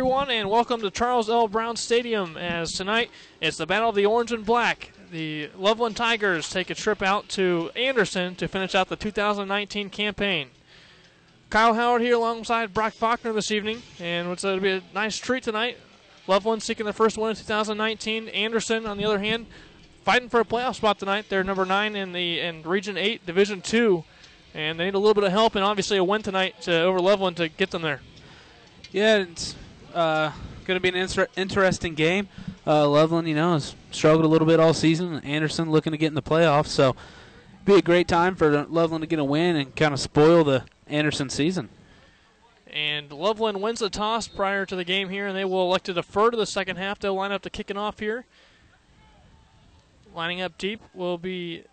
Everyone, and welcome to Charles L. Brown Stadium. As tonight it's the Battle of the Orange and Black. The Loveland Tigers take a trip out to Anderson to finish out the 2019 campaign. Kyle Howard here alongside Brock Faulkner this evening, and it's going to be a nice treat tonight. Loveland seeking their first win in 2019. Anderson, on the other hand, fighting for a playoff spot tonight. They're number nine in the in Region Eight, Division Two, and they need a little bit of help and obviously a win tonight to, over Loveland to get them there. Yeah, it's uh, going to be an inter- interesting game. Uh, Loveland, you know, has struggled a little bit all season. Anderson looking to get in the playoffs, so be a great time for Loveland to get a win and kind of spoil the Anderson season. And Loveland wins the toss prior to the game here, and they will elect to defer to the second half. They'll line up to kicking off here. Lining up deep will be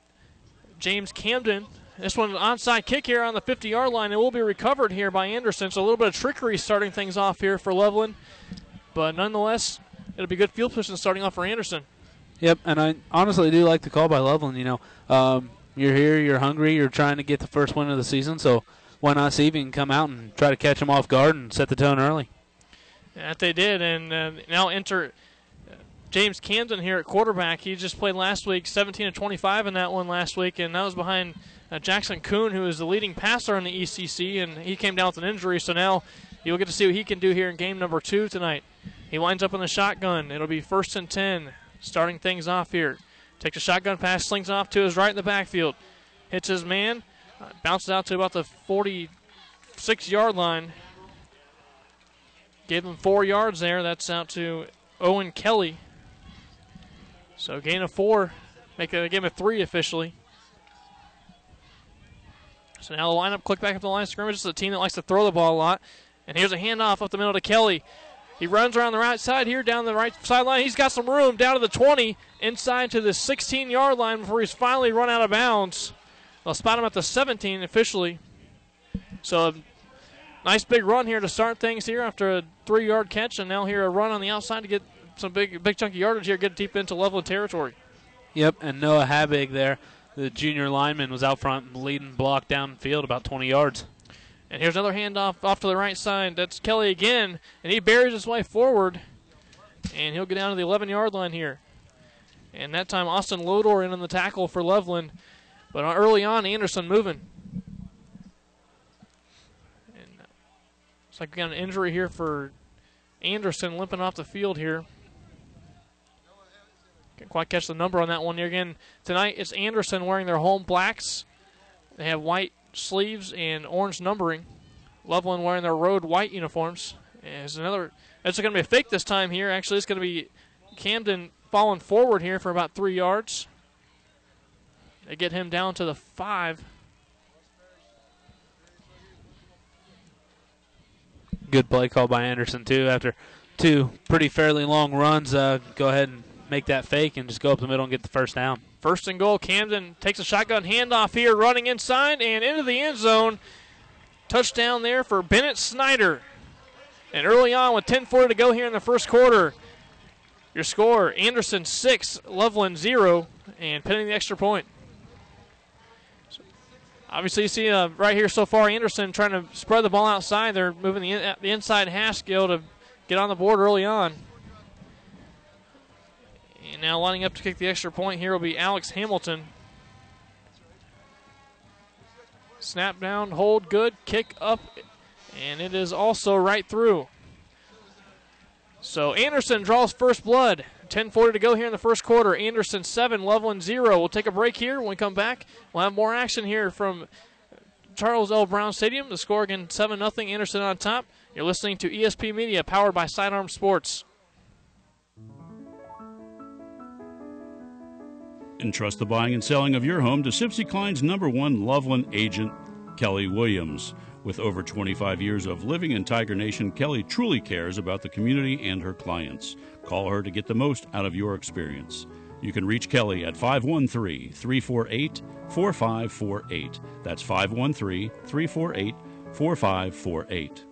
James Camden, this one an onside kick here on the 50 yard line. It will be recovered here by Anderson. So a little bit of trickery starting things off here for Loveland. But nonetheless, it'll be good field position starting off for Anderson. Yep, and I honestly do like the call by Loveland. You know, um, you're here, you're hungry, you're trying to get the first win of the season. So why not see if you can come out and try to catch them off guard and set the tone early? That they did, and uh, now enter James Camden here at quarterback. He just played last week, 17 to 25 in that one last week, and that was behind uh, Jackson Kuhn, who is the leading passer in the ECC, and he came down with an injury. So now you'll get to see what he can do here in game number two tonight. He winds up in the shotgun. It'll be first and 10, starting things off here. Takes a shotgun pass, slings off to his right in the backfield. Hits his man, uh, bounces out to about the 46 yard line. Gave him four yards there. That's out to Owen Kelly. So gain of four, make it a game of three officially. So now the lineup, click back up the line of scrimmage. It's a team that likes to throw the ball a lot. And here's a handoff up the middle to Kelly. He runs around the right side here, down the right sideline. He's got some room down to the 20, inside to the 16 yard line before he's finally run out of bounds. They'll spot him at the 17 officially. So, nice big run here to start things here after a three yard catch, and now here a run on the outside to get some big, big chunky yardage here, get deep into level territory. Yep, and Noah Habig there the junior lineman was out front leading block downfield about 20 yards. And here's another handoff off to the right side. That's Kelly again, and he buries his way forward, and he'll get down to the 11 yard line here. And that time, Austin Lodor in on the tackle for Loveland. But early on, Anderson moving. And uh, looks like we got an injury here for Anderson limping off the field here. Can't quite catch the number on that one. Again, tonight it's Anderson wearing their home blacks. They have white sleeves and orange numbering. Loveland wearing their road white uniforms. Is another. It's going to be a fake this time here. Actually, it's going to be Camden falling forward here for about three yards. They get him down to the five. Good play call by Anderson too. After two pretty fairly long runs, uh, go ahead and make that fake and just go up the middle and get the first down. First and goal. Camden takes a shotgun handoff here, running inside and into the end zone. Touchdown there for Bennett Snyder. And early on, with 10:40 to go here in the first quarter, your score: Anderson six, Loveland zero, and pinning the extra point. Obviously, you see uh, right here so far, Anderson trying to spread the ball outside. They're moving the, in, the inside hash skill to get on the board early on. And now lining up to kick the extra point here will be Alex Hamilton. Snap down, hold good, kick up, and it is also right through. So Anderson draws first blood. 10:40 to go here in the first quarter. Anderson seven, Loveland zero. We'll take a break here. When we come back, we'll have more action here from Charles L. Brown Stadium. The score again seven 0 Anderson on top. You're listening to ESP Media, powered by Sidearm Sports. Entrust the buying and selling of your home to Sibcy Cline's number one Loveland agent, Kelly Williams. With over 25 years of living in Tiger Nation, Kelly truly cares about the community and her clients. Call her to get the most out of your experience. You can reach Kelly at 513 348 4548. That's 513 348 4548.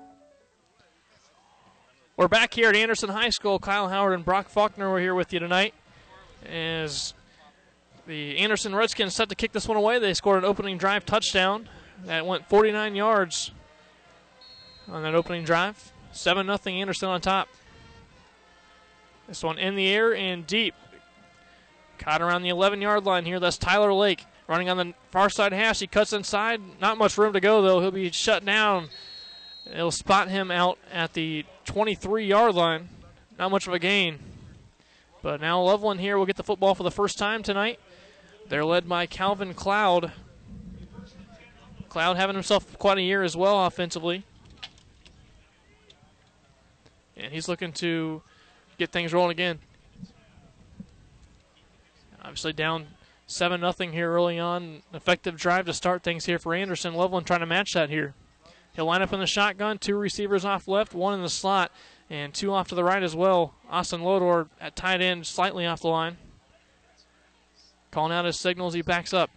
We're back here at Anderson High School. Kyle Howard and Brock Faulkner were here with you tonight. As the Anderson Redskins set to kick this one away. They scored an opening drive touchdown that went 49 yards on that opening drive. 7 0 Anderson on top. This one in the air and deep. Caught around the 11 yard line here. That's Tyler Lake running on the far side hash. He cuts inside. Not much room to go, though. He'll be shut down. It'll spot him out at the 23 yard line. Not much of a gain. But now Loveland here will get the football for the first time tonight. They're led by Calvin Cloud. Cloud having himself quite a year as well offensively. And he's looking to get things rolling again. Obviously down 7 nothing here early on. Effective drive to start things here for Anderson. Loveland trying to match that here. He'll line up in the shotgun, two receivers off left, one in the slot, and two off to the right as well. Austin Lodor at tight end, slightly off the line. Calling out his signals, he backs up.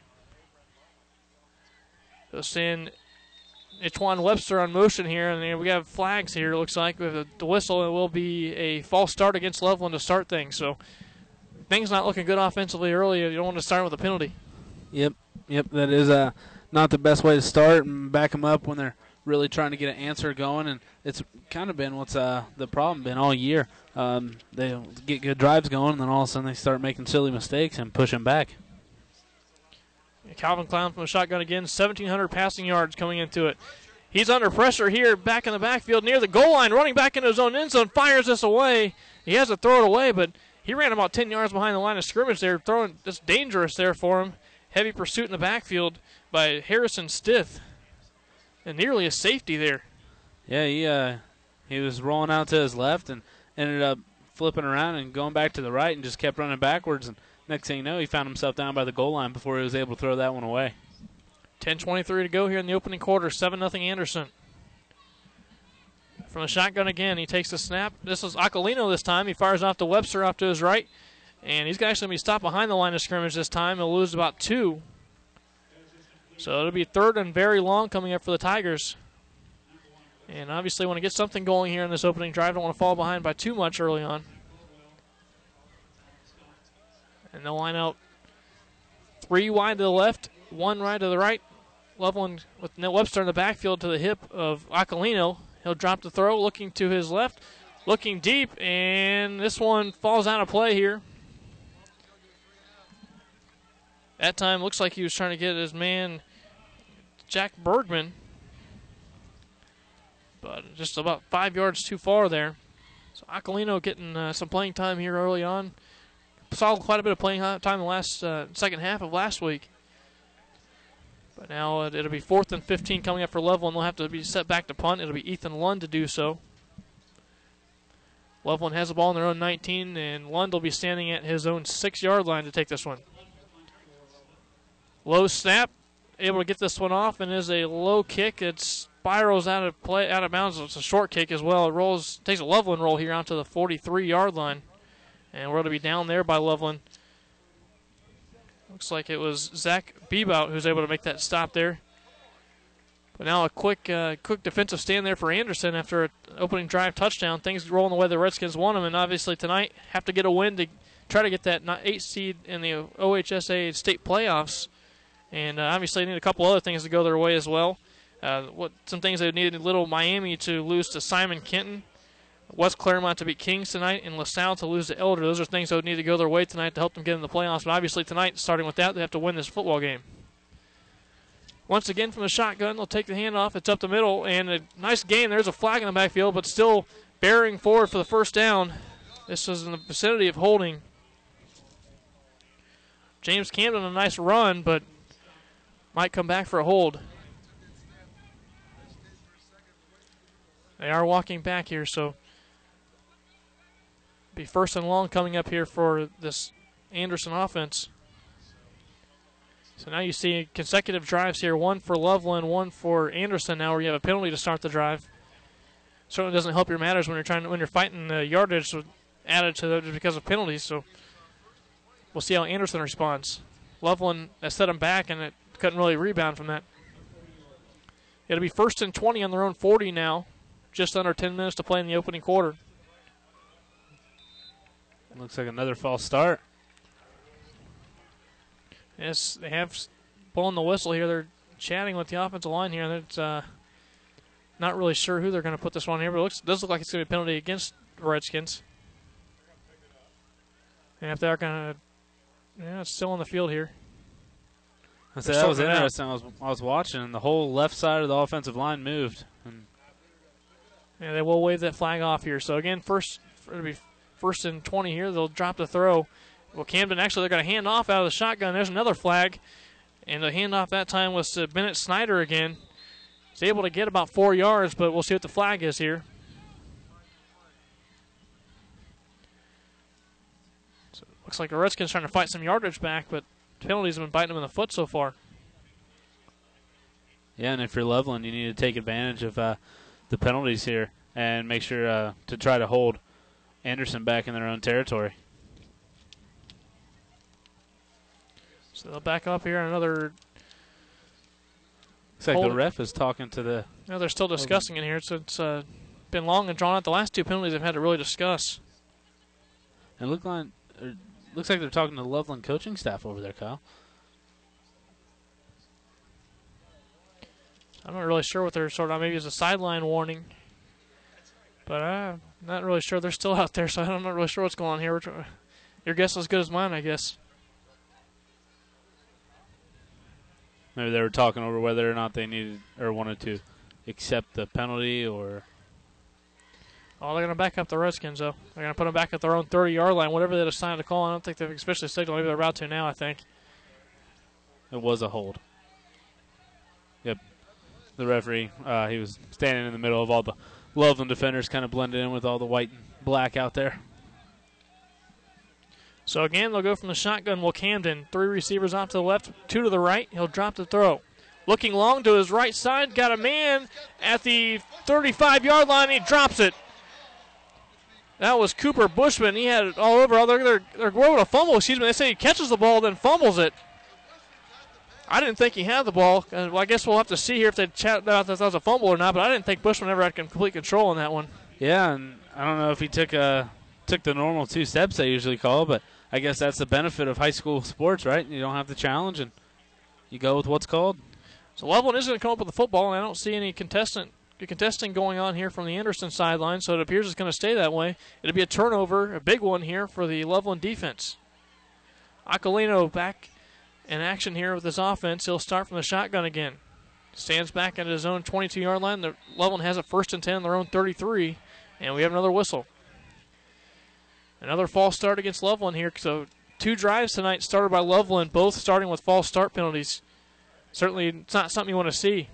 They'll send Itwan Webster on motion here, and we have flags here. Looks like with the whistle, it will be a false start against Loveland to start things. So things not looking good offensively early. You don't want to start with a penalty. Yep, yep. That is uh, not the best way to start and back them up when they're really trying to get an answer going. And it's kind of been what's uh, the problem been all year. Um, they get good drives going, and then all of a sudden they start making silly mistakes and pushing back. Calvin Cloud from the shotgun again, 1,700 passing yards coming into it. He's under pressure here, back in the backfield near the goal line, running back into his own end zone, fires this away. He has to throw it away, but he ran about 10 yards behind the line of scrimmage there, throwing just dangerous there for him. Heavy pursuit in the backfield by Harrison Stith, and nearly a safety there. Yeah, he uh, he was rolling out to his left and ended up flipping around and going back to the right and just kept running backwards and Next thing you know, he found himself down by the goal line before he was able to throw that one away. 10:23 to go here in the opening quarter. Seven nothing Anderson. From the shotgun again, he takes the snap. This is Aquilino this time. He fires off to Webster off to his right, and he's actually going to be stopped behind the line of scrimmage this time. He'll lose about two. So it'll be third and very long coming up for the Tigers. And obviously, want to get something going here in this opening drive. Don't want to fall behind by too much early on. And they'll line out three wide to the left, one right to the right. Loveland with Ned Webster in the backfield to the hip of Aquilino. He'll drop the throw, looking to his left, looking deep, and this one falls out of play here. That time looks like he was trying to get his man Jack Bergman, but just about five yards too far there. So Aquilino getting uh, some playing time here early on saw quite a bit of playing time the last uh, second half of last week. But now it, will be fourth and 15 coming up for Loveland. They'll have to be set back to punt. It'll be Ethan Lund to do so. Loveland has the ball in their own 19, and Lund will be standing at his own six yard line to take this one. Low snap, able to get this one off, and is a low kick. It spirals out of play, out of bounds. It's a short kick as well. It rolls, takes a Loveland roll here onto the 43 yard line. And we're going to be down there by Loveland. Looks like it was Zach Bebout who's able to make that stop there. But now a quick, uh, quick defensive stand there for Anderson after an opening drive touchdown. Things rolling the way the Redskins want them, and obviously tonight have to get a win to try to get that eight seed in the OHSA state playoffs. And uh, obviously need a couple other things to go their way as well. Uh, what some things they needed little Miami to lose to Simon Kenton. West Clermont to beat Kings tonight, and LaSalle to lose to Elder. Those are things that would need to go their way tonight to help them get in the playoffs. But obviously tonight, starting with that, they have to win this football game. Once again from the shotgun, they'll take the handoff. It's up the middle, and a nice gain. There's a flag in the backfield, but still bearing forward for the first down. This is in the vicinity of holding. James Camden a nice run, but might come back for a hold. They are walking back here, so be first and long coming up here for this Anderson offense. So now you see consecutive drives here, one for Loveland, one for Anderson. Now where you have a penalty to start the drive. Certainly doesn't help your matters when you're trying to, when you're fighting the yardage added to that because of penalties. So we'll see how Anderson responds. Loveland has set him back and it couldn't really rebound from that. It'll be first and 20 on their own 40 now. Just under 10 minutes to play in the opening quarter. Looks like another false start. Yes, they have blown the whistle here. They're chatting with the offensive line here. It's uh, Not really sure who they're going to put this one here, but it looks does look like it's going to be a penalty against the Redskins. And if they're going to, yeah, it's still on the field here. I said that was sorting it out. interesting. I was I was watching, and the whole left side of the offensive line moved. And they will wave that flag off here. So again, first it'll be first and twenty here. They'll drop the throw. Well, Camden actually they're going to hand off out of the shotgun. There's another flag, and the handoff that time was to Bennett Snyder again. He's able to get about four yards, but we'll see what the flag is here. So looks like the Redskins trying to fight some yardage back, but penalties have been biting them in the foot so far. yeah, and if you're Loveland, you need to take advantage of uh, the penalties here and make sure uh, to try to hold Anderson back in their own territory. So they'll back up here. Another. Looks like Hold the ref is talking to the. No, they're still discussing in here. So it's uh, been long and drawn out. The last two penalties they've had to really discuss. And look like er, looks like they're talking to the Loveland coaching staff over there, Kyle. I'm not really sure what they're sort of. Maybe it's a sideline warning. But I'm not really sure. They're still out there, so I'm not really sure what's going on here. Your guess is as good as mine, I guess. Maybe they were talking over whether or not they needed or wanted to accept the penalty or Oh, they're going to back up the Redskins, though. They're going to put them back at their own 30 yard line, whatever they decide to call. I don't think they've especially signaled. Maybe they're about to now, I think. it was a hold. Yep. The referee, uh, he was standing in the middle of all the Loveland defenders, kind of blended in with all the white and black out there. So again, they'll go from the shotgun. Will Camden, three receivers off to the left, two to the right. He'll drop the throw. Looking long to his right side, got a man at the 35 yard line. He drops it. That was Cooper Bushman. He had it all over. Oh, They're, they're, they're going to fumble. Excuse me. They say he catches the ball, then fumbles it. I didn't think he had the ball. Uh, well, I guess we'll have to see here if they chat about if that was a fumble or not. But I didn't think Bushman ever had complete control on that one. Yeah, and I don't know if he took uh took the normal two steps they usually call, but I guess that's the benefit of high school sports, right? You don't have the challenge, and you go with what's called. So Loveland is going to come up with the football, and I don't see any contestant contesting going on here from the Anderson sideline. So it appears it's going to stay that way. It'll be a turnover, a big one here for the Loveland defense. Aquilino back in action here with his offense. He'll start from the shotgun again. Stands back at his own 22-yard line. The Loveland has a first and 10 on their own 33, and we have another whistle. Another false start against Loveland here. So two drives tonight started by Loveland, both starting with false start penalties certainly it's not something you want to see.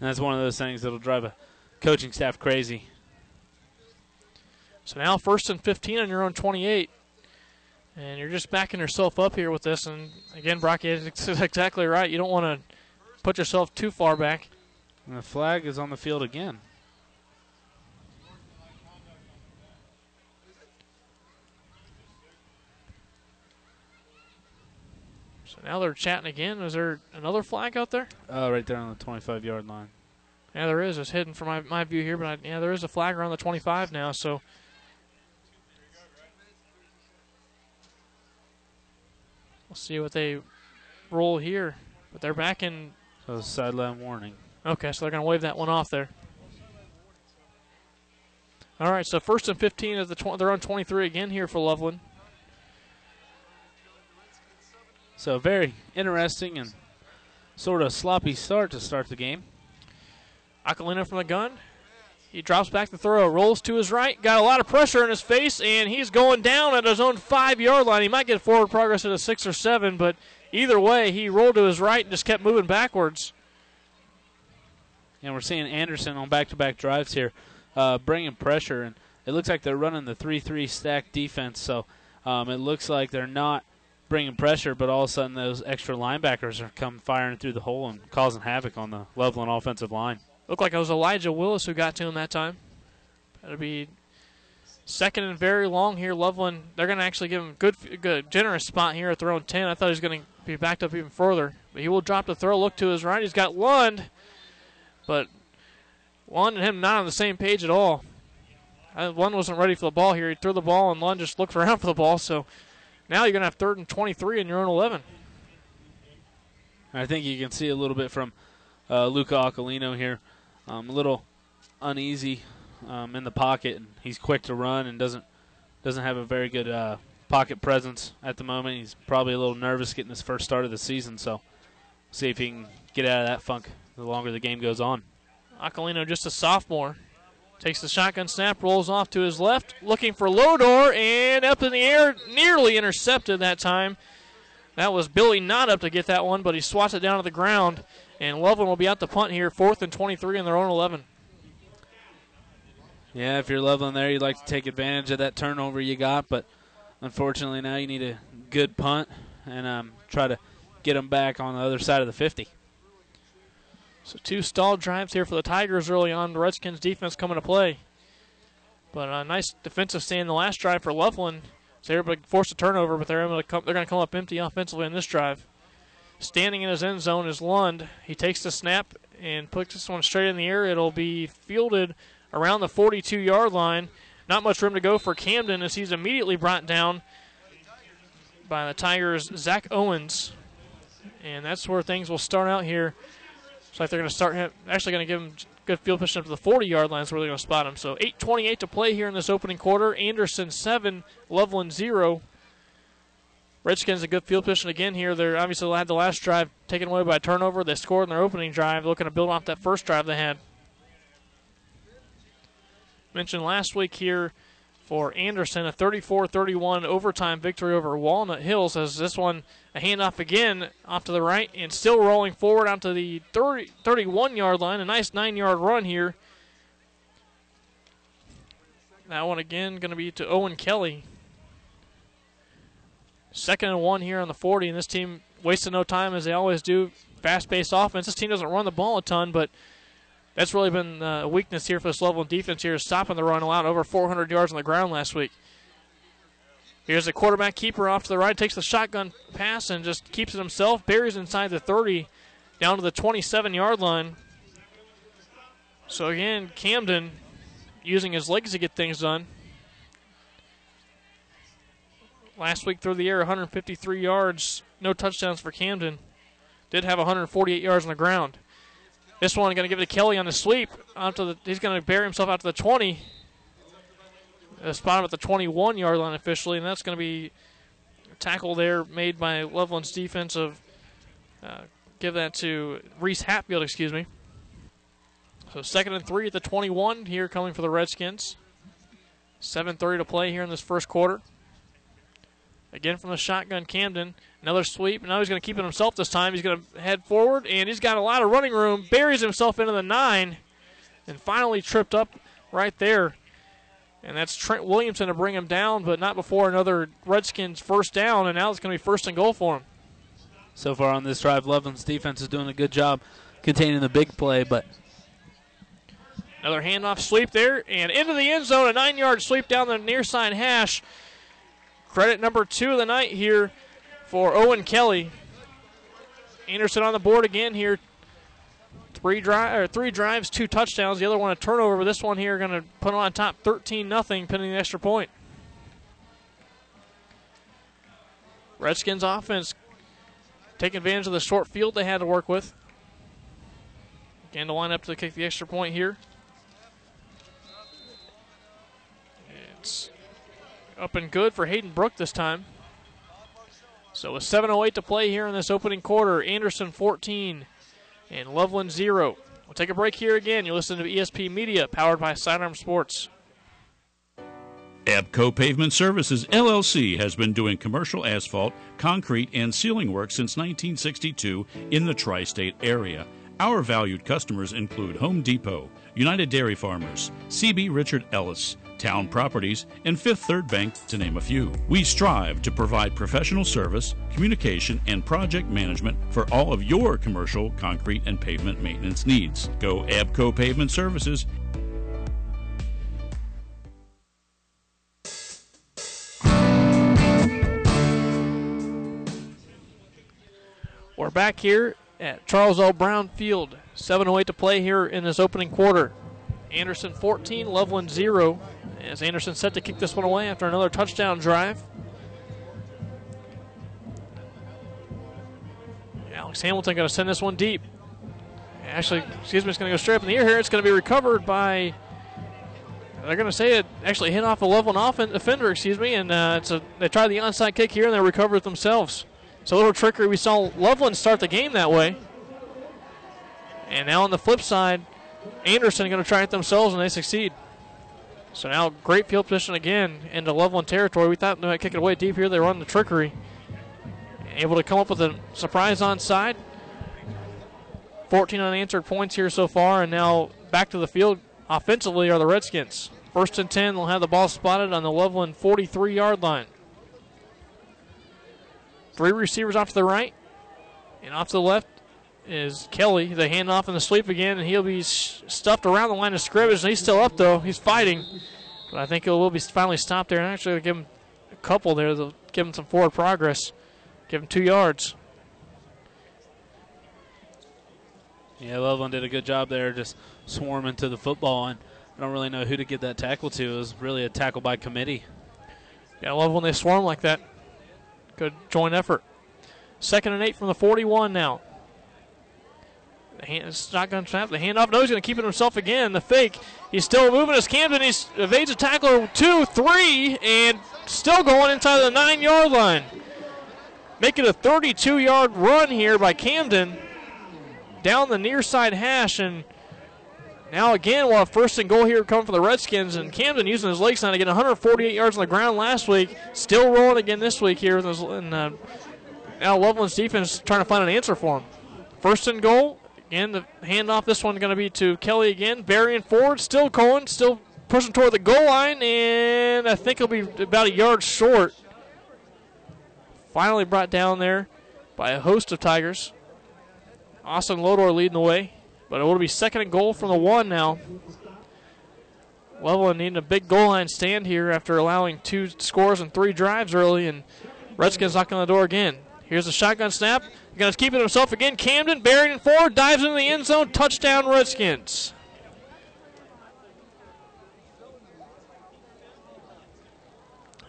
And that's one of those things that'll drive a coaching staff crazy. So now first and 15 on your own 28. And you're just backing yourself up here with this. And again, Brocky is exactly right. You don't want to put yourself too far back. And the flag is on the field again. So now they're chatting again. Is there another flag out there? Oh, right there on the 25 yard line. Yeah, there is. It's hidden from my, my view here, but I, yeah, there is a flag around the 25 now. So we'll see what they roll here. But they're back in So sideline warning. Okay, so they're going to wave that one off there. All right, so first and 15 is the tw- they're on 23 again here for Loveland. So very interesting and sort of sloppy start to start the game. Aquilino from the gun. He drops back the throw, rolls to his right, got a lot of pressure in his face, and he's going down at his own five yard line. He might get forward progress at a six or seven, but either way, he rolled to his right and just kept moving backwards. And we're seeing Anderson on back-to-back drives here, uh, bringing pressure, and it looks like they're running the three-three stack defense. So um, it looks like they're not bringing pressure, but all of a sudden those extra linebackers are come firing through the hole and causing havoc on the Loveland offensive line. Looked like it was Elijah Willis who got to him that time. That'll be second and very long here. Loveland, they're going to actually give him a good, good, generous spot here at their own 10. I thought he was going to be backed up even further, but he will drop the throw. Look to his right. He's got Lund, but Lund and him not on the same page at all. Lund wasn't ready for the ball here. He threw the ball, and Lund just looked around for the ball. So now you're going to have third and 23 in your own 11. I think you can see a little bit from uh, Luca Aquilino here. Um, a little uneasy um, in the pocket, and he's quick to run and doesn't doesn't have a very good uh, pocket presence at the moment. He's probably a little nervous getting his first start of the season, so see if he can get out of that funk the longer the game goes on. Aquilino, just a sophomore, takes the shotgun snap, rolls off to his left, looking for Lodor, and up in the air, nearly intercepted that time. That was Billy not up to get that one, but he swats it down to the ground, and Loveland will be out the punt here, fourth and 23 in their own 11. Yeah, if you're Loveland there, you'd like to take advantage of that turnover you got, but unfortunately now you need a good punt and um, try to get them back on the other side of the 50. So two stalled drives here for the Tigers early on. The Redskins defense coming to play. But a nice defensive stand the last drive for Loveland. So they're able to force a turnover, but they're able to come, they're going to come up empty offensively in this drive. Standing in his end zone is Lund. He takes the snap and puts this one straight in the air. It'll be fielded around the 42 yard line. Not much room to go for Camden as he's immediately brought down by the Tigers' Zach Owens. And that's where things will start out here Looks like they're going to start him. Actually, going to give him good field position up to the 40 yard line. Is where they're going to spot him. So 8:28 to play here in this opening quarter. Anderson seven, Loveland zero. Redskins a good field position again here. They're obviously had the last drive taken away by turnover. They scored in their opening drive, looking to build off that first drive they had. Mentioned last week here for Anderson, a 34-31 overtime victory over Walnut Hills. As this one a handoff again off to the right and still rolling forward onto the 30, 31 yard line. A nice nine yard run here. That one again going to be to Owen Kelly. Second and one here on the 40, and this team wasted no time as they always do. Fast paced offense. This team doesn't run the ball a ton, but that's really been uh, a weakness here for this level of defense here, stopping the run, allowed over 400 yards on the ground last week. Here's the quarterback keeper off to the right, takes the shotgun pass and just keeps it himself, buries inside the 30, down to the 27 yard line. So again, Camden using his legs to get things done. Last week through the air, 153 yards, no touchdowns for Camden. Did have 148 yards on the ground. This one going to give it to Kelly on the sweep. Onto the, he's going to bury himself out to the 20. A spot at the 21 yard line officially, and that's going to be a tackle there made by Loveland's defensive. Uh, give that to Reese Hatfield, excuse me. So second and three at the 21 here coming for the Redskins. 7.30 to play here in this first quarter. Again from the shotgun, Camden. Another sweep. Now he's going to keep it himself this time. He's going to head forward, and he's got a lot of running room. Buries himself into the nine, and finally tripped up right there. And that's Trent Williamson to bring him down, but not before another Redskins first down, and now it's going to be first and goal for him. So far on this drive, Loveland's defense is doing a good job containing the big play, but Another handoff sweep there, and into the end zone, a nine yard sweep down the near side hash. Credit number two of the night here for Owen Kelly. Anderson on the board again here. Three drive or three drives, two touchdowns. The other one a turnover. But this one here going to put on top 13 nothing, pinning the extra point. Redskins offense taking advantage of the short field they had to work with. Again, to line up to kick the extra point here. It's up and good for Hayden Brook this time. So with 7.08 to play here in this opening quarter, Anderson 14 and Loveland 0. We'll take a break here again. You listen to ESP Media, powered by Sidearm Sports. Abco Pavement Services LLC has been doing commercial asphalt, concrete, and sealing work since 1962 in the tri state area. Our valued customers include Home Depot, United Dairy Farmers, CB Richard Ellis, Town Properties, and Fifth Third Bank, to name a few. We strive to provide professional service, communication, and project management for all of your commercial, concrete, and pavement maintenance needs. Go Abco Pavement Services. We're back here at Charles L. Brown Field. 7.08 to play here in this opening quarter. Anderson 14, Loveland 0. As Anderson set to kick this one away after another touchdown drive. Alex Hamilton going to send this one deep. Actually, excuse me, it's going to go straight up in the air here. It's going to be recovered by. They're going to say it actually hit off a Loveland offen- offender, excuse me, and uh, it's a, they tried the onside kick here and they recovered it themselves. It's a little trickery. We saw Loveland start the game that way. And now on the flip side, Anderson going to try it themselves and they succeed. So now great field position again into Loveland territory. We thought they might kick it away deep here. They run the trickery. Able to come up with a surprise onside. 14 unanswered points here so far, and now back to the field offensively are the Redskins. First and 10, they'll have the ball spotted on the Loveland 43 yard line. Three receivers off to the right, and off to the left is Kelly. The handoff in the sweep again, and he'll be stuffed around the line of scrimmage. And he's still up though. He's fighting, but I think it will be finally stopped there. And actually, give him a couple there. They'll give him some forward progress. Give him two yards. Yeah, Loveland did a good job there, just swarming to the football, and I don't really know who to give that tackle to. It was really a tackle by committee. Yeah, I love when they swarm like that. Good joint effort. Second and eight from the 41 now. To snap. The handoff. No, he's going to keep it himself again. The fake. He's still moving his Camden. He evades a tackler. Two, three, and still going inside the nine yard line. Making a 32 yard run here by Camden down the near side hash. And now again, we'll have first and goal here coming for the Redskins. And Camden using his legs now to get 148 yards on the ground last week. Still rolling again this week here. And uh, now Loveland's defense trying to find an answer for him. First and goal. Again, the handoff. This one going to be to Kelly again. Burying forward. Still going. Still pushing toward the goal line. And I think he'll be about a yard short. Finally brought down there by a host of Tigers. Austin Lodor leading the way, but it will be second and goal from the one now. Loveland needing a big goal line stand here after allowing two scores and three drives early, and Redskins knocking on the door again. Here's a shotgun snap. Going to keep it himself again. Camden bearing forward, dives into the end zone. Touchdown, Redskins.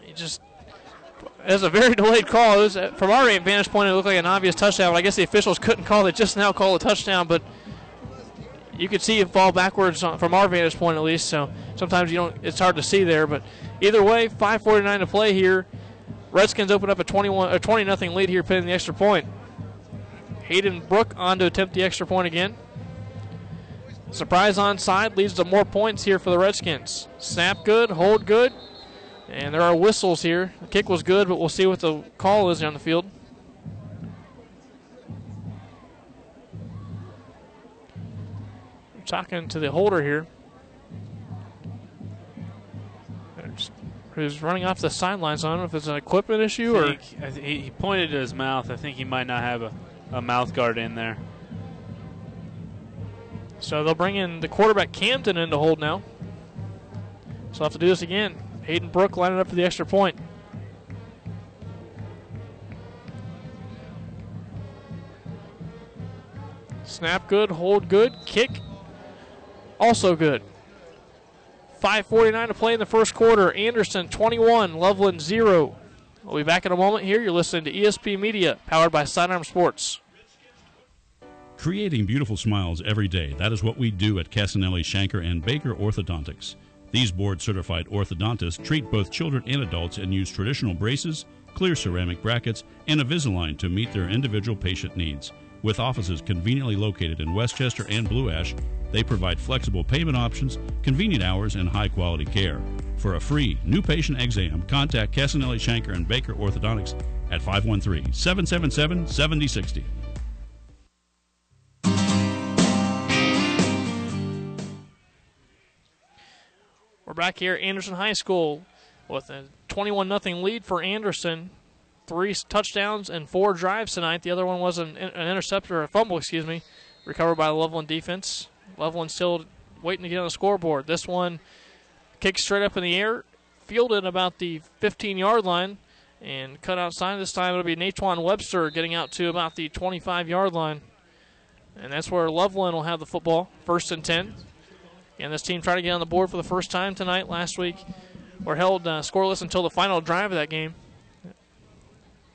He just was a very delayed call. Was, uh, from our vantage point, it looked like an obvious touchdown. But I guess the officials couldn't call it. Just now call a touchdown, but you could see it fall backwards from our vantage point at least. So sometimes you don't. It's hard to see there. But either way, 5:49 to play here. Redskins open up a 21 a 20 nothing lead here, pinning the extra point. Hayden Brook on to attempt the extra point again. Surprise onside leads to more points here for the Redskins. Snap good, hold good, and there are whistles here. The kick was good, but we'll see what the call is on the field. Talking to the holder here. Who's running off the sidelines? I don't know if it's an equipment issue or. Think, he pointed to his mouth. I think he might not have a, a mouth guard in there. So they'll bring in the quarterback Camden in to hold now. So I'll have to do this again. Hayden Brook lining up for the extra point. Snap good, hold good, kick also good. 5.49 to play in the first quarter. Anderson 21, Loveland 0. We'll be back in a moment here. You're listening to ESP Media, powered by Sidearm Sports. Creating beautiful smiles every day. That is what we do at Casanelli, Shanker, and Baker Orthodontics. These board certified orthodontists treat both children and adults and use traditional braces, clear ceramic brackets, and Invisalign to meet their individual patient needs. With offices conveniently located in West Chester and Blue Ash, they provide flexible payment options, convenient hours, and high quality care. For a free new patient exam, contact Casanelli, Shanker, and Baker Orthodontics at 513 777 7060. We're back here at Anderson High School with a 21 0 lead for Anderson. Three touchdowns and four drives tonight. The other one was an, an interceptor, a fumble, excuse me, recovered by the Loveland defense. Loveland still waiting to get on the scoreboard. This one kicked straight up in the air, fielded about the 15 yard line, and cut outside. This time it'll be Natwan Webster getting out to about the 25 yard line. And that's where Loveland will have the football, first and 10. And this team tried to get on the board for the first time tonight. Last week, were held uh, scoreless until the final drive of that game.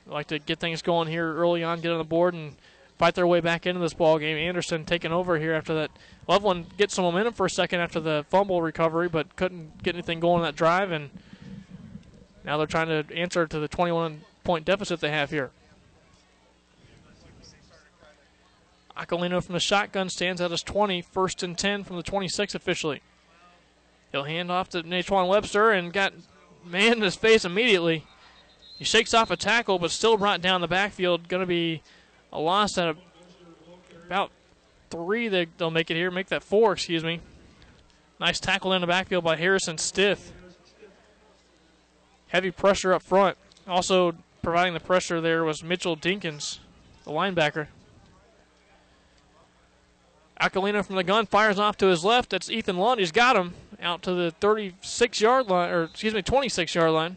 I'd like to get things going here early on, get on the board, and fight their way back into this ball game. Anderson taking over here after that. Loveland gets some momentum for a second after the fumble recovery, but couldn't get anything going on that drive, and now they're trying to answer to the 21 point deficit they have here. Aquilino from the shotgun stands at his 20, first and 10 from the 26 officially. He'll hand off to Naquan Webster and got man in his face immediately. He shakes off a tackle, but still brought down the backfield. Going to be a loss at a, about three. They, they'll make it here, make that four, excuse me. Nice tackle in the backfield by Harrison Stith. Heavy pressure up front. Also providing the pressure there was Mitchell Dinkins, the linebacker. Aquilino from the gun fires off to his left. That's Ethan Lund. He's got him out to the 36 yard line, or excuse me, 26 yard line.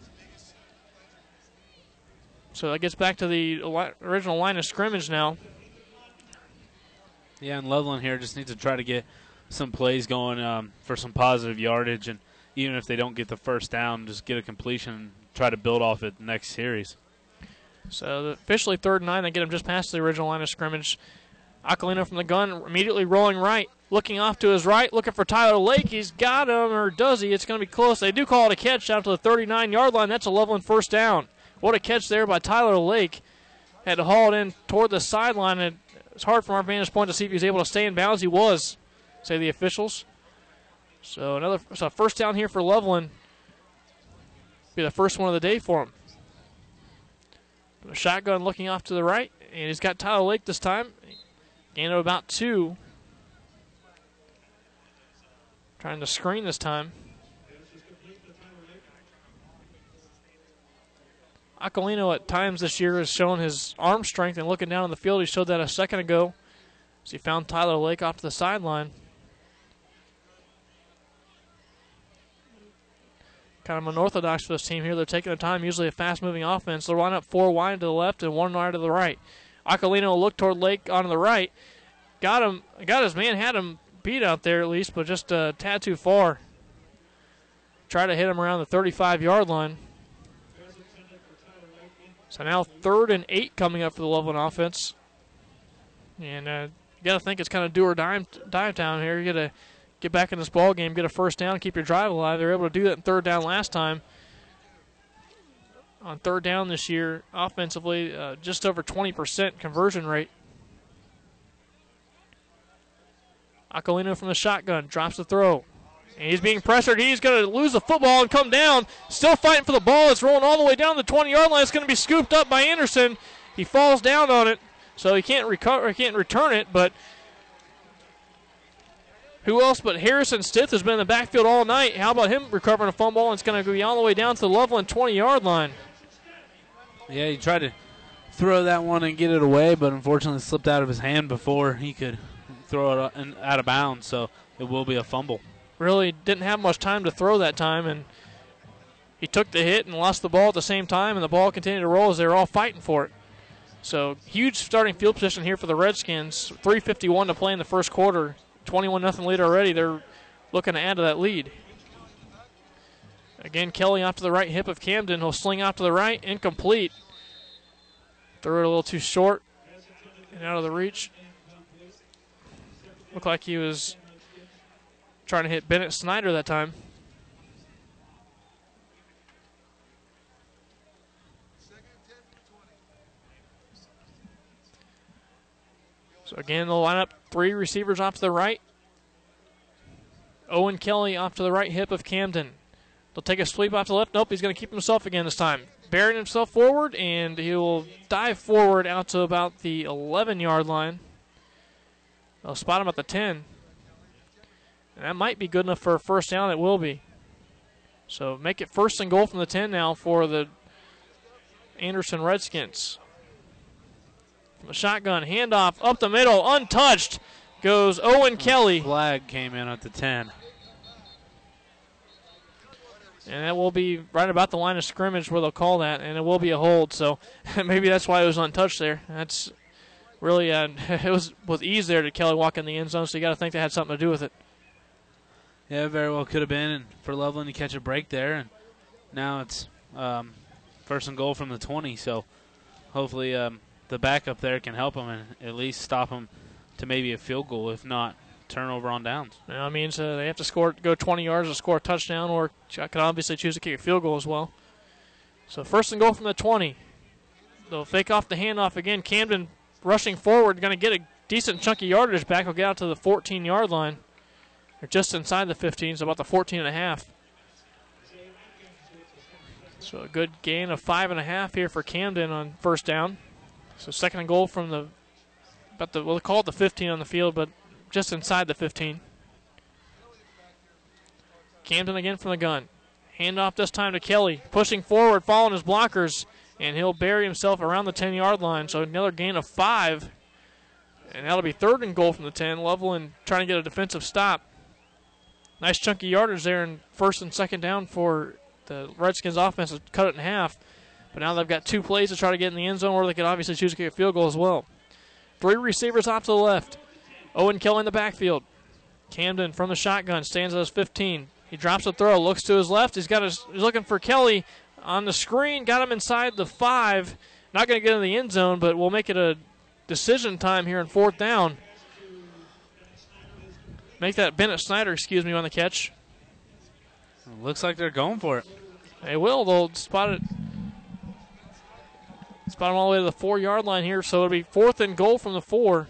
So that gets back to the original line of scrimmage now. Yeah, and Loveland here just needs to try to get some plays going um, for some positive yardage, and even if they don't get the first down, just get a completion and try to build off it next series. So officially third and nine, they get him just past the original line of scrimmage. Aquilino from the gun, immediately rolling right, looking off to his right, looking for Tyler Lake. He's got him, or does he? It's going to be close. They do call it a catch out to the 39 yard line. That's a Loveland first down. What a catch there by Tyler Lake. Had to haul it in toward the sideline, and it's hard from our vantage point to see if he was able to stay in bounds. He was, say the officials. So another so first down here for Loveland. Be the first one of the day for him. A shotgun looking off to the right, and he's got Tyler Lake this time. Gain of about two. Trying to screen this time. Aquilino at times this year has shown his arm strength and looking down on the field. He showed that a second ago as he found Tyler Lake off to the sideline. Kind of unorthodox for this team here. They're taking the time, usually a fast moving offense. They'll run up four wide to the left and one wide to the right. Aquilino looked toward Lake on the right. Got him, got his man, had him beat out there at least, but just a tad too far. Try to hit him around the 35 yard line. So now third and eight coming up for the Loveland offense. And uh, you got to think it's kind of do or die, die town here. You got to get back in this ball game, get a first down, keep your drive alive. They were able to do that in third down last time. On third down this year, offensively, uh, just over 20% conversion rate. Aquilino from the shotgun drops the throw. And he's being pressured. He's going to lose the football and come down. Still fighting for the ball. It's rolling all the way down the 20 yard line. It's going to be scooped up by Anderson. He falls down on it, so he can't recover. He can't return it. But who else but Harrison Stith has been in the backfield all night? How about him recovering a fumble? And it's going to go all the way down to the Loveland 20 yard line. Yeah, he tried to throw that one and get it away, but unfortunately slipped out of his hand before he could throw it uh, out of bounds. So it will be a fumble really didn't have much time to throw that time, and he took the hit and lost the ball at the same time, and the ball continued to roll as they were all fighting for it. So huge starting field position here for the Redskins. 3:51 to play in the first quarter. 21 nothing lead already. They're looking to add to that lead. Again, Kelly off to the right hip of Camden. He'll sling out to the right, incomplete. Threw it a little too short and out of the reach. Looked like he was trying to hit Bennett Snyder that time. So again, they'll line up three receivers off to the right. Owen Kelly off to the right hip of Camden. They'll take a sweep off to the left. Nope, he's going to keep himself again this time. Bearing himself forward, and he will dive forward out to about the 11 yard line. They'll spot him at the 10. And that might be good enough for a first down. It will be. So make it first and goal from the 10 now for the Anderson Redskins. From a shotgun, handoff up the middle, untouched, goes Owen Kelly. Flag came in at the 10. And that will be right about the line of scrimmage where they'll call that, and it will be a hold. So maybe that's why it was untouched there. That's really, uh, it was with ease there to Kelly walk in the end zone, so you got to think that had something to do with it. Yeah, very well could have been, and for Loveland to catch a break there, and now it's um, first and goal from the 20. So hopefully um, the backup there can help them and at least stop them to maybe a field goal, if not turnover on downs. Now it means uh, they have to score, go 20 yards to score a touchdown, or ch- could obviously choose to kick a field goal as well. So first and goal from the 20. They'll fake off the handoff again. Camden rushing forward, going to get a decent chunky yardage back. He'll get out to the 14 yard line. They're just inside the 15, so about the 14 and a half. So a good gain of five and a half here for Camden on first down. So second and goal from the about the we'll call it the 15 on the field, but just inside the 15. Camden again from the gun. Handoff this time to Kelly. Pushing forward, following his blockers, and he'll bury himself around the 10 yard line. So another gain of five. And that'll be third and goal from the 10. Loveland trying to get a defensive stop. Nice chunky yardage there in first and second down for the Redskins offense to cut it in half. But now they've got two plays to try to get in the end zone, or they could obviously choose to kick a field goal as well. Three receivers off to the left. Owen Kelly in the backfield. Camden from the shotgun stands at his 15. He drops a throw, looks to his left. He's got his, he's looking for Kelly on the screen. Got him inside the five. Not going to get in the end zone, but we'll make it a decision time here in fourth down. Make that Bennett Snyder, excuse me, on the catch. looks like they're going for it. They will. They'll spot it. Spot them all the way to the four yard line here, so it'll be fourth and goal from the four.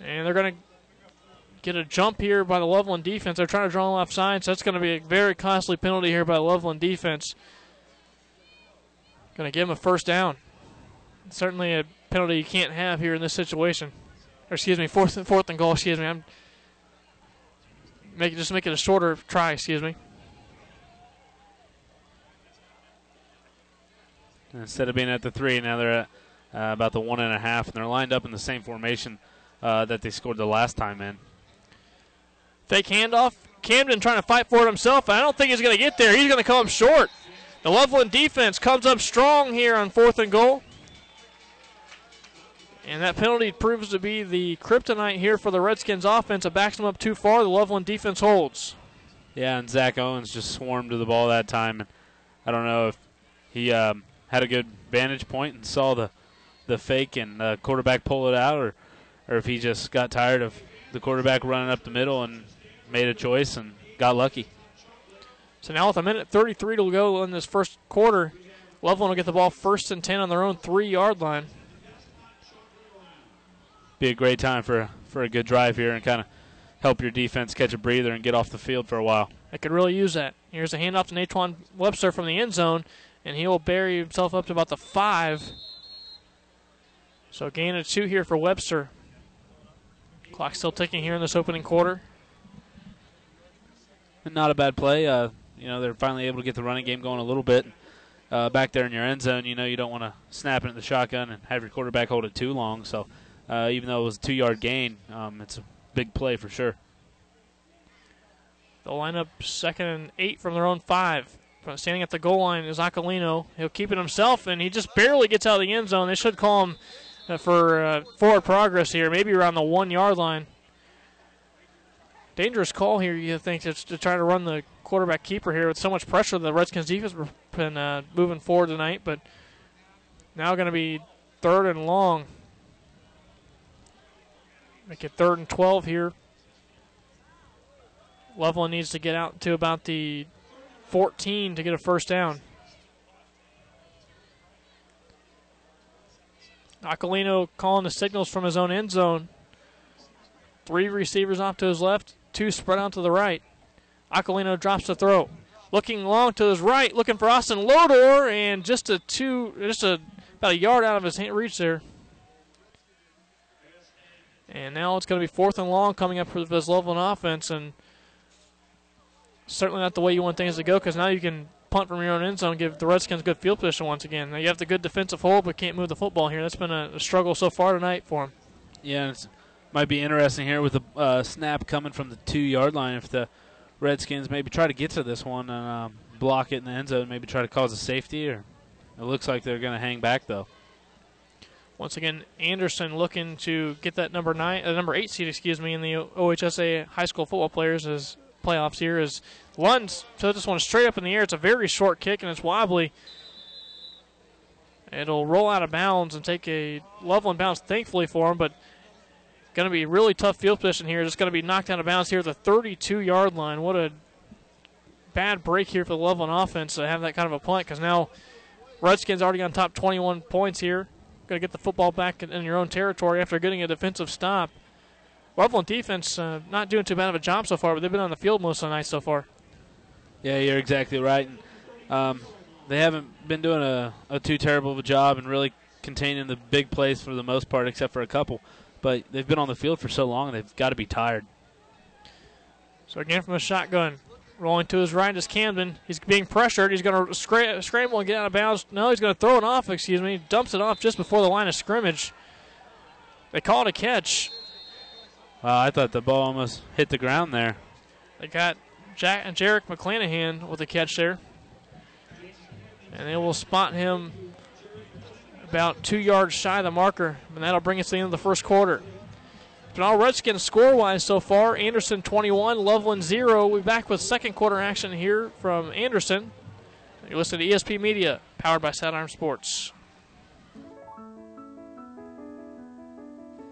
And they're going to get a jump here by the Loveland defense. They're trying to draw left side, so that's going to be a very costly penalty here by the Loveland defense. Going to give them a first down. Certainly a penalty you can't have here in this situation. Or excuse me, fourth and fourth and goal. Excuse me. I'm make just make it a shorter try. Excuse me. Instead of being at the three, now they're at uh, about the one and a half, and they're lined up in the same formation uh, that they scored the last time in. Fake handoff. Camden trying to fight for it himself. I don't think he's going to get there. He's going to come short. The Loveland defense comes up strong here on fourth and goal. And that penalty proves to be the kryptonite here for the Redskins offense. It backs them up too far. The Loveland defense holds. Yeah, and Zach Owens just swarmed to the ball that time. And I don't know if he um, had a good vantage point and saw the, the fake and the quarterback pull it out, or, or if he just got tired of the quarterback running up the middle and made a choice and got lucky. So now with a minute 33 to go in this first quarter, Loveland will get the ball first and 10 on their own three yard line. Be a great time for for a good drive here and kind of help your defense catch a breather and get off the field for a while. I could really use that. Here's a handoff to Natwan Webster from the end zone, and he will bury himself up to about the five. So gain of two here for Webster. Clock still ticking here in this opening quarter. Not a bad play. Uh, you know, they're finally able to get the running game going a little bit. Uh, back there in your end zone, you know, you don't want to snap it in the shotgun and have your quarterback hold it too long. So, uh, even though it was a two yard gain, um, it's a big play for sure. They'll line up second and eight from their own five. Standing at the goal line is Aquilino. He'll keep it himself, and he just barely gets out of the end zone. They should call him uh, for uh, forward progress here, maybe around the one yard line. Dangerous call here, you think, to, to try to run the quarterback keeper here with so much pressure. The Redskins defense has been uh, moving forward tonight, but now going to be third and long. Make it third and 12 here. Loveland needs to get out to about the 14 to get a first down. Aquilino calling the signals from his own end zone. Three receivers off to his left, two spread out to the right. Aquilino drops the throw. Looking long to his right, looking for Austin Lodor, and just a two, just a about a yard out of his hand, reach there. And now it's going to be fourth and long coming up for this Loveland offense, and certainly not the way you want things to go because now you can punt from your own end zone give the Redskins good field position once again. Now you have the good defensive hold, but can't move the football here. That's been a, a struggle so far tonight for them. Yeah, it might be interesting here with the uh, snap coming from the two yard line if the Redskins maybe try to get to this one and um, block it in the end zone, maybe try to cause a safety, or it looks like they're going to hang back though. Once again, Anderson looking to get that number nine, uh, number eight seed, excuse me, in the OHSA high school football players as playoffs here is Lund. So this one straight up in the air. It's a very short kick and it's wobbly. It'll roll out of bounds and take a Loveland bounce, thankfully for him, but going to be really tough field position here. It's going to be knocked out of bounds here at the 32 yard line. What a bad break here for the Loveland offense to have that kind of a punt because now Redskins already on top 21 points here. Going to get the football back in, in your own territory after getting a defensive stop. Loveland defense uh, not doing too bad of a job so far, but they've been on the field most of the night so far. Yeah, you're exactly right. And, um, they haven't been doing a, a too terrible of a job and really containing the big plays for the most part, except for a couple. But they've been on the field for so long, they've got to be tired. So again from the shotgun, rolling to his right is Camden. He's being pressured. He's going to scra- scramble and get out of bounds. No, he's going to throw it off. Excuse me. Dumps it off just before the line of scrimmage. They call it a catch. Wow, I thought the ball almost hit the ground there. They got Jack and Jarek McClanahan with the catch there. And they will spot him about two yards shy of the marker, and that'll bring us to the end of the first quarter. All Redskins score wise so far Anderson 21, Loveland 0. We're back with second quarter action here from Anderson. You listen to ESP Media, powered by Sidearm Sports.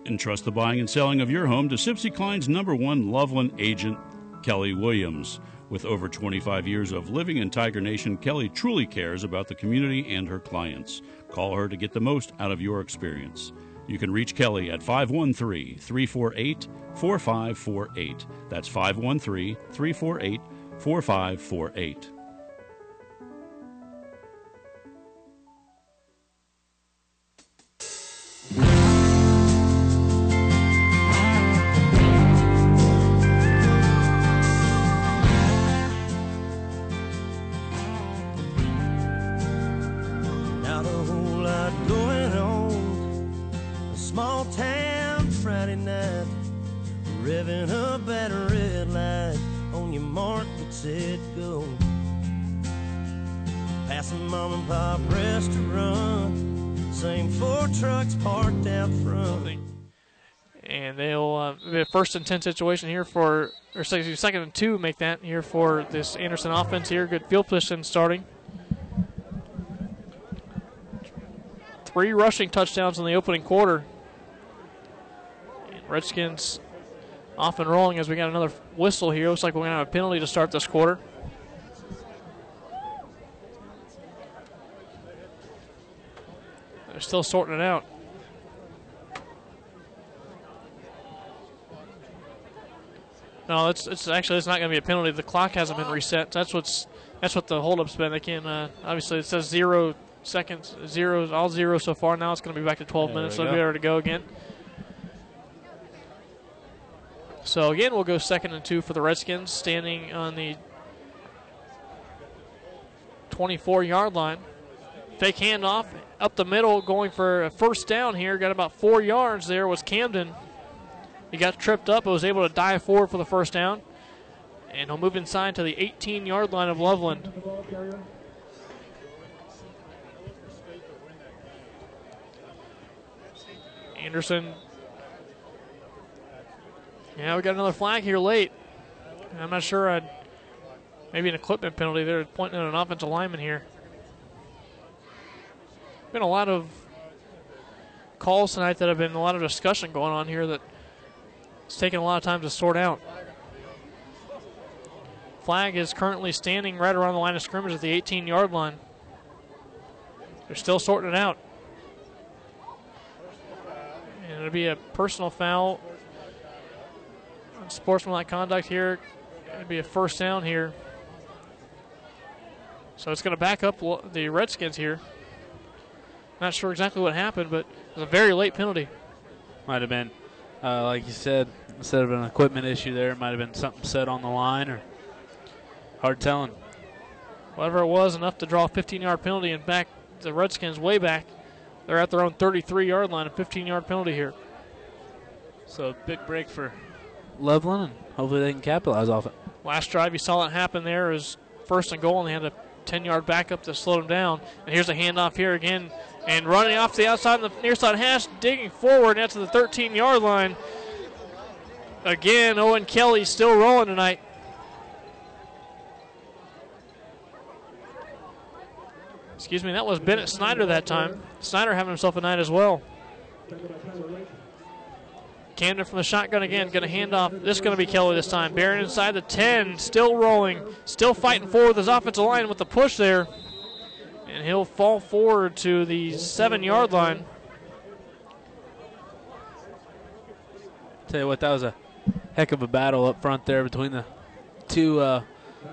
Entrust the buying and selling of your home to Sibcy Cline's number one Loveland agent, Kelly Williams. With over 25 years of living in Tiger Nation, Kelly truly cares about the community and her clients. Call her to get the most out of your experience. You can reach Kelly at 513 348 4548. That's 513 348 4548. First and 10 situation here for, or second and two, make that here for this Anderson offense here. Good field position starting. Three rushing touchdowns in the opening quarter. And Redskins off and rolling as we got another whistle here. Looks like we're going to have a penalty to start this quarter. They're still sorting it out. No, it's it's actually it's not going to be a penalty. The clock hasn't been reset. That's what's that's what the holdup's been. They can uh, obviously it says zero seconds, zeros, all zero so far. Now it's going to be back to 12 There minutes, so it'll be ready to go again. So again, we'll go second and two for the Redskins, standing on the 24-yard line. Fake handoff up the middle, going for a first down here. Got about four yards there. Was Camden. He got tripped up, but was able to dive forward for the first down. And he'll move inside to the 18 yard line of Loveland. Anderson. Yeah, we got another flag here late. I'm not sure. I'd, maybe an equipment penalty. They're pointing at an offensive lineman here. Been a lot of calls tonight that have been a lot of discussion going on here that it's taking a lot of time to sort out. Flag is currently standing right around the line of scrimmage at the 18 yard line. They're still sorting it out. And it'll be a personal foul. Sportsmanlike conduct here. It'll be a first down here. So it's going to back up the Redskins here. Not sure exactly what happened, but it was a very late penalty. Might have been, uh, like you said, instead of an equipment issue there, it might have been something set on the line or hard telling. Whatever it was, enough to draw a 15 yard penalty and back the Redskins way back. They're at their own 33 yard line, a 15 yard penalty here. So a big break for Loveland, and hopefully they can capitalize off it. Last drive, you saw it happen there. It was first and goal, and they had a 10 yard backup to slow them down. And here's a handoff here again. And running off the outside of the near side hash, digging forward out to the 13 yard line. Again, Owen Kelly still rolling tonight. Excuse me, that was Bennett Snyder that time. Snyder having himself a night as well. Camden from the shotgun again, going to hand off. This is going to be Kelly this time. Barron inside the 10, still rolling, still fighting forward with his offensive line with the push there. And he'll fall forward to the seven yard line. Tell you what, that was a heck of a battle up front there between the two, uh,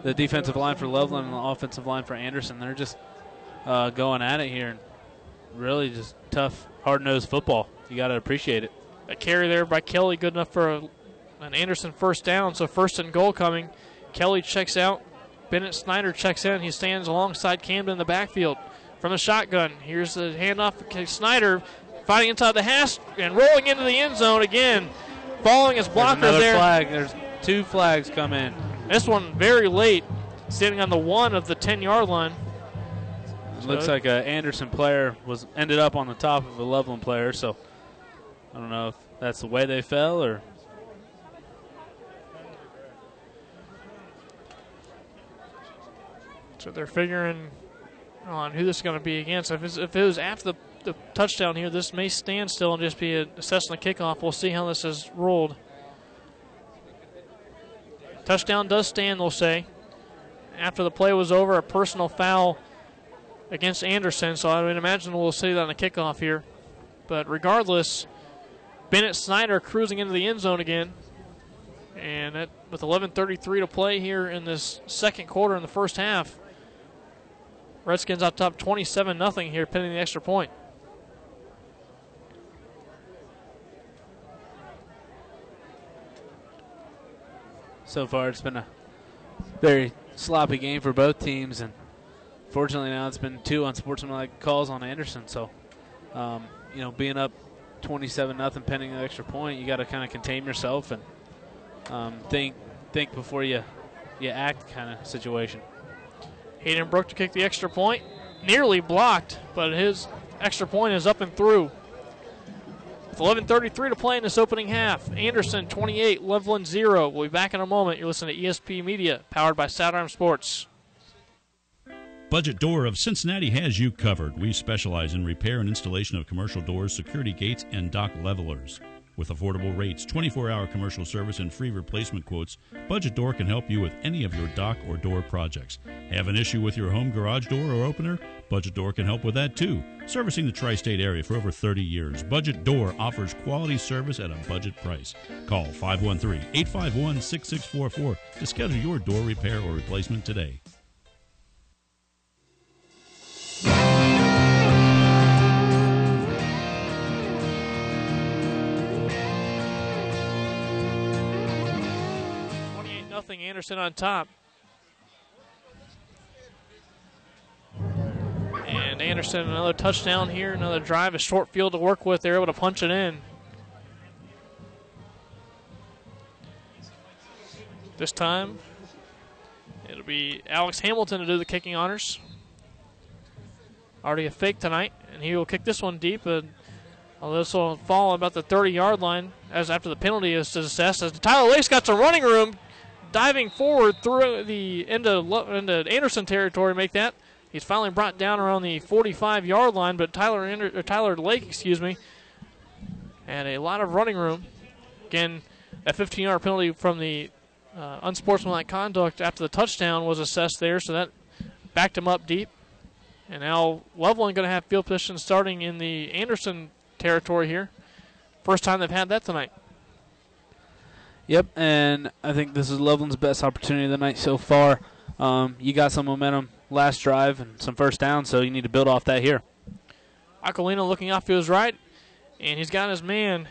the defensive line for Loveland and the offensive line for Anderson. They're just uh, going at it here. and Really just tough, hard nosed football. You got to appreciate it. A carry there by Kelly, good enough for a, an Anderson first down. So first and goal coming. Kelly checks out. Bennett Snyder checks in. He stands alongside Camden in the backfield from the shotgun. Here's the handoff. to Snyder fighting inside the hash and rolling into the end zone again. Following his There's blocker another there. flag. There's two flags come in. This one very late, standing on the one of the 10 yard line. Looks like a Anderson player was ended up on the top of a Loveland player. So I don't know if that's the way they fell or So they're figuring on who this is going to be against. If, if it was after the, the touchdown here, this may stand still and just be assessing the kickoff. We'll see how this is rolled. Touchdown does stand, they'll say. After the play was over, a personal foul against Anderson, so I would imagine we'll see that on the kickoff here. But regardless, Bennett Snyder cruising into the end zone again. And with 11:33 to play here in this second quarter in the first half, Redskins up top 27 nothing here, pending the extra point. so far it's been a very sloppy game for both teams and fortunately now it's been two unsportsmanlike calls on Anderson so um, you know being up 27 nothing pending an extra point you got to kind of contain yourself and um, think think before you you act kind of situation Hayden Brook to kick the extra point, nearly blocked, but his extra point is up and through. With 11:33 to play in this opening half, Anderson 28, Loveland 0. We'll be back in a moment. You're listening to ESP Media, powered by Sidearm Sports. Budget Door of Cincinnati has you covered. We specialize in repair and installation of commercial doors, security gates, and dock levelers. With affordable rates, 24 hour commercial service, and free replacement quotes, Budget Door can help you with any of your dock or door projects. Have an issue with your home garage door or opener? Budget Door can help with that too. Servicing the tri state area for over 30 years, Budget Door offers quality service at a budget price. Call 513 851 6644 to schedule your door repair or replacement today. Nothing. Anderson on top. And Anderson another touchdown here, another drive, a short field to work with. They're able to punch it in. This time, it'll be Alex Hamilton to do the kicking honors. Already a fake tonight, and he will kick this one deep. And this will fall about the 30-yard line as after the penalty is assessed. As Tyler Lace got some running room, diving forward through the into into Anderson territory, make that. He's finally brought down around the 45-yard line, but Tyler Ander- Tyler Lake, excuse me, and a lot of running room. Again, a 15-yard penalty from the uh, unsportsmanlike conduct after the touchdown was assessed there, so that backed him up deep. And now Loveland going to have field position starting in the Anderson territory here. First time they've had that tonight. Yep, and I think this is Loveland's best opportunity of the night so far. Um, you got some momentum last drive and some first down, so you need to build off that here. Aquilino looking off to his right, and he's got his man.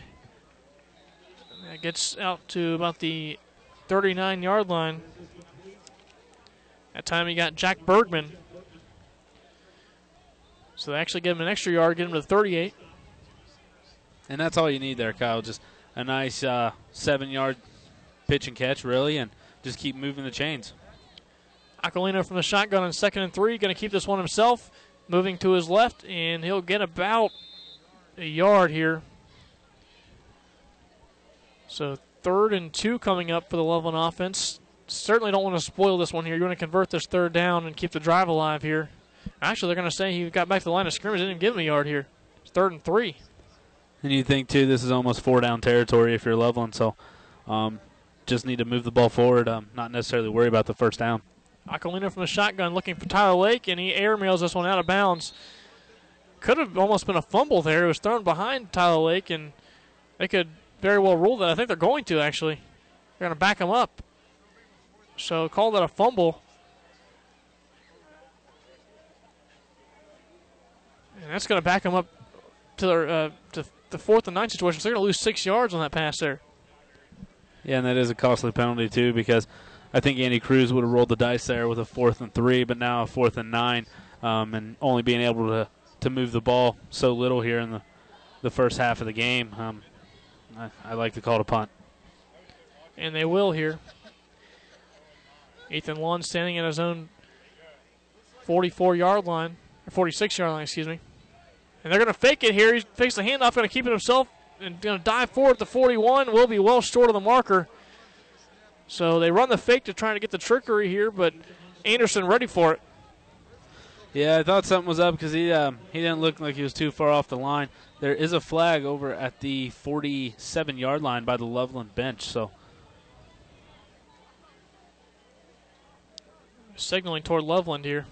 That gets out to about the 39 yard line. That time he got Jack Bergman. So they actually give him an extra yard, get him to 38. And that's all you need there, Kyle. Just a nice uh, seven yard pitch and catch, really, and just keep moving the chains. Aquilino from the shotgun on second and three, going to keep this one himself, moving to his left, and he'll get about a yard here. So third and two coming up for the Loveland offense. Certainly don't want to spoil this one here. You want to convert this third down and keep the drive alive here. Actually, they're going to say he got back to the line of scrimmage. Didn't even give him a yard here. It's third and three. And you think too, this is almost four down territory if you're Loveland. So, um, just need to move the ball forward. Um, not necessarily worry about the first down. Aquilino from the shotgun looking for Tyler Lake, and he airmails this one out of bounds. Could have almost been a fumble there. It was thrown behind Tyler Lake, and they could very well rule that. I think they're going to, actually. They're going to back him up. So call that a fumble. And that's going to back him up to their uh, to the fourth and nine situation. So they're going to lose six yards on that pass there. Yeah, and that is a costly penalty too because I think Andy Cruz would have rolled the dice there with a fourth and three, but now a fourth and nine, um, and only being able to, to move the ball so little here in the, the first half of the game. Um, I, I like to call it a punt. And they will here. Ethan Lund standing at his own 44 yard line, or 46 yard line, excuse me. And they're going to fake it here. He fakes the handoff, going to keep it himself, and going to dive forward to 41. Will be well short of the marker. So they run the fake to try to get the trickery here, but Anderson ready for it. Yeah, I thought something was up because he um, he didn't look like he was too far off the line. There is a flag over at the 47 yard line by the Loveland bench. So signaling toward Loveland here.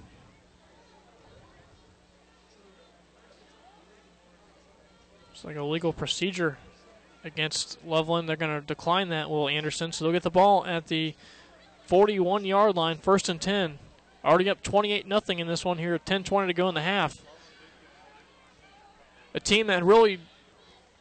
It's like a legal procedure against Loveland. They're going to decline that, Will Anderson. So they'll get the ball at the 41 yard line, first and 10. Already up 28 nothing in this one here, 10 20 to go in the half. A team that really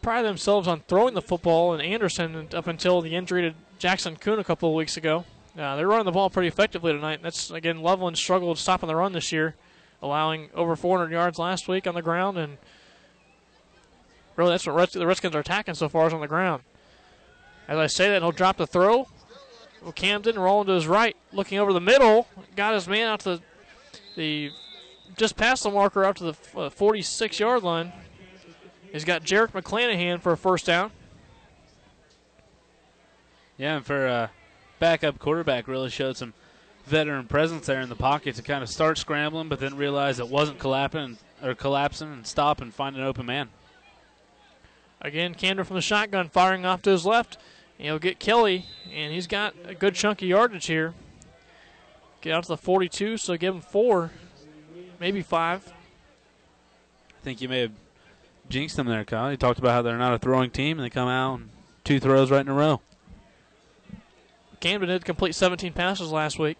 pride themselves on throwing the football, and Anderson, up until the injury to Jackson Kuhn a couple of weeks ago, uh, they're running the ball pretty effectively tonight. That's, again, Loveland struggled stopping the run this year, allowing over 400 yards last week on the ground, and really that's what the Redskins are attacking so far is on the ground. As I say that, he'll drop the throw. Well, Camden rolling to his right, looking over the middle, got his man out to the just past the marker out to the 46 yard line. He's got Jarek McClanahan for a first down. Yeah, and for uh, backup quarterback, really showed some veteran presence there in the pocket to kind of start scrambling, but then realize it wasn't collapsing or collapsing and stop and find an open man. Again, Camden from the shotgun firing off to his left. He'll get Kelly, and he's got a good chunk of yardage here. Get out to the 42, so give him four, maybe five. I think you may have jinxed them there, Kyle. You talked about how they're not a throwing team, and they come out and two throws right in a row. Camden did complete 17 passes last week.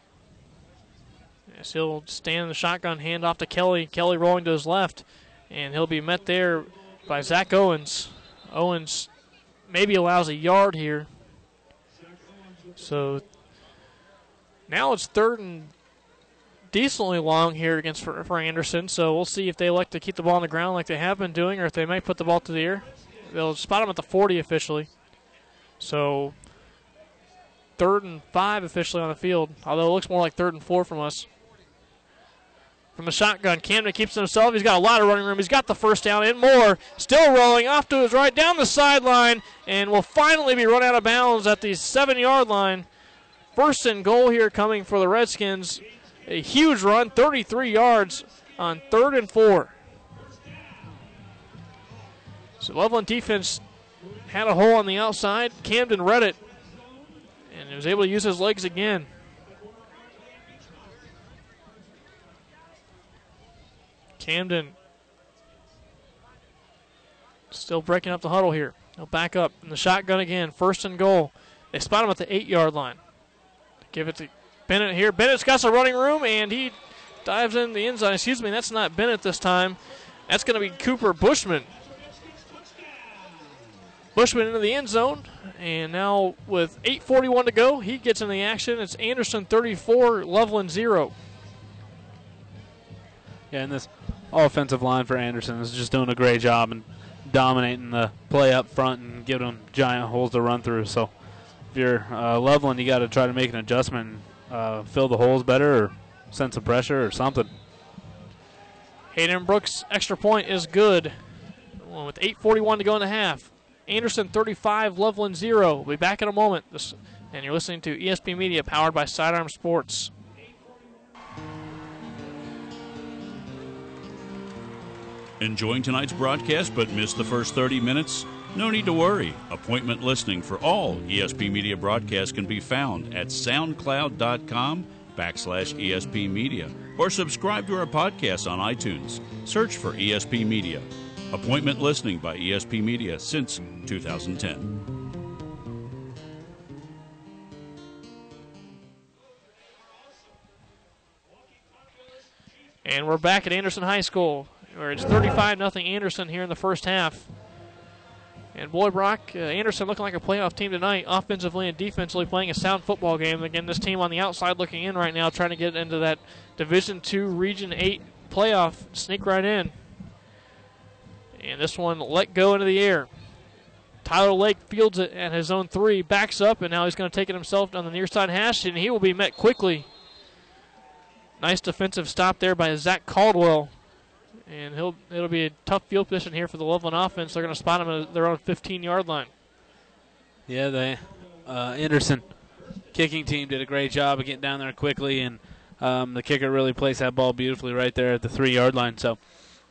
Yes, he'll stand in the shotgun, hand off to Kelly. Kelly rolling to his left, and he'll be met there by Zach Owens. Owens maybe allows a yard here. So now it's third and decently long here against for, for, Anderson. So we'll see if they like to keep the ball on the ground like they have been doing, or if they might put the ball to the air. They'll spot him at the 40 officially. So third and five officially on the field, although it looks more like third and four from us from the shotgun. Camden keeps himself. He's got a lot of running room. He's got the first down and more. Still rolling off to his right down the sideline and will finally be run out of bounds at the seven yard line. First and goal here coming for the Redskins. A huge run, 33 yards on third and four. So Loveland defense had a hole on the outside. Camden read it and he was able to use his legs again. Camden still breaking up the huddle here. He'll back up in the shotgun again. First and goal. They spot him at the eight yard line. Give it to Bennett here. Bennett's got some running room and he dives in the end zone. Excuse me, that's not Bennett this time. That's going to be Cooper Bushman. Bushman into the end zone. And now with 8.41 to go, he gets in the action. It's Anderson 34, Loveland 0. Yeah, and this offensive line for Anderson is just doing a great job and dominating the play up front and giving them giant holes to run through. So if you're uh, Loveland, you got to try to make an adjustment, uh, fill the holes better, or send some pressure or something. Hayden Brooks' extra point is good. With 8:41 to go in the half, Anderson 35, Loveland 0. We'll be back in a moment. This, and you're listening to ESP Media, powered by Sidearm Sports. Enjoying tonight's broadcast but missed the first 30 minutes? No need to worry. Appointment listening for all ESP Media broadcasts can be found at soundcloud.com backslash ESP Media or subscribe to our podcast on iTunes. Search for ESP Media. Appointment listening by ESP Media since 2010. And we're back at Anderson High School, it's 35 0 Anderson here in the first half. And boy, Brock, uh, Anderson looking like a playoff team tonight, offensively and defensively playing a sound football game. Again, this team on the outside looking in right now, trying to get into that Division Two, Region Eight playoff, sneak right in. And this one let go into the air. Tyler Lake fields it at his own three, backs up, and now he's going to take it himself on the near side hash, and he will be met quickly Nice defensive stop there by Zach Caldwell. And he'll it'll be a tough field position here for the Loveland offense. They're going to spot him at their own 15 yard line. Yeah, the uh, Anderson kicking team did a great job of getting down there quickly, and um, the kicker really placed that ball beautifully right there at the three yard line. So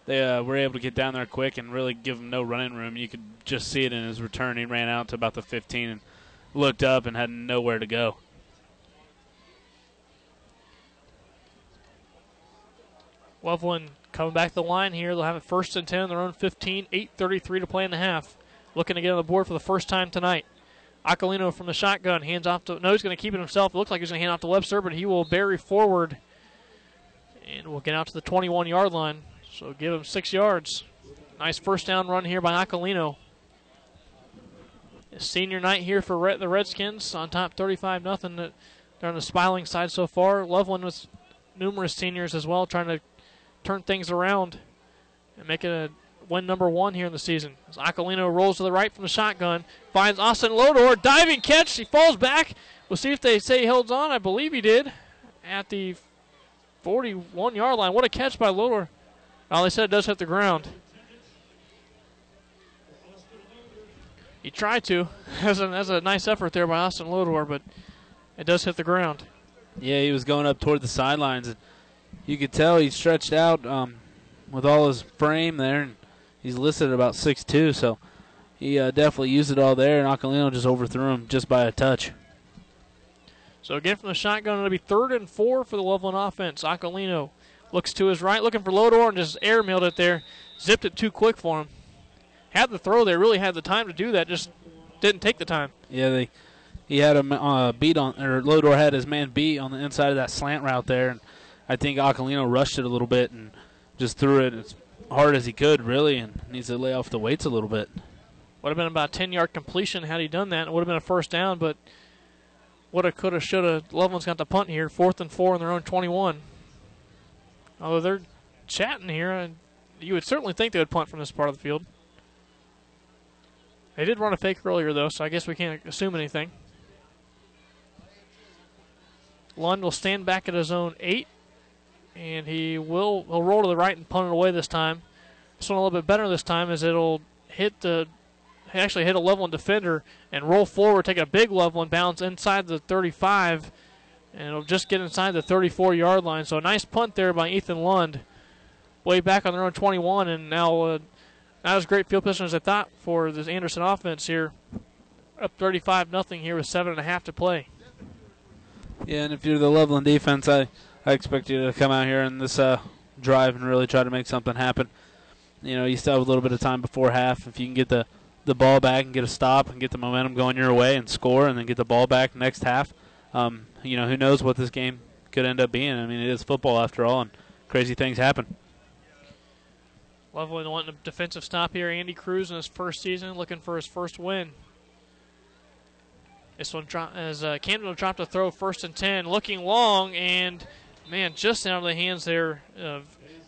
they uh, were able to get down there quick and really give him no running room. You could just see it in his return. He ran out to about the 15 and looked up and had nowhere to go. Loveland coming back to the line here. They'll have it first and 10 their own 15, 8.33 to play in the half. Looking to get on the board for the first time tonight. Aquilino from the shotgun hands off to. No, he's going to keep it himself. It looks like he's going to hand off to Webster, but he will bury forward and we'll get out to the 21 yard line. So give him six yards. Nice first down run here by Aquilino. Senior night here for the Redskins on top 35 nothing. They're on the smiling side so far. Loveland with numerous seniors as well, trying to turn things around and make it a win number one here in the season. As Aquilino rolls to the right from the shotgun, finds Austin Lodor, diving catch. He falls back. We'll see if they say he holds on. I believe he did at the 41 yard line. What a catch by Lodor. Well, they said it does hit the ground. He tried to. That's a, that's a nice effort there by Austin Lodor, but it does hit the ground. Yeah, he was going up toward the sidelines. And you could tell he's stretched out um, with all his frame there, and he's listed at about six two. So he uh, definitely used it all there, and Aquilino just overthrew him just by a touch. So again from the shotgun, it'll be third and four for the Loveland offense. Aquilino looks to his right, looking for Lodor, and just air mailed it there. Zipped it too quick for him. Had the throw there, really had the time to do that, just didn't take the time. Yeah, they he had a uh, beat on, or Lodor had his man beat on the inside of that slant route there, and I think Aquilino rushed it a little bit and just threw it as hard as he could, really, and needs to lay off the weights a little bit. Would have been about 10 yard completion had he done that. It would have been a first down, but woulda, coulda, shoulda. Loveland's got the punt here, fourth and four in their own 21. Although they're chatting here, and you would certainly think they would punt from this part of the field. They did run a fake earlier, though, so I guess we can't assume anything. Lund will stand back at his own eight and he will he'll roll to the right and punt it away this time. This one a little bit better this time as it'll hit the actually hit a level Loveland defender and roll forward, take a big Loveland bounce inside the 35, and it'll just get inside the 34 yard line. So a nice punt there by Ethan Lund, way back on their own 21, and now uh, not as great field position as I thought for this Anderson offense here. Up 35 nothing here with seven and a half to play. Yeah, and if you're the Loveland defense, I I expect you to come out here in this uh, drive and really try to make something happen. You know, you still have a little bit of time before half. If you can get the the ball back and get a stop and get the momentum going your way and score, and then get the ball back next half, um, you know, who knows what this game could end up being. I mean, it is football after all, and crazy things happen. Loveland wanting a defensive stop here. Andy Cruz in his first season, looking for his first win. This one drop, as uh, Camden will drop the throw first and ten, looking long and man, just out of the hands there of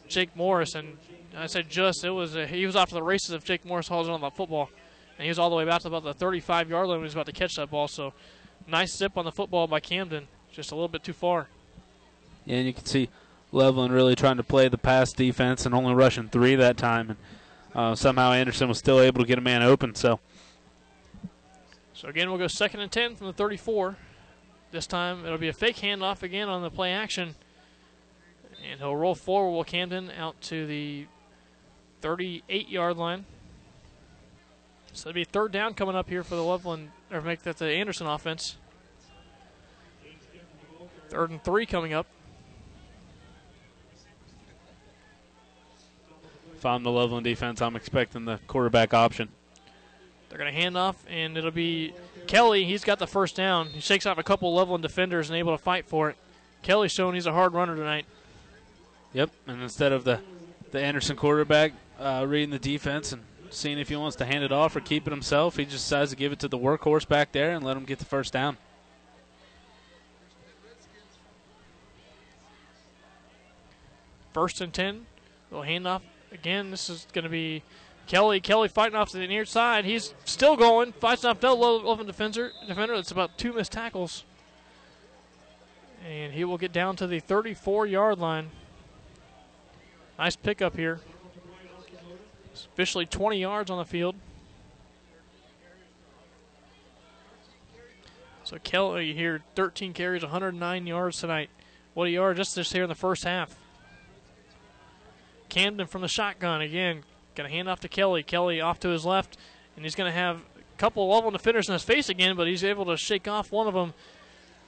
Jake Morris. And I said just, it was a, he was off to the races if Jake Morris hauls on the football. And he was all the way back to about the 35 yard line when he was about to catch that ball. So nice zip on the football by Camden, just a little bit too far. Yeah, and you can see Loveland really trying to play the pass defense and only rushing three that time. And uh, somehow Anderson was still able to get a man open. So. So again, we'll go second and 10 from the 34. This time it'll be a fake handoff again on the play action. And he'll roll forward. Will Camden out to the 38 yard line. So it'll be third down coming up here for the Loveland, or make that the Anderson offense. Third and three coming up. If I'm the Loveland defense, I'm expecting the quarterback option. They're going to hand off, and it'll be Kelly. He's got the first down. He shakes off a couple Loveland defenders and able to fight for it. Kelly's showing he's a hard runner tonight. Yep, and instead of the, the Anderson quarterback uh, reading the defense and seeing if he wants to hand it off or keep it himself, he just decides to give it to the workhorse back there and let him get the first down. First and 10. They'll hand off again. This is going to be Kelly. Kelly fighting off to the near side. He's still going. Fights off no Loveland defender. Defender. That's about two missed tackles. And he will get down to the 34 yard line. Nice pickup here. It's officially 20 yards on the field. So Kelly here, 13 carries, 109 yards tonight. What a yard just this here in the first half. Camden from the shotgun again. Going to hand off to Kelly. Kelly off to his left, and he's going to have a couple of level defenders in his face again, but he's able to shake off one of them.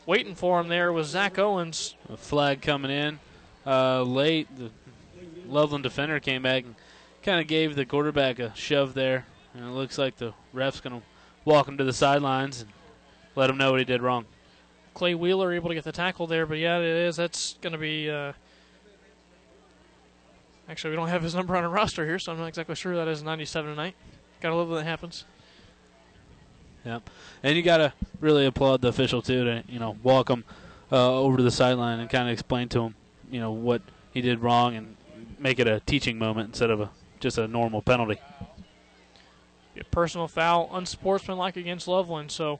Waiting for him there was Zach Owens. A flag coming in uh, late. The Loveland defender came back and kind of gave the quarterback a shove there, and it looks like the ref's going to walk him to the sidelines and let him know what he did wrong. Clay Wheeler able to get the tackle there, but yeah, it is. That's going to be. Uh, actually, we don't have his number on our roster here, so I'm not exactly sure that is 97 tonight. Got to love when that happens. Yep, and you got to really applaud the official too to you know walk him uh, over to the sideline and kind of explain to him you know what he did wrong and make it a teaching moment instead of a just a normal penalty. A personal foul, unsportsmanlike against Loveland. So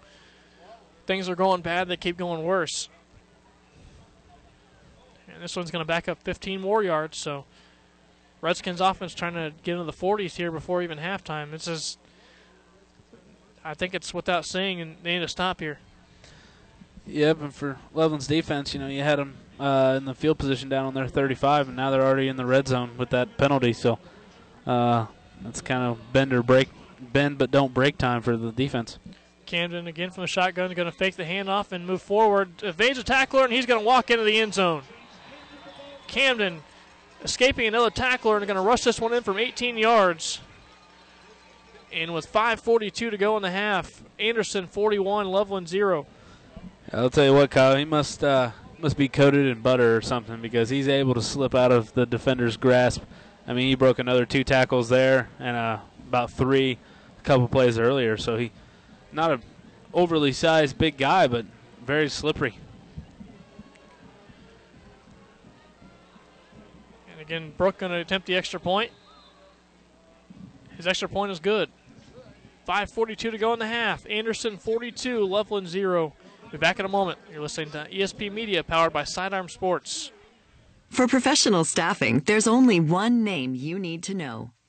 things are going bad, they keep going worse. And this one's going to back up 15 more yards. So Redskins offense trying to get into the 40s here before even halftime. This is, I think it's without saying, and they need to stop here. Yep, and for Loveland's defense, you know, you had them uh, in the field position down on their 35, and now they're already in the red zone with that penalty. So uh, that's kind of bend or break, bend but don't break time for the defense. Camden again from the shotgun, going to fake the handoff and move forward. Evades a tackler, and he's going to walk into the end zone. Camden escaping another tackler and going to rush this one in from 18 yards. And with 5:42 to go in the half, Anderson 41, Loveland zero. I'll tell you what, Kyle, he must uh, must be coated in butter or something because he's able to slip out of the defender's grasp. I mean, he broke another two tackles there and uh, about three a couple plays earlier. So he not a overly sized big guy, but very slippery. And again, Brooke going to attempt the extra point. His extra point is good. 5.42 to go in the half. Anderson 42, Loveland 0. Be back in a moment. You're listening to ESP Media powered by Sidearm Sports. For professional staffing, there's only one name you need to know.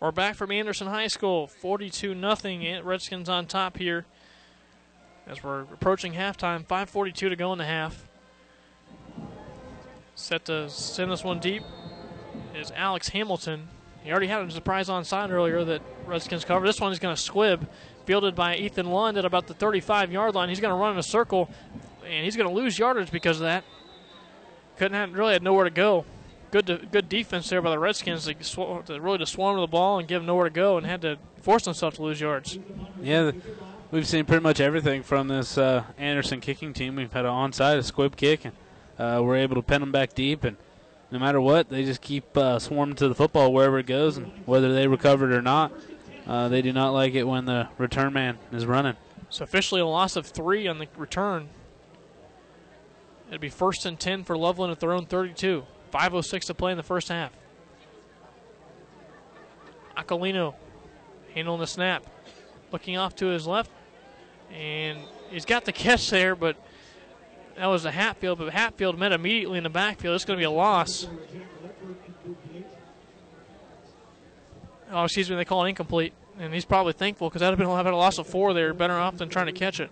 We're back from Anderson High School, 42 nothing. Redskins on top here as we're approaching halftime. 5:42 to go in the half. Set to send this one deep is Alex Hamilton. He already had a surprise on side earlier that Redskins covered. This one is going to squib, fielded by Ethan Lund at about the 35 yard line. He's going to run in a circle, and he's going to lose yardage because of that. Couldn't have, really had nowhere to go good to, good defense there by the Redskins to, sw- to really to swarm to the ball and give them nowhere to go and had to force themselves to lose yards. Yeah, we've seen pretty much everything from this uh, Anderson kicking team. We've had an onside, a squib kick, and uh, we're able to pin them back deep. And no matter what, they just keep uh, swarming to the football wherever it goes, and whether they recover it or not, uh, they do not like it when the return man is running. So officially a loss of three on the return. It'd be first and 10 for Loveland at their own 32. 5.06 to play in the first half. Aquilino handling the snap. Looking off to his left. And he's got the catch there, but that was a Hatfield. But Hatfield met immediately in the backfield. It's going to be a loss. Oh, excuse me, they call it incomplete. And he's probably thankful because that would have been a loss of four there. Better off than trying to catch it.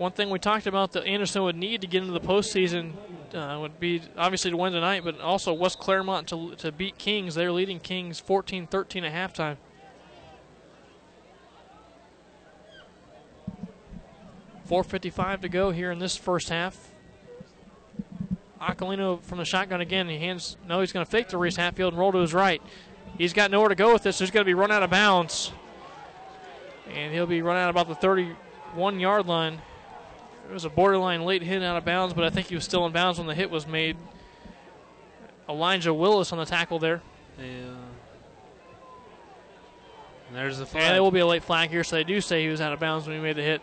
One thing we talked about that Anderson would need to get into the postseason uh, would be obviously to win tonight, but also West Clermont to, to beat Kings. They're leading Kings 14 13 at halftime. Four fifty-five to go here in this first half. Aquilino from the shotgun again. He hands. No, he's going to fake to Reese Hatfield and roll to his right. He's got nowhere to go with this. He's going to be run out of bounds, and he'll be run out about the 31-yard line. It was a borderline late hit out of bounds, but I think he was still in bounds when the hit was made. Elijah Willis on the tackle there. Yeah. And there's the flag. And it will be a late flag here, so they do say he was out of bounds when he made the hit.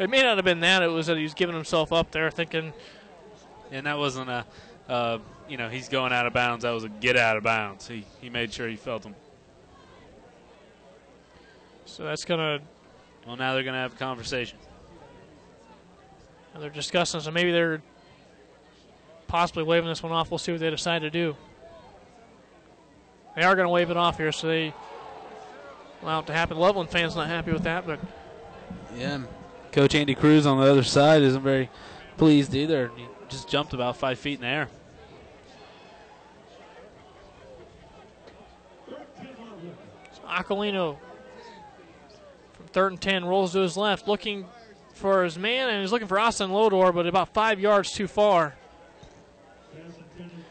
It may not have been that; it was that he was giving himself up there, thinking. And that wasn't a, uh, you know, he's going out of bounds. That was a get out of bounds. He he made sure he felt him. So that's gonna. Well, now they're gonna have a conversation. They're discussing, so maybe they're possibly waving this one off. We'll see what they decide to do. They are going to wave it off here, so they allow it to happen. Loveland fans not happy with that, but Yeah. Coach Andy Cruz on the other side isn't very pleased either. He just jumped about five feet in the air. Aquilino from third and ten rolls to his left, looking for his man, and he's looking for Austin Lodor, but about five yards too far.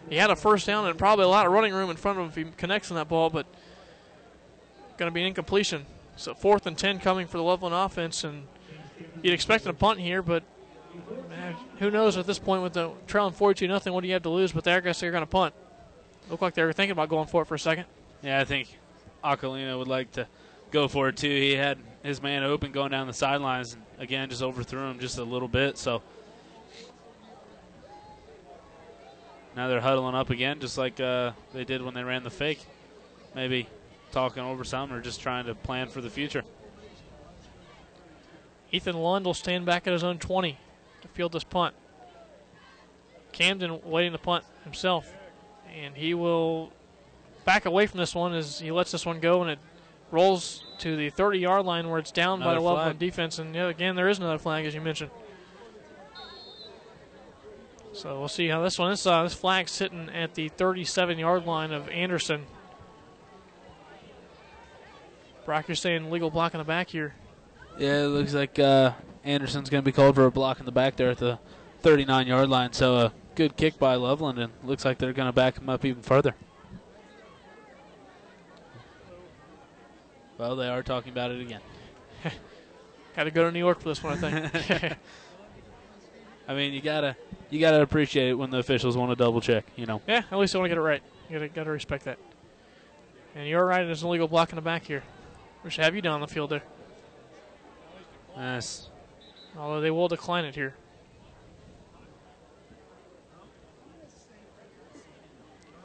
He had a first down and probably a lot of running room in front of him if he connects on that ball, but going to be an incompletion. So fourth and ten coming for the Loveland offense, and you'd expect a punt here, but man, who knows at this point with the trailing 42 nothing, what do you have to lose? But they're going to punt. Look like they were thinking about going for it for a second. Yeah, I think Aquilino would like to go for it too. He had his man open going down the sidelines, and again just overthrew him just a little bit. So now they're huddling up again, just like uh, they did when they ran the fake. Maybe talking over something or just trying to plan for the future. Ethan Lund will stand back at his own 20 to field this punt. Camden waiting to punt himself, and he will back away from this one as he lets this one go, and it rolls to the 30-yard line where it's down by Another the Loveland flag. defense. And again, there is another flag as you mentioned. So we'll see how this one. This uh, this flag sitting at the 37-yard line of Anderson. Brock, you're saying legal block in the back here. Yeah, it looks like uh, Anderson's going to be called for a block in the back there at the 39 yard line. So a good kick by Loveland, and looks like they're going to back him up even further. Well, they are talking about it again. Had to go to New York for this one, I think. I mean, you gotta you gotta appreciate it when the officials want to double check. You know. Yeah, at least they want to get it right. You gotta, gotta respect that. And you're right, there's an illegal block in the back here. We should have you down on the field there. Yes. Although they will decline it here.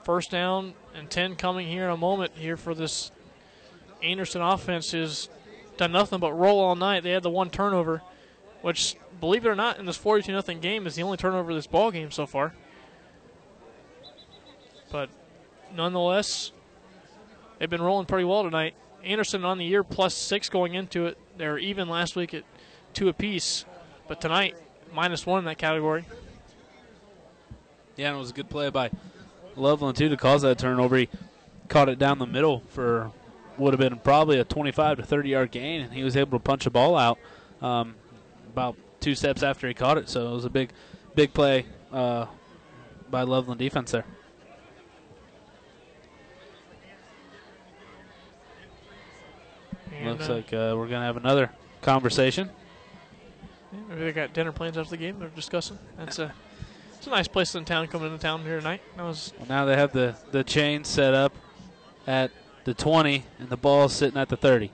First down and 10 coming here in a moment here for this Anderson offense has done nothing but roll all night. They had the one turnover, which, believe it or not, in this 42 nothing game is the only turnover of this ball game so far. But nonetheless, they've been rolling pretty well tonight. Anderson on the year plus six going into it. They were even last week at two apiece, but tonight minus one in that category. Yeah, and it was a good play by Loveland too to cause that turnover. He caught it down the middle for would have been probably a 25 to 30 yard gain, and he was able to punch a ball out um, about two steps after he caught it. So it was a big, big play uh, by Loveland defense there. And, Looks uh, like uh, we're gonna have another conversation. yeah, maybe they got dinner plans after the game. They're discussing. That's a it's a nice place in town coming into town here tonight. That was Well, now they have the the chain set up at the 20, and the ball sitting at the 30.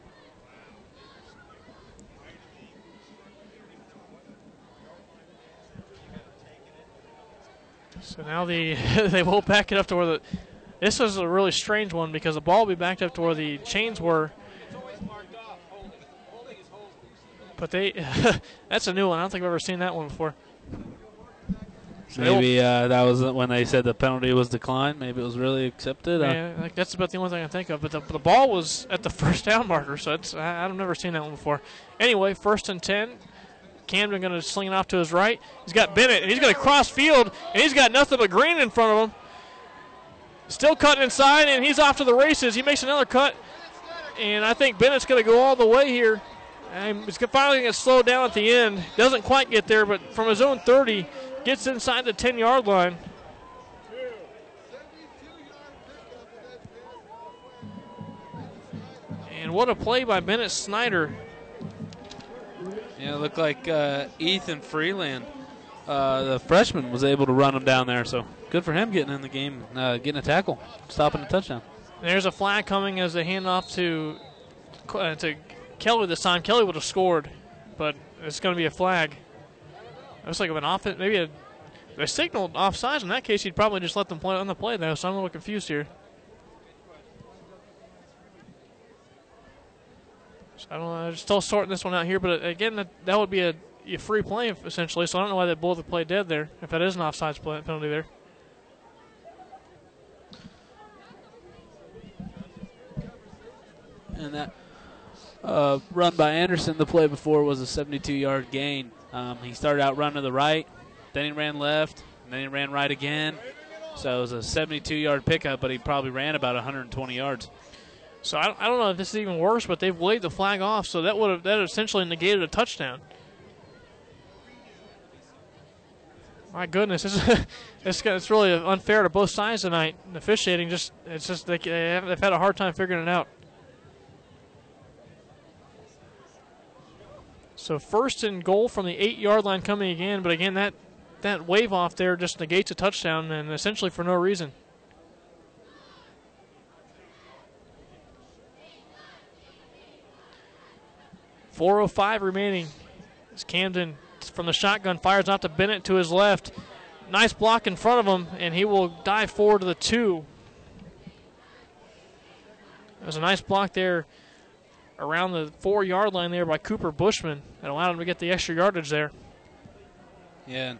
So now the they will back it up to where the this was a really strange one because the ball will be backed up to where the chains were. But they that's a new one. I don't think I've ever seen that one before. So Maybe uh, that was when they said the penalty was declined. Maybe it was really accepted. Uh, Yeah, like, that's about the only thing I can think of. But the, the ball was at the first down marker, so it's I, I've never seen that one before. Anyway, first and ten. Camden going to sling it off to his right. He's got Bennett, and he's going to cross field, and he's got nothing but green in front of him. Still cutting inside, and he's off to the races. He makes another cut, and I think Bennett's going to go all the way here. And he's finally going to slow down at the end. Doesn't quite get there, but from his own 30, gets inside the 10 yard line. And what a play by Bennett Snyder. Yeah, it looked like uh, Ethan Freeland, uh, the freshman, was able to run him down there. So good for him getting in the game, uh, getting a tackle, stopping a touchdown. There's a flag coming as they hand off to uh, to Kelly this time. Kelly would have scored, but it's going to be a flag. It was like of an offense, maybe a they signaled offsides. In that case, he'd probably just let them play on the play though. So I'm a little confused here. So I don't know. I'm still sorting this one out here, but again, that, that would be a, a free play essentially. So I don't know why they blew the play dead there. If that is an offsides penalty there. And that uh, run by Anderson, the play before, was a 72 yard gain. Um, he started out running to the right, then he ran left, and then he ran right again. So it was a 72 yard pickup, but he probably ran about 120 yards. So I, I don't know if this is even worse, but they've waved the flag off, so that would have that essentially negated a touchdown. My goodness, is it's, it's really unfair to both sides tonight. Officiating just it's just they they've had a hard time figuring it out. So first and goal from the eight yard line coming again, but again that that wave off there just negates a touchdown and essentially for no reason. Four oh five remaining. As Camden from the shotgun fires out to Bennett to his left. Nice block in front of him, and he will dive forward to the two. It was a nice block there around the four yard line there by Cooper Bushman that allowed him to get the extra yardage there. Yeah, and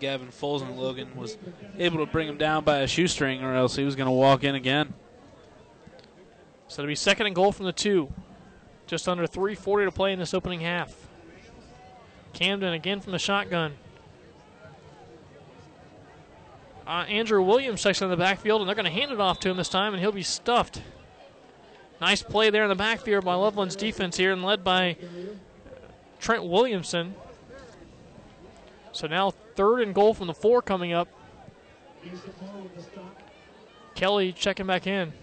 Gavin Folsen Logan was able to bring him down by a shoestring, or else he was going to walk in again. So it'll be second and goal from the two. Just under 3.40 to play in this opening half. Camden again from the shotgun. Uh, Andrew Williams section in the backfield, and they're going to hand it off to him this time, and he'll be stuffed. Nice play there in the backfield by Loveland's defense here, and led by Trent Williamson. So now third and goal from the four coming up. Kelly checking back in.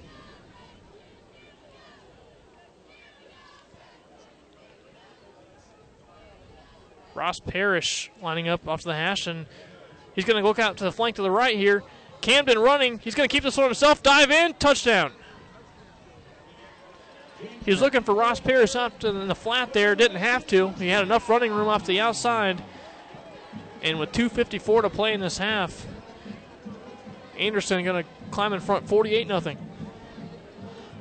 Ross Parrish lining up off to the hash, and he's going to look out to the flank to the right here. Camden running. He's going to keep this one himself. Dive in. Touchdown. He was looking for Ross Pierce up to the flat there. Didn't have to. He had enough running room off the outside. And with 2.54 to play in this half, Anderson going to climb in front 48 nothing.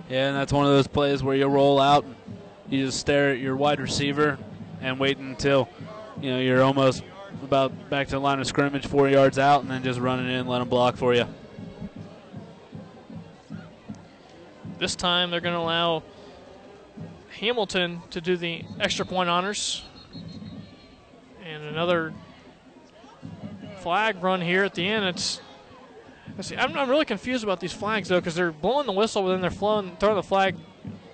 Yeah, and that's one of those plays where you roll out, you just stare at your wide receiver and wait until you know you're almost about back to the line of scrimmage, four yards out, and then just run it in, let them block for you. This time they're going to allow Hamilton to do the extra point honors. And another flag run here at the end. It's let's see, I'm, I'm really confused about these flags though because they're blowing the whistle, but then they're flowing, throwing the flag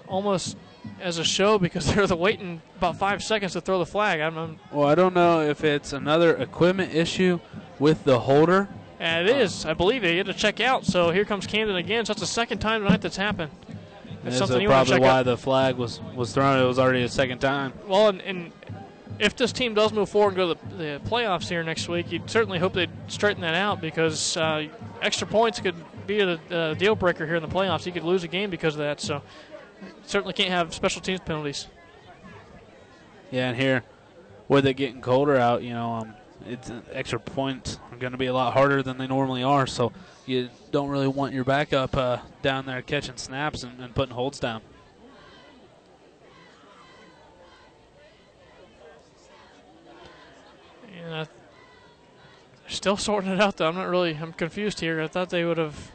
almost as a show because they're the waiting about five seconds to throw the flag. I'm, I'm Well, I don't know if it's another equipment issue with the holder. and it is, I believe it. You had to check out. So here comes Camden again. So that's the second time tonight that's happened. That's That's something you probably why out. the flag was, was thrown. It was already a second time. Well, and, and if this team does move forward and go to the, the playoffs here next week, you'd certainly hope they'd straighten that out because uh, extra points could be a, a deal breaker here in the playoffs. You could lose a game because of that. So certainly can't have special teams penalties. Yeah, and here, with it getting colder out, you know, um, it's uh, extra points are going to be a lot harder than they normally are. So you don't really want your backup uh, down there catching snaps and, and putting holds down. And I, they're still sorting it out, though. I'm not really. I'm confused here. I thought they would have.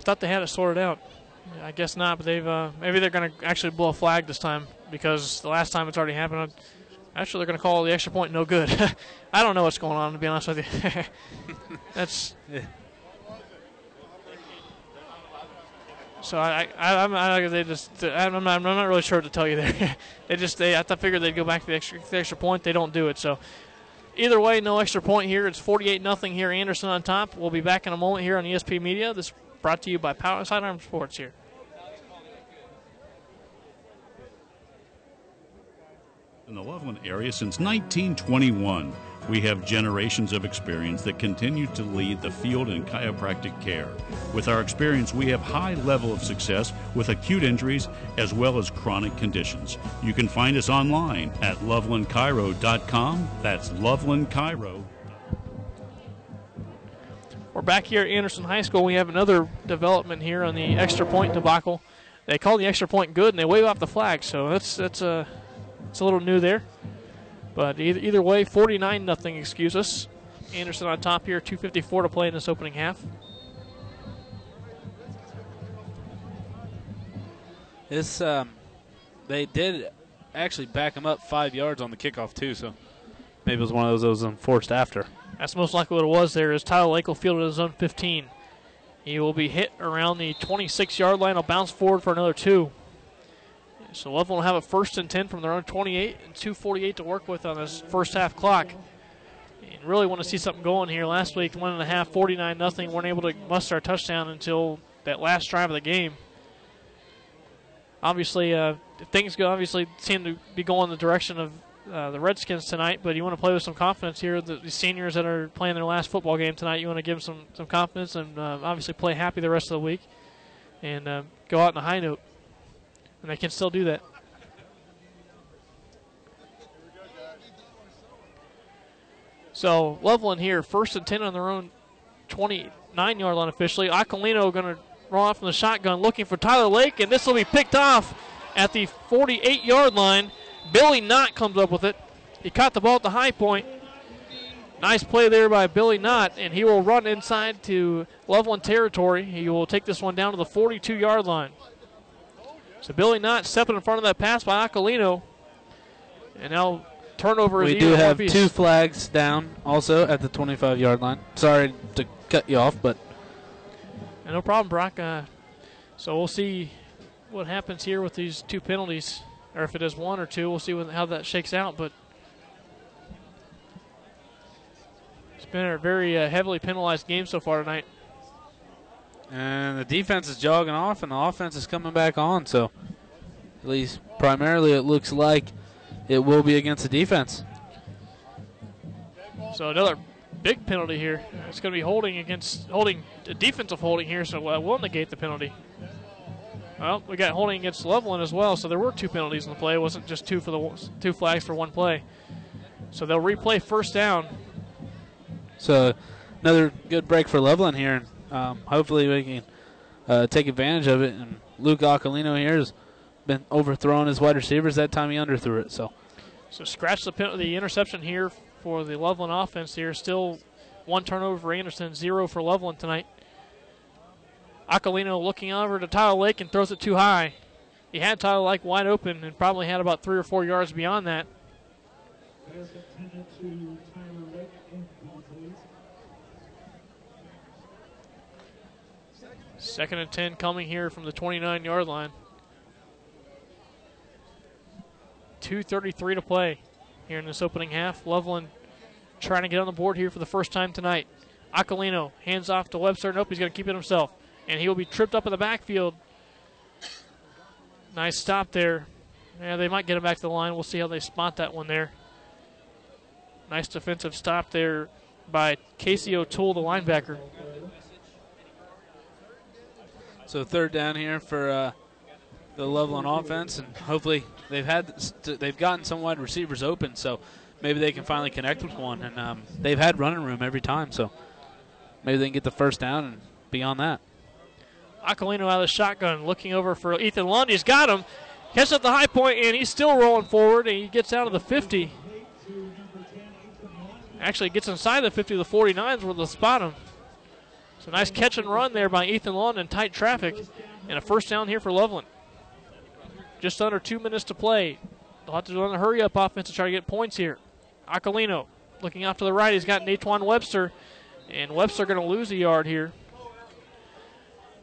I thought they had it sorted out. I guess not, but they've. Uh, maybe they're going to actually blow a flag this time because the last time it's already happened. Actually, they're going to call the extra point no good. I don't know what's going on, to be honest with you. That's. So I, I, I'm, I, they just, I'm not, I'm not really sure what to tell you there. they just, they, I figured they'd go back to the extra, the extra point. They don't do it. So either way, no extra point here. It's 48 nothing here. Anderson on top. We'll be back in a moment here on ESP Media. This brought to you by Power Sidearm Sports here. In the Loveland area since 1921, we have generations of experience that continue to lead the field in chiropractic care. With our experience, we have high level of success with acute injuries as well as chronic conditions. You can find us online at lovelandchiro.com. That's lovelandchiro. We're back here at Anderson High School. We have another development here on the extra point debacle. They call the extra point good, and they wave off the flag. So that's that's a it's a little new there. But either, either way, 49 nothing. Excuse us. Anderson on top here, 2:54 to play in this opening half. This um, they did actually back him up five yards on the kickoff too, so maybe it was one of those that was enforced after. That's most likely what it was. There is Tyler Lake will field in his zone 15. He will be hit around the 26-yard line. He'll bounce forward for another two. So Loveland will have a first and 10 from their own 28 and 248 to work with on this first half clock. And really want to see something going here. Last week, one and a half, 49 nothing. weren't able to muster a touchdown until that last drive of the game. Obviously, uh, things go obviously seem to be going the direction of uh, the Redskins tonight, but you want to play with some confidence here. The, the, seniors that are playing their last football game tonight, you want to give them some, some confidence and uh, obviously play happy the rest of the week and uh, go out on a high note and they can still do that. So Loveland here, first and 10 on their own 29 yard line officially. Aquilino going to roll off from the shotgun looking for Tyler Lake, and this will be picked off at the 48 yard line. Billy Knott comes up with it. He caught the ball at the high point. Nice play there by Billy Knott, and he will run inside to Loveland territory. He will take this one down to the 42 yard line. So Billy Knott stepping in front of that pass by Aquilino. And now turnover is We do have two flags down also at the 25 yard line. Sorry to cut you off, but. no problem, Brock. Uh, so we'll see what happens here with these two penalties, or if it is one or two. We'll see what, how that shakes out. But it's been a very uh, heavily penalized game so far tonight. And the defense is jogging off, and the offense is coming back on. So, at least primarily, it looks like it will be against the defense. So another big penalty here. It's going to be holding against holding a defensive holding here, so uh, we'll negate the penalty. Well, we got holding against Loveland as well, so there were two penalties in the play. It wasn't just two for the two flags for one play. So they'll replay first down. So another good break for Loveland here. Um, hopefully we can uh, take advantage of it. And Luke Aquilino here has been overthrowing his wide receivers. That time he underthrew it. So, so scratch the the interception here for the Loveland offense. Here still one turnover for Anderson, zero for Loveland tonight. Aquilino looking over to Tyler Lake and throws it too high. He had Tyler Lake wide open and probably had about three or four yards beyond that. Second and 10 coming here from the 29 yard line. 2.33 to play here in this opening half. Loveland trying to get on the board here for the first time tonight. Aquilino hands off to Webster. Nope, he's going to keep it himself. And he will be tripped up in the backfield. Nice stop there. Yeah, they might get him back to the line. We'll see how they spot that one there. Nice defensive stop there by Casey O'Toole, the linebacker. So third down here for uh, the Loveland offense, and hopefully they've had they've gotten some wide receivers open. So maybe they can finally connect with one. And um, they've had running room every time, so maybe they can get the first down and beyond that. Aquilino out of the shotgun, looking over for Ethan Lund. He's got him. Catches at the high point, and he's still rolling forward, and he gets out of the 50. Actually, gets inside the 50 the 49s where they'll spot him. So nice catch and run there by Ethan Lund in tight traffic, and a first down here for Loveland. Just under two minutes to play. They'll have to run a hurry up offense to try to get points here. Aquilino looking off to the right. He's got Natwan Webster, and Webster going to lose a yard here.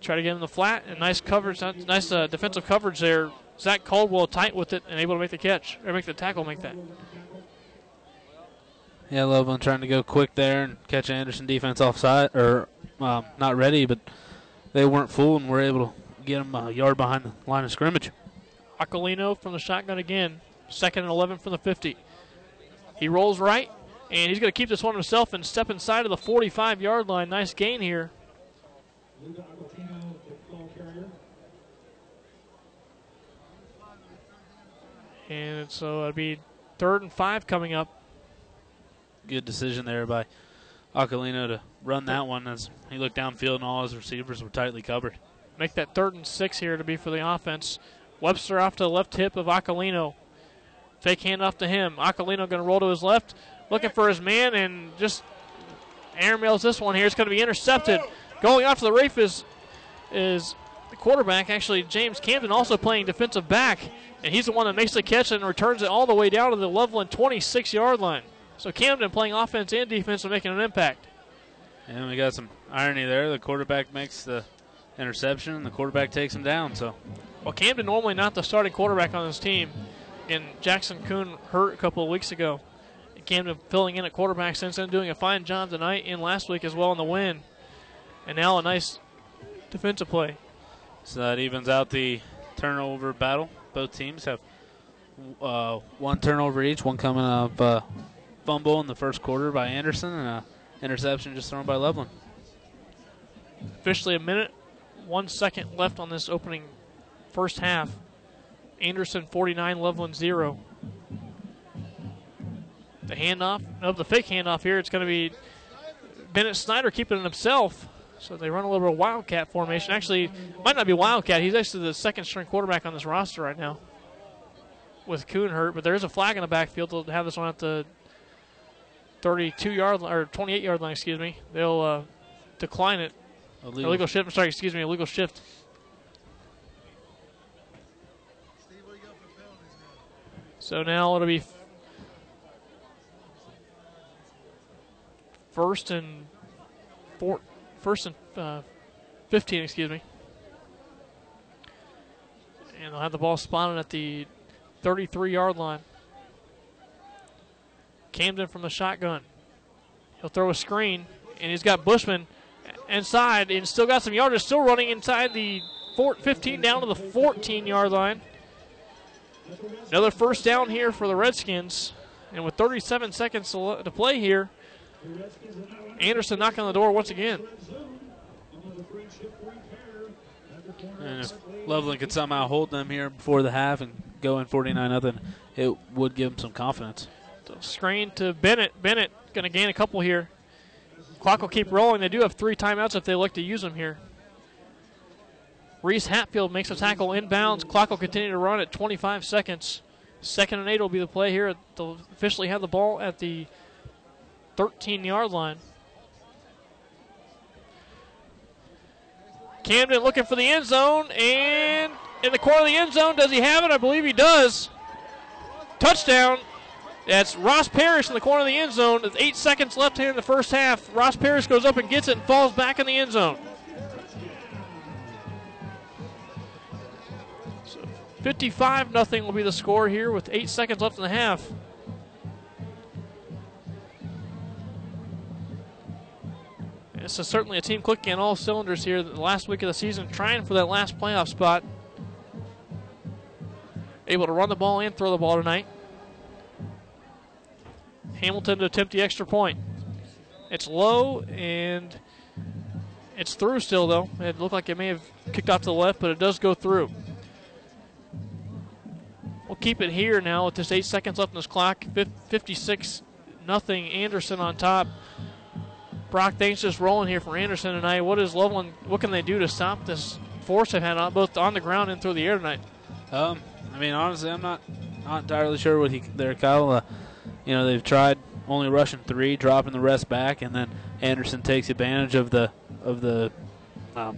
Try to get him the flat and nice coverage, nice uh, defensive coverage there. Zach Caldwell tight with it and able to make the catch or make the tackle, make that. Yeah, Loveland trying to go quick there and catch Anderson defense offside or um, not ready, but they weren't full and were able to get him a yard behind the line of scrimmage. Aquilino from the shotgun again, second and 11 from the 50. He rolls right, and he's going to keep this one himself and step inside of the 45 yard line. Nice gain here. And so it'll be third and five coming up. Good decision there by Aquilino to run that one as he looked downfield and all his receivers were tightly covered. Make that third and six here to be for the offense. Webster off to the left hip of Aquilino. Fake handoff to him. Aquilino going to roll to his left, looking for his man, and just airmails this one here. It's going to be intercepted. Going off to the reef is, is the quarterback, actually, James Camden, also playing defensive back. And he's the one that makes the catch and returns it all the way down to the Loveland 26 yard line. So Camden playing offense and defense and making an impact. And we got some irony there. The quarterback makes the interception, and the quarterback takes him down. So, well, Camden normally not the starting quarterback on this team, and Jackson Kuhn hurt a couple of weeks ago. Camden filling in at quarterback since then, doing a fine job tonight and last week as well in the win. And now a nice defensive play. So that evens out the turnover battle. Both teams have uh, one turnover each. One coming up uh, fumble in the first quarter by Anderson and an interception just thrown by Loveland. Officially a minute, one second left on this opening first half. Anderson 49, Loveland 0. The handoff, of the fake handoff here, it's going to be Bennett Snyder keeping it himself. So they run a little bit of Wildcat formation. Actually, might not be Wildcat. He's actually the second string quarterback on this roster right now with Kuhn hurt, but there is a flag in the backfield to have this one at the 32 yard or 28 yard line, excuse me. They'll uh, decline it. Illegal. Illegal shift. I'm sorry, excuse me, illegal shift. So now it'll be first and four, first and uh, 15, excuse me. And they'll have the ball spotted at the 33 yard line. Camden from the shotgun. He'll throw a screen, and he's got Bushman inside and still got some yardage, still running inside the 15 down to the 14 yard line. Another first down here for the Redskins. And with 37 seconds to play here, Anderson knocking on the door once again. And if Loveland could somehow hold them here before the half and go in 49 nothing, it would give them some confidence. Screen to Bennett. Bennett going to gain a couple here. Clock will keep rolling. They do have three timeouts if they look to use them here. Reese Hatfield makes a tackle inbounds. Clock will continue to run at 25 seconds. Second and eight will be the play here. They'll officially have the ball at the 13 yard line. Camden looking for the end zone and in the corner of the end zone. Does he have it? I believe he does. Touchdown. That's Ross Parrish in the corner of the end zone. With eight seconds left here in the first half. Ross Parrish goes up and gets it and falls back in the end zone. 55 nothing will be the score here with eight seconds left in the half. This is certainly a team clicking on all cylinders here the last week of the season, trying for that last playoff spot. Able to run the ball and throw the ball tonight. Hamilton to attempt the extra point. It's low and it's through still, though. It looked like it may have kicked off to the left, but it does go through. we'll keep it here now with just eight seconds left on this clock. 56 nothing. Anderson on top. Brock Thanks just rolling here for Anderson tonight. What is Loveland? What can they do to stop this force they've had on both on the ground and through the air tonight? Um, I mean, honestly, I'm not not entirely sure what he there, Kyle. Uh, you know, they've tried only rushing three, dropping the rest back, and then Anderson takes advantage of the of the um,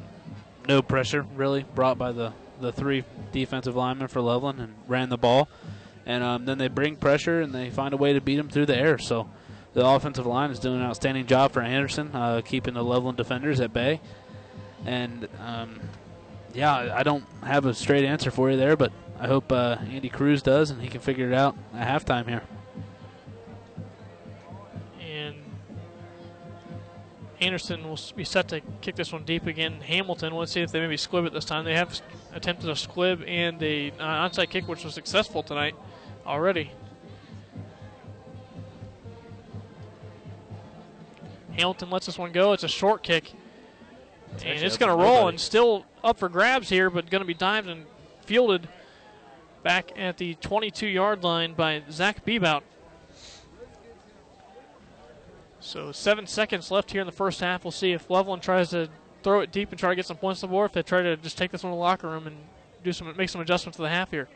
no pressure really brought by the the three defensive linemen for Loveland and ran the ball, and um, then they bring pressure and they find a way to beat him through the air. So the offensive line is doing an outstanding job for Anderson, uh, keeping the Loveland defenders at bay, and um, yeah, I don't have a straight answer for you there, but I hope uh, Andy Cruz does and he can figure it out at halftime here. Anderson will be set to kick this one deep again. Hamilton, let's see if they maybe squib it this time. They have attempted a squib and a uh, onside kick, which was successful tonight already. Hamilton lets this one go. It's a short kick. and it's going to roll and still up for grabs here, but going to be dived and fielded back at the 22 yard line by Zach Bebout. So seven seconds left here in the first half. We'll see if Loveland tries to throw it deep and try to get some points on the board. If they try to just take this one to the locker room and do some make some adjustments to the half here.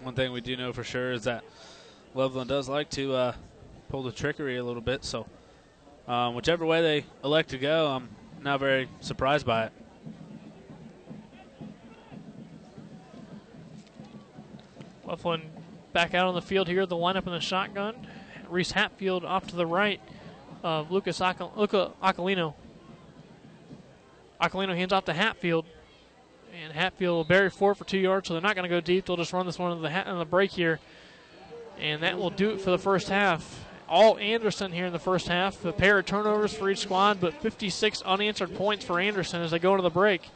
One thing we do know for sure is that Loveland does like to uh, pull the trickery a little bit. So um, whichever way they elect to go, I'm not very surprised by it. Loveland back out on the field here. The lineup in the shotgun. Reese Hatfield off to the right of Lucas Acal- Luca hands off to Hatfield. And Hatfield will bury four for two yards, so they're not going to go deep. They'll just run this one in the, ha- in the break here. And that will do it for the first half. All Anderson here in the first half. A pair of turnovers for each squad, but 56 unanswered points for Anderson as they go into the break.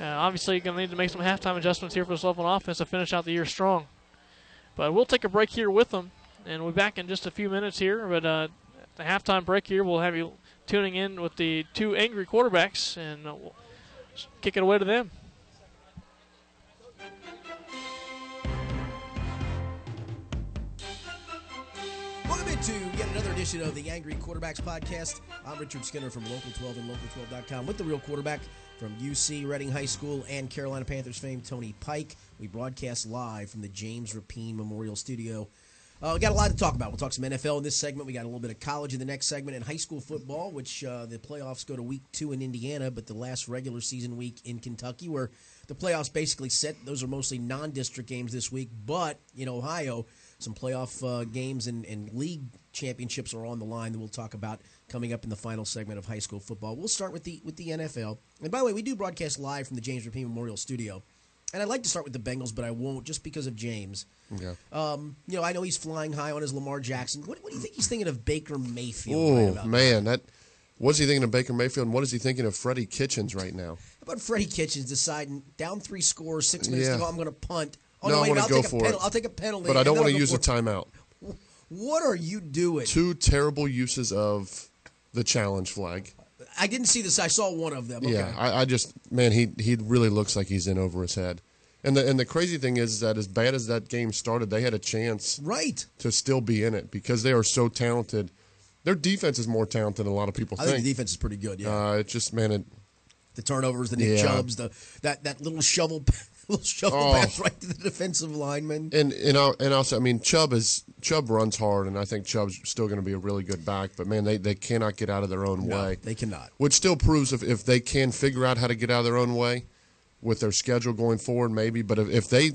Uh, obviously, going to need to make some halftime adjustments here for this Loveland offense to finish out the year strong. But we'll take a break here with them, and we'll be back in just a few minutes here. But uh, at the halftime break here, we'll have you tuning in with the two angry quarterbacks, and we'll kick it away to them. Welcome into yet another edition of the Angry Quarterbacks Podcast. I'm Richard Skinner from Local 12 and Local12.com with the real quarterback from UC Reading High School and Carolina Panthers fame, Tony Pike. We broadcast live from the James Rapine Memorial Studio. Uh, we got a lot to talk about. We'll talk some NFL in this segment. We got a little bit of college in the next segment and high school football, which uh, the playoffs go to week two in Indiana, but the last regular season week in Kentucky, where the playoffs basically set. Those are mostly non district games this week, but in Ohio, some playoff uh, games and, and league championships are on the line that we'll talk about coming up in the final segment of high school football. We'll start with the with the NFL. And by the way, we do broadcast live from the James Rapine Memorial Studio. And I'd like to start with the Bengals, but I won't just because of James. Yeah. Um, you know, I know he's flying high on his Lamar Jackson. What, what do you think he's thinking of Baker Mayfield? Oh man, that what's he thinking of Baker Mayfield? and What is he thinking of Freddie Kitchens right now? How about Freddie Kitchens deciding down three scores, six minutes Yeah. to go, I'm going to punt. Oh, No, I wanna go for it. I'll take a penalty. But I don't want to use a timeout. What are you doing? Two terrible uses of the challenge flag. I didn't see this. I saw one of them. Okay. Yeah, I, I just man, he he really looks like he's in over his head. And the and the crazy thing is that as bad as that game started, they had a chance right. to still be in it because they are so talented. Their defense is more talented than a lot of people I think think. the defense is pretty good. Yeah, uh, it just man, it, the turnovers, the Nick Yeah. Chubbs, the that that little shovel, little shovel Oh. pass right to the defensive lineman. And and I'll, and also, I mean, Chubb is Chubb runs hard, and I think Chubb's still going to be a really good back. But man, they, they cannot get out of their own No, way. they cannot. Which still proves if, if they can figure out how to get out of their own way with their schedule going forward, maybe. But if, if they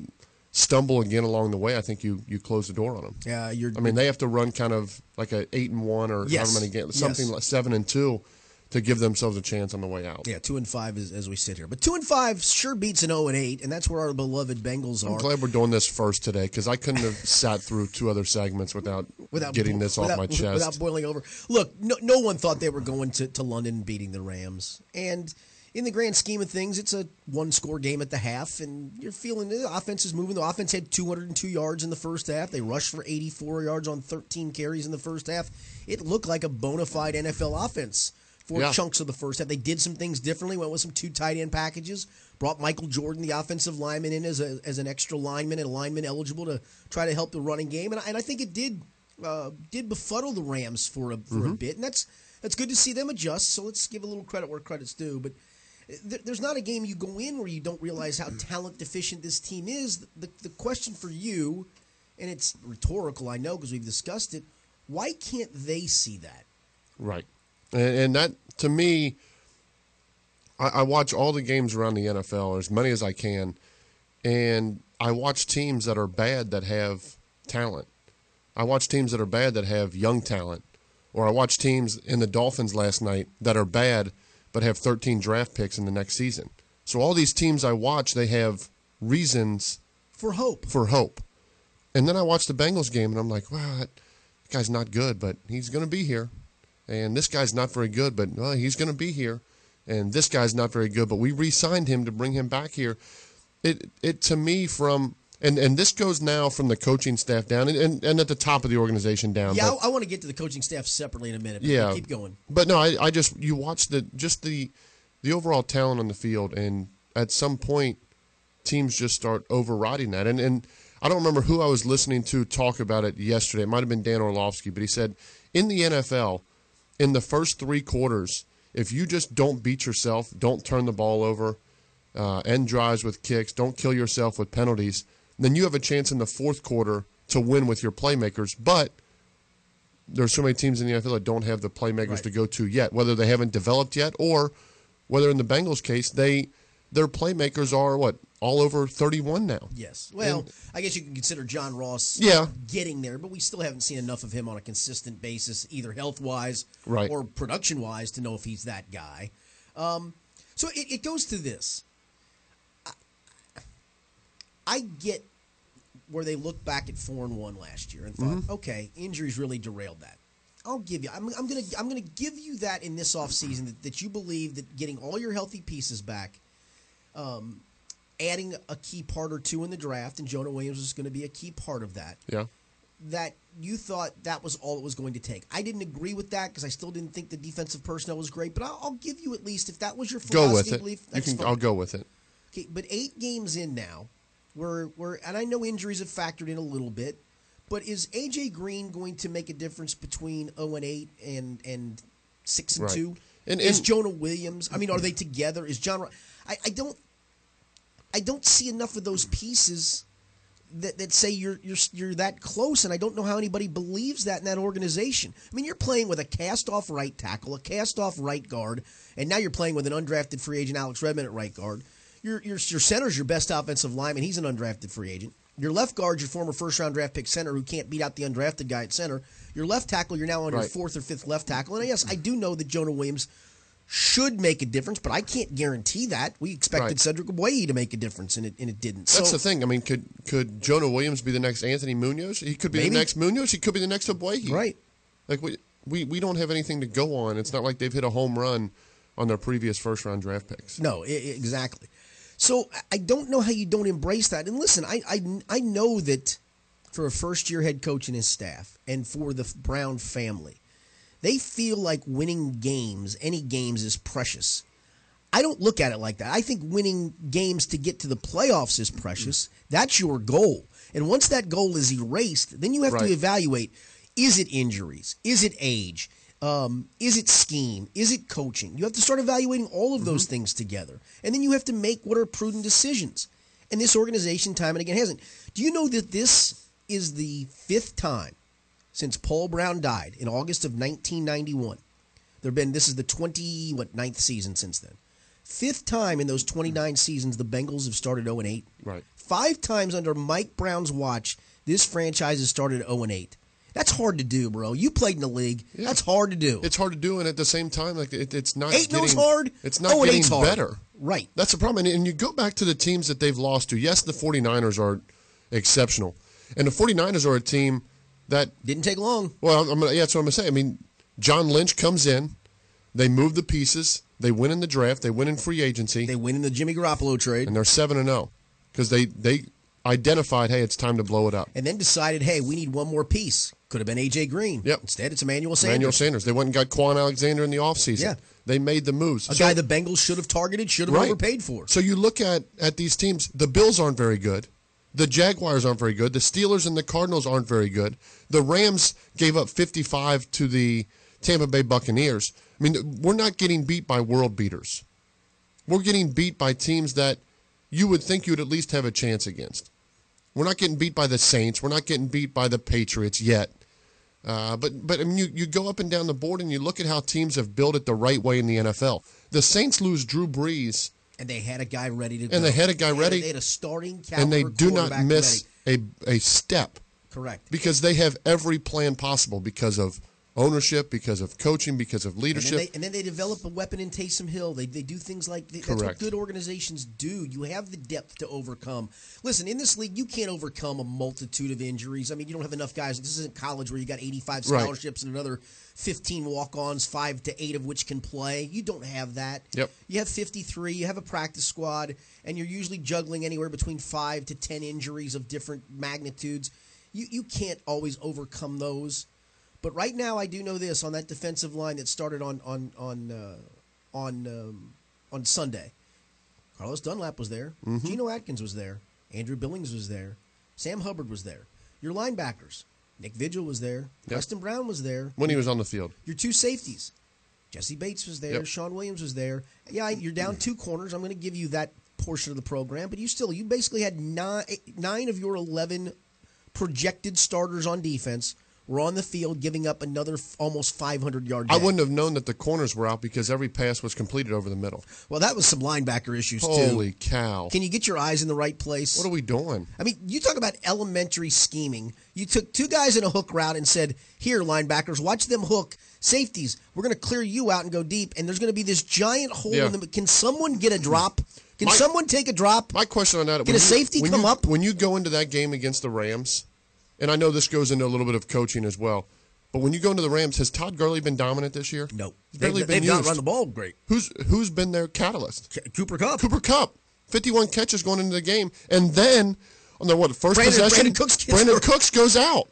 stumble again along the way, I think you you close the door on them. Yeah, you're. I mean, they have to run kind of like a eight and one or Yes. however many games, something Yes. like seven and two, to give themselves a chance on the way out. yeah, two and five is, as we sit here, but two and five sure beats an zero and eight, and that's where our beloved Bengals are. I'm glad we're doing this first today because I couldn't have sat through two other segments without, without getting this off my chest. without boiling over. Look, no, no one thought they were going to, to London and beating the Rams, and in the grand scheme of things, it's a one score game at the half, and you're feeling the offense is moving. The offense had 202 yards in the first half. They rushed for 84 yards on 13 carries in the first half. It looked like a bona fide NFL offense for Yeah. chunks of the first half. They did some things differently. Went with some two tight end packages. Brought Michael Jordan, the offensive lineman, in as a as an extra lineman and a lineman eligible to try to help the running game. And I, and I think it did uh, did befuddle the Rams for a for a bit. And that's that's good to see them adjust. So let's give a little credit where credit's due. But th- there's not a game you go in where you don't realize how talent deficient this team is. The, the question for you, and it's rhetorical, I know, because we've discussed it. Why can't they see that? Right. And, and that, to me, I, I watch all the games around the NFL, or as many as I can, and I watch teams that are bad that have talent. I watch teams that are bad that have young talent. Or I watch teams in the Dolphins last night that are bad but have 13 draft picks in the next season. So all these teams I watch, they have reasons For hope. for hope. And then I watch the Bengals game, and I'm like, wow, that guy's not good, but he's going to be here. And this guy's not very good, but well, he's going to be here. And this guy's not very good, but we re-signed him to bring him back here. It it to me from and and this goes now from the coaching staff down and, and, and at the top of the organization down. Yeah, but- I, I want to get to the coaching staff separately in a minute. but yeah, keep going. But no, I, I just you watch the just the the overall talent on the field, and at some point, teams just start overriding that. And and I don't remember who I was listening to talk about it yesterday. It might have been Dan Orlovsky, but he said in the NFL, in the first three quarters, if you just don't beat yourself, don't turn the ball over, uh, end drives with kicks, don't kill yourself with penalties, then you have a chance in the fourth quarter to win with your playmakers. But there's so many teams in the NFL that don't have the playmakers Right. to go to yet, whether they haven't developed yet or whether in the Bengals case they their playmakers are what all over 31 now. Yes. Well, I guess you can consider John Ross Yeah. getting there, but we still haven't seen enough of him on a consistent basis, either health wise Right. or production wise, to know if he's that guy. Um, so it, it goes to this. I, I get where they look back at four and one last year and thought, okay, injuries really derailed that. I'll give you. I'm, I'm gonna. I'm gonna give you that in this offseason that, that you believe that getting all your healthy pieces back Um, adding a key part or two in the draft, and Jonah Williams is going to be a key part of that. Yeah. That you thought that was all it was going to take. I didn't agree with that because I still didn't think the defensive personnel was great. But I'll, I'll give you at least if that was your Go with it. belief. You can fine. I'll go with it. Okay, but eight games in now, we're we're and I know injuries have factored in a little bit, but is AJ Green going to make a difference between zero and eight and and six and Right. two? And- is Jonah Williams? I mean, are they together? Is John? I, I don't. I don't see enough of those pieces that, that say you're you're you're that close, and I don't know how anybody believes that in that organization. I mean, you're playing with a cast-off right tackle, a cast-off right guard, and now you're playing with an undrafted free agent, Alex Redmond at right guard. Your your your center's your best offensive lineman. He's an undrafted free agent. Your left guard's your former first-round draft pick center who can't beat out the undrafted guy at center. Your left tackle, you're now on your fourth or fifth left tackle. And yes, I do know that Jonah Williams should make a difference, but I can't guarantee that. We expected Right. Cedric Way to make a difference, and it and it didn't. That's so, the thing. I mean, could could Jonah Williams be the next Anthony Munoz? He could be Maybe. the next Munoz. He could be the next Ogbuehi. Right. Like we, we we don't have anything to go on. It's not like they've hit a home run on their previous first round draft picks. No, exactly. So I- I don't know how you don't embrace that. And listen, I I, I know that for a first year head coach and his staff, and for the Brown family, they feel like winning games, any games, is precious. I don't look at it like that. I think winning games to get to the playoffs is precious. That's your goal. And once that goal is erased, then you have to evaluate is it injuries? Is it age? Um, is it scheme? Is it coaching? You have to start evaluating all of those things together. And then you have to make what are prudent decisions. And this organization, time and again, hasn't. Do you know that this is the fifth time since Paul Brown died in August of 1991? There have been, this is the 20, what, ninth season since then. Fifth time in those 29 seasons, the Bengals have started 0 and 8. Right. Five times under Mike Brown's watch, this franchise has started 0 and 8. That's hard to do, bro. You played in the league. Yeah. That's hard to do. It's hard to do, and at the same time, like it, it's not Eight getting hard. It's not oh, getting hard. better. Right. That's the problem. And, and you go back to the teams that they've lost to. Yes, the 49ers are exceptional. And the 49ers are a team that, Didn't take long. well, I'm gonna, yeah, that's what I'm going to say. I mean, John Lynch comes in, they move the pieces, they win in the draft, they win in free agency, They win in the Jimmy Garoppolo trade, and they're 7 and 0 because they, they identified, hey, it's time to blow it up. and then decided, hey, we need one more piece. Could have been AJ Green. Yep. Instead, it's Emmanuel Sanders. Emmanuel Sanders. They went and got Kwon Alexander in the offseason. Yeah. They made the moves. A So- guy the Bengals should have targeted, should have Right. overpaid for. So you look at at these teams. The Bills aren't very good. The Jaguars aren't very good. The Steelers and the Cardinals aren't very good. The Rams gave up 55 to the Tampa Bay Buccaneers. I mean, we're not getting beat by world beaters. We're getting beat by teams that you would think you'd at least have a chance against. We're not getting beat by the Saints. We're not getting beat by the Patriots yet. Uh, but but I mean, you, you go up and down the board and you look at how teams have built it the right way in the NFL. The Saints lose Drew Brees And they had a guy ready to go. And they had a guy ready. They had a starting and they do not miss ready. a a step Correct. because they have every plan possible because of ownership, because of coaching, because of And then, leadership. they, and then they develop a weapon in Taysom Hill. They, they do things like that's what good organizations do. You have the depth to overcome. Listen, in this league, you can't overcome a multitude of injuries. I mean, you don't have enough guys. This isn't college where you got 85 Right. scholarships and another 15 walk-ons, five to eight of which can play. You don't have that. Yep. You have 53. You have a practice squad, and you're usually juggling anywhere between five to 10 injuries of different magnitudes. You you can't always overcome those. But right now, I do know this on that defensive line that started on on on uh, on um, on Sunday. Carlos Dunlap was there. Mm-hmm. Geno Atkins was there. Andrew Billings was there. Sam Hubbard was there. Your linebackers, Nick Vigil was there. Preston Brown was there. when he was on the field. Your two safeties, Jessie Bates was there. Yep. Shawn Williams was there. Yeah, you're down two corners. I'm going to give you that portion of the program, but you still you basically had nine nine of your eleven projected starters on defense were on the field, giving up another f- almost 500 yard. I wouldn't have known that the corners were out because every pass was completed over the middle. Well, that was some linebacker issues Holy too. Holy cow! Can you get your eyes in the right place? What are we doing? I mean, you talk about elementary scheming. You took two guys in a hook route and said, "Here, linebackers, watch them hook safeties. We're going to clear you out and go deep, and there's going to be this giant hole Yeah. in the. Can someone get a drop? Can My- someone take a drop? My question on that: Can a safety come you- up? when you go into that game against the Rams? And I know this goes into a little bit of coaching as well. But when you go into the Rams, has Todd Gurley been dominant this year? No, He's they've, barely they've been not used. run the ball great. Who's who's been their catalyst? Cooper Kupp. Cooper Kupp, fifty-one catches going into the game, and then on the what first Brandin- possession, Brandin Cooks Brandin. Cooks goes out,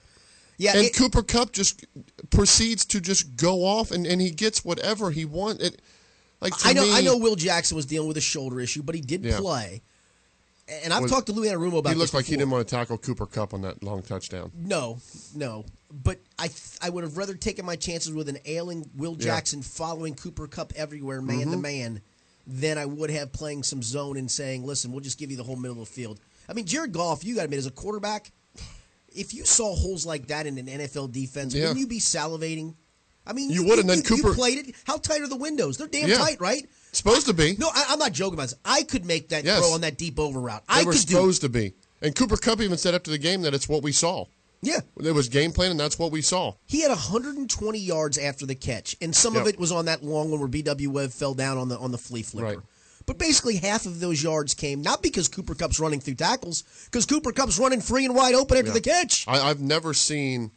Yeah, and it- Cooper Kupp just proceeds to just go off, and, and he gets whatever he wants. It, like to I know. me, I know. Will Jackson was dealing with a shoulder issue, but he did Yeah. play. And I've Was- talked to Lou Anarumo about he looked like he didn't want to tackle Cooper Kupp on that long touchdown. No, no. But I th- I would have rather taken my chances with an ailing Will Yeah. Jackson following Cooper Kupp everywhere, man Mm-hmm. to man, than I would have playing some zone and saying, listen, we'll just give you the whole middle of the field. I mean, Jared Goff, you got to admit, as a quarterback, if you saw holes like that in an NFL defense, Yeah. wouldn't you be salivating? I mean, You would, and then you Cooper- played it. How tight are the windows? They're damn Yeah. tight, right? Supposed to be. No, I, I'm not joking about this. I could make that Yes. throw on that deep over route. They I were could do. supposed to be. And Cooper Kupp even said after the game that it's what we saw. Yeah, It was game plan, and that's what we saw. He had 120 yards after the catch, and some of it was on that long one where BW Webb fell down on the on the flea flicker. Right. But basically, half of those yards came not because Cooper Kupp's running through tackles, because Cooper Kupp's running free and wide open after Yeah. the catch. I, I've never seen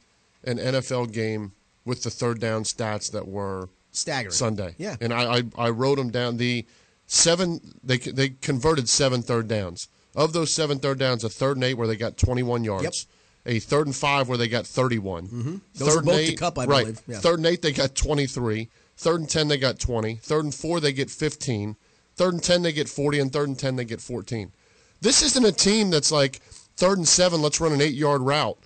an NFL game with the third down stats that were Staggering. Sunday. Yeah. and I, I I wrote them down. The seven they they converted seven third downs. Of those seven third downs, a third and eight where they got 21 yards. Yep. A third and five where they got 31. Mm-hmm. Those were both to Kupp, I right. believe. Yeah. Third and eight they got 23. Third and ten they got 20. Third and four they get 15. Third and ten they get 40, and third and ten they get 14. This isn't a team that's like third and seven. Let's run an eight yard route.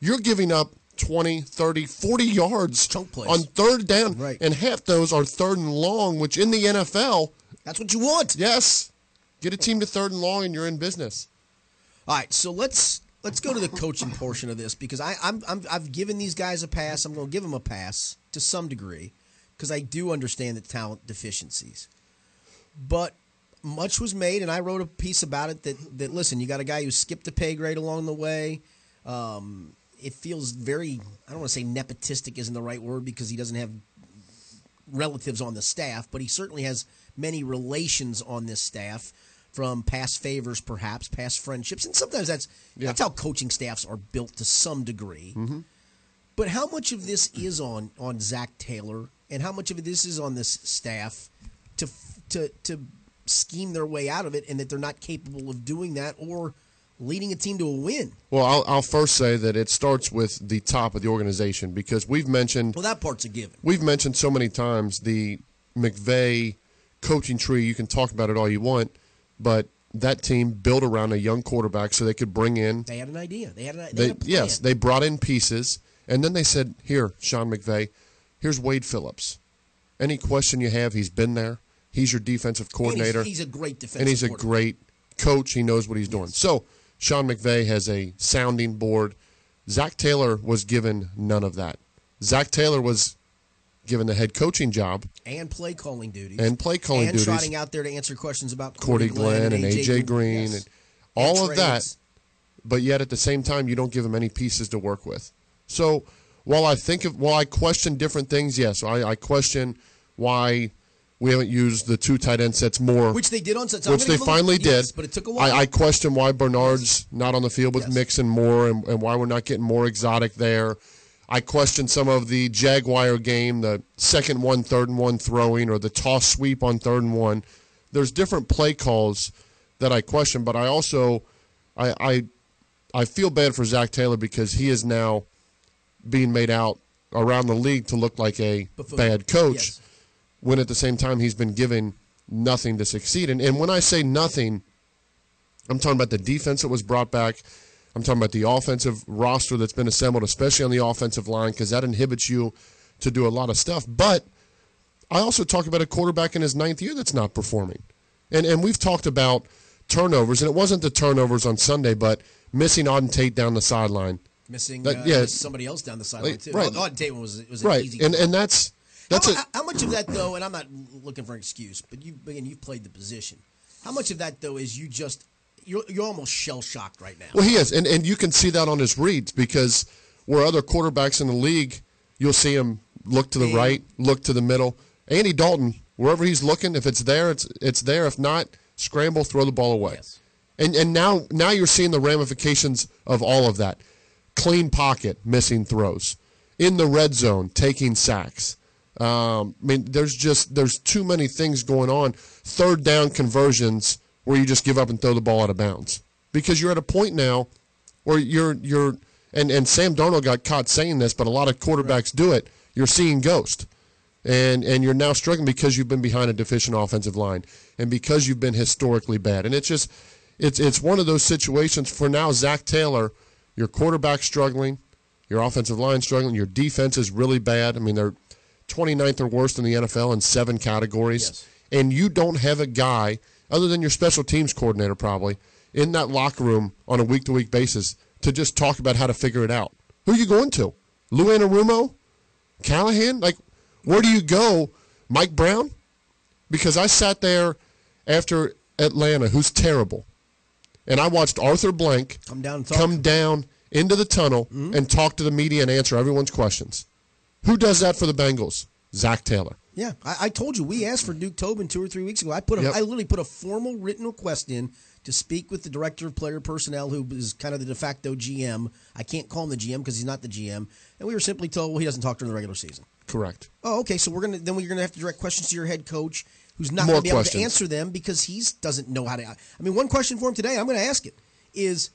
You're giving up 20, 30, 40 yards Chunk plays. on third down, Right. and half those are third and long, which in the NFL, That's what you want. yes, get a team to third and long, and you're in business. All right, so let's let's go to the coaching portion of this because I, I'm, I'm I've given these guys a pass. I'm going to give them a pass to some degree because I do understand the talent deficiencies. But much was made, and I wrote a piece about it that that listen, you got a guy who skipped a pay grade along the way. Um, it feels very I don't want to say nepotistic isn't the right word because he doesn't have relatives on the staff, but he certainly has many relations on this staff from past favors, perhaps past friendships, and sometimes that's that's how coaching staffs are built to some degree. Mm-hmm. But how much of this is on on Zac Taylor, and how much of this is on this staff to to to scheme their way out of it, and that they're not capable of doing that or leading a team to a win? Well, I'll, I'll first say that it starts with the top of the organization because we've mentioned Well, that part's a given. we've mentioned so many times the McVay coaching tree, you can talk about it all you want, but that team built around a young quarterback so they could bring in. They had an idea. They had, an they They, had a plan. yes, they brought in pieces, and then they said, "Here, Sean McVay, here's Wade Phillips. Any question you have, he's been there. He's your defensive And he's- coordinator, He's, a great defensive and he's a great coach. He knows what he's doing. So Sean McVay has a sounding board. Zac Taylor was given none of that. Zac Taylor was given the head coaching job and play calling duties and play calling duties. and duties. trotting out there to answer questions about Cordy Cordy Glenn and AJ Green yes. and all of that. But yet at the same time, you don't give him any pieces to work with. So while I think of, while I question different things, yes, I, I question why we haven't used the two tight end sets more, which they did on Sunday. which they finally yes, did. but it took a while. I, I question why Bernard's not on the field with Yes. Mixon more, and, and why we're not getting more exotic there. I question some of the Jaguar game, the second one, third and one throwing, or the toss sweep on third and one. There's different play calls that I question, but I also I I, I feel bad for Zac Taylor because he is now being made out around the league to look like a Buffoon. bad coach Yes. When at the same time he's been given nothing to succeed. And, and when I say nothing, I'm talking about the defense that was brought back. I'm talking about the offensive roster that's been assembled, especially on the offensive line, because that inhibits you to do a lot of stuff. But I also talk about a quarterback in his ninth year that's not performing. And and we've talked about turnovers, and it wasn't the turnovers on Sunday, but missing Auden Tate down the sideline. missing That- uh, yeah. somebody else down the sideline Like, too. right. Oh, Auden Tate was was an Right. easy. And and that's that's how, a how much of that though, and I'm not looking for an excuse, but you again you've played the position. How much of that though is you just you're you're almost shell shocked right now. Well, he is, and and you can see that on his reads because where other quarterbacks in the league, you'll see him look to the right, look to the middle. Andy Dalton, wherever he's looking, if it's there, it's it's there. If not, scramble, throw the ball away. Yes. And and now now you're seeing the ramifications of all of that. Clean pocket, missing throws, in the red zone, taking sacks. Um, I mean, there's just there's too many things going on. Third down conversions where you just give up and throw the ball out of bounds because you're at a point now where you're you're and and Sam Darnold got caught saying this, but a lot of quarterbacks do it. You're seeing ghost, and and you're now struggling because you've been behind a deficient offensive line and because you've been historically bad. And it's just it's it's one of those situations for now. Zac Taylor, your quarterback struggling, your offensive line struggling, your defense is really bad. I mean they're 29th or worst in the NFL in seven categories, Yes. and you don't have a guy other than your special teams coordinator probably in that locker room on a week to week basis to just talk about how to figure it out. Who are you going to? Lou Anarumo? Callahan? Like, where do you go? Mike Brown? Because I sat there after Atlanta, who's terrible, and I watched Arthur Blank Come down come down into the tunnel mm-hmm. and talk to the media and answer everyone's questions. Who does that for the Bengals? Zac Taylor. Yeah, I, I told you we asked for Duke Tobin two or three weeks ago. I put a, Yep. I literally put a formal written request in to speak with the director of player personnel, who is kind of the de facto GM. I can't call him the GM because he's not the GM, and we were simply told, well, he doesn't talk during the regular season. Correct. Oh, okay. So we're gonna then we're gonna have to direct questions to your head coach, who's not More gonna be able to answer them because he doesn't know how to. I mean, one question for him today. I'm going to ask it is.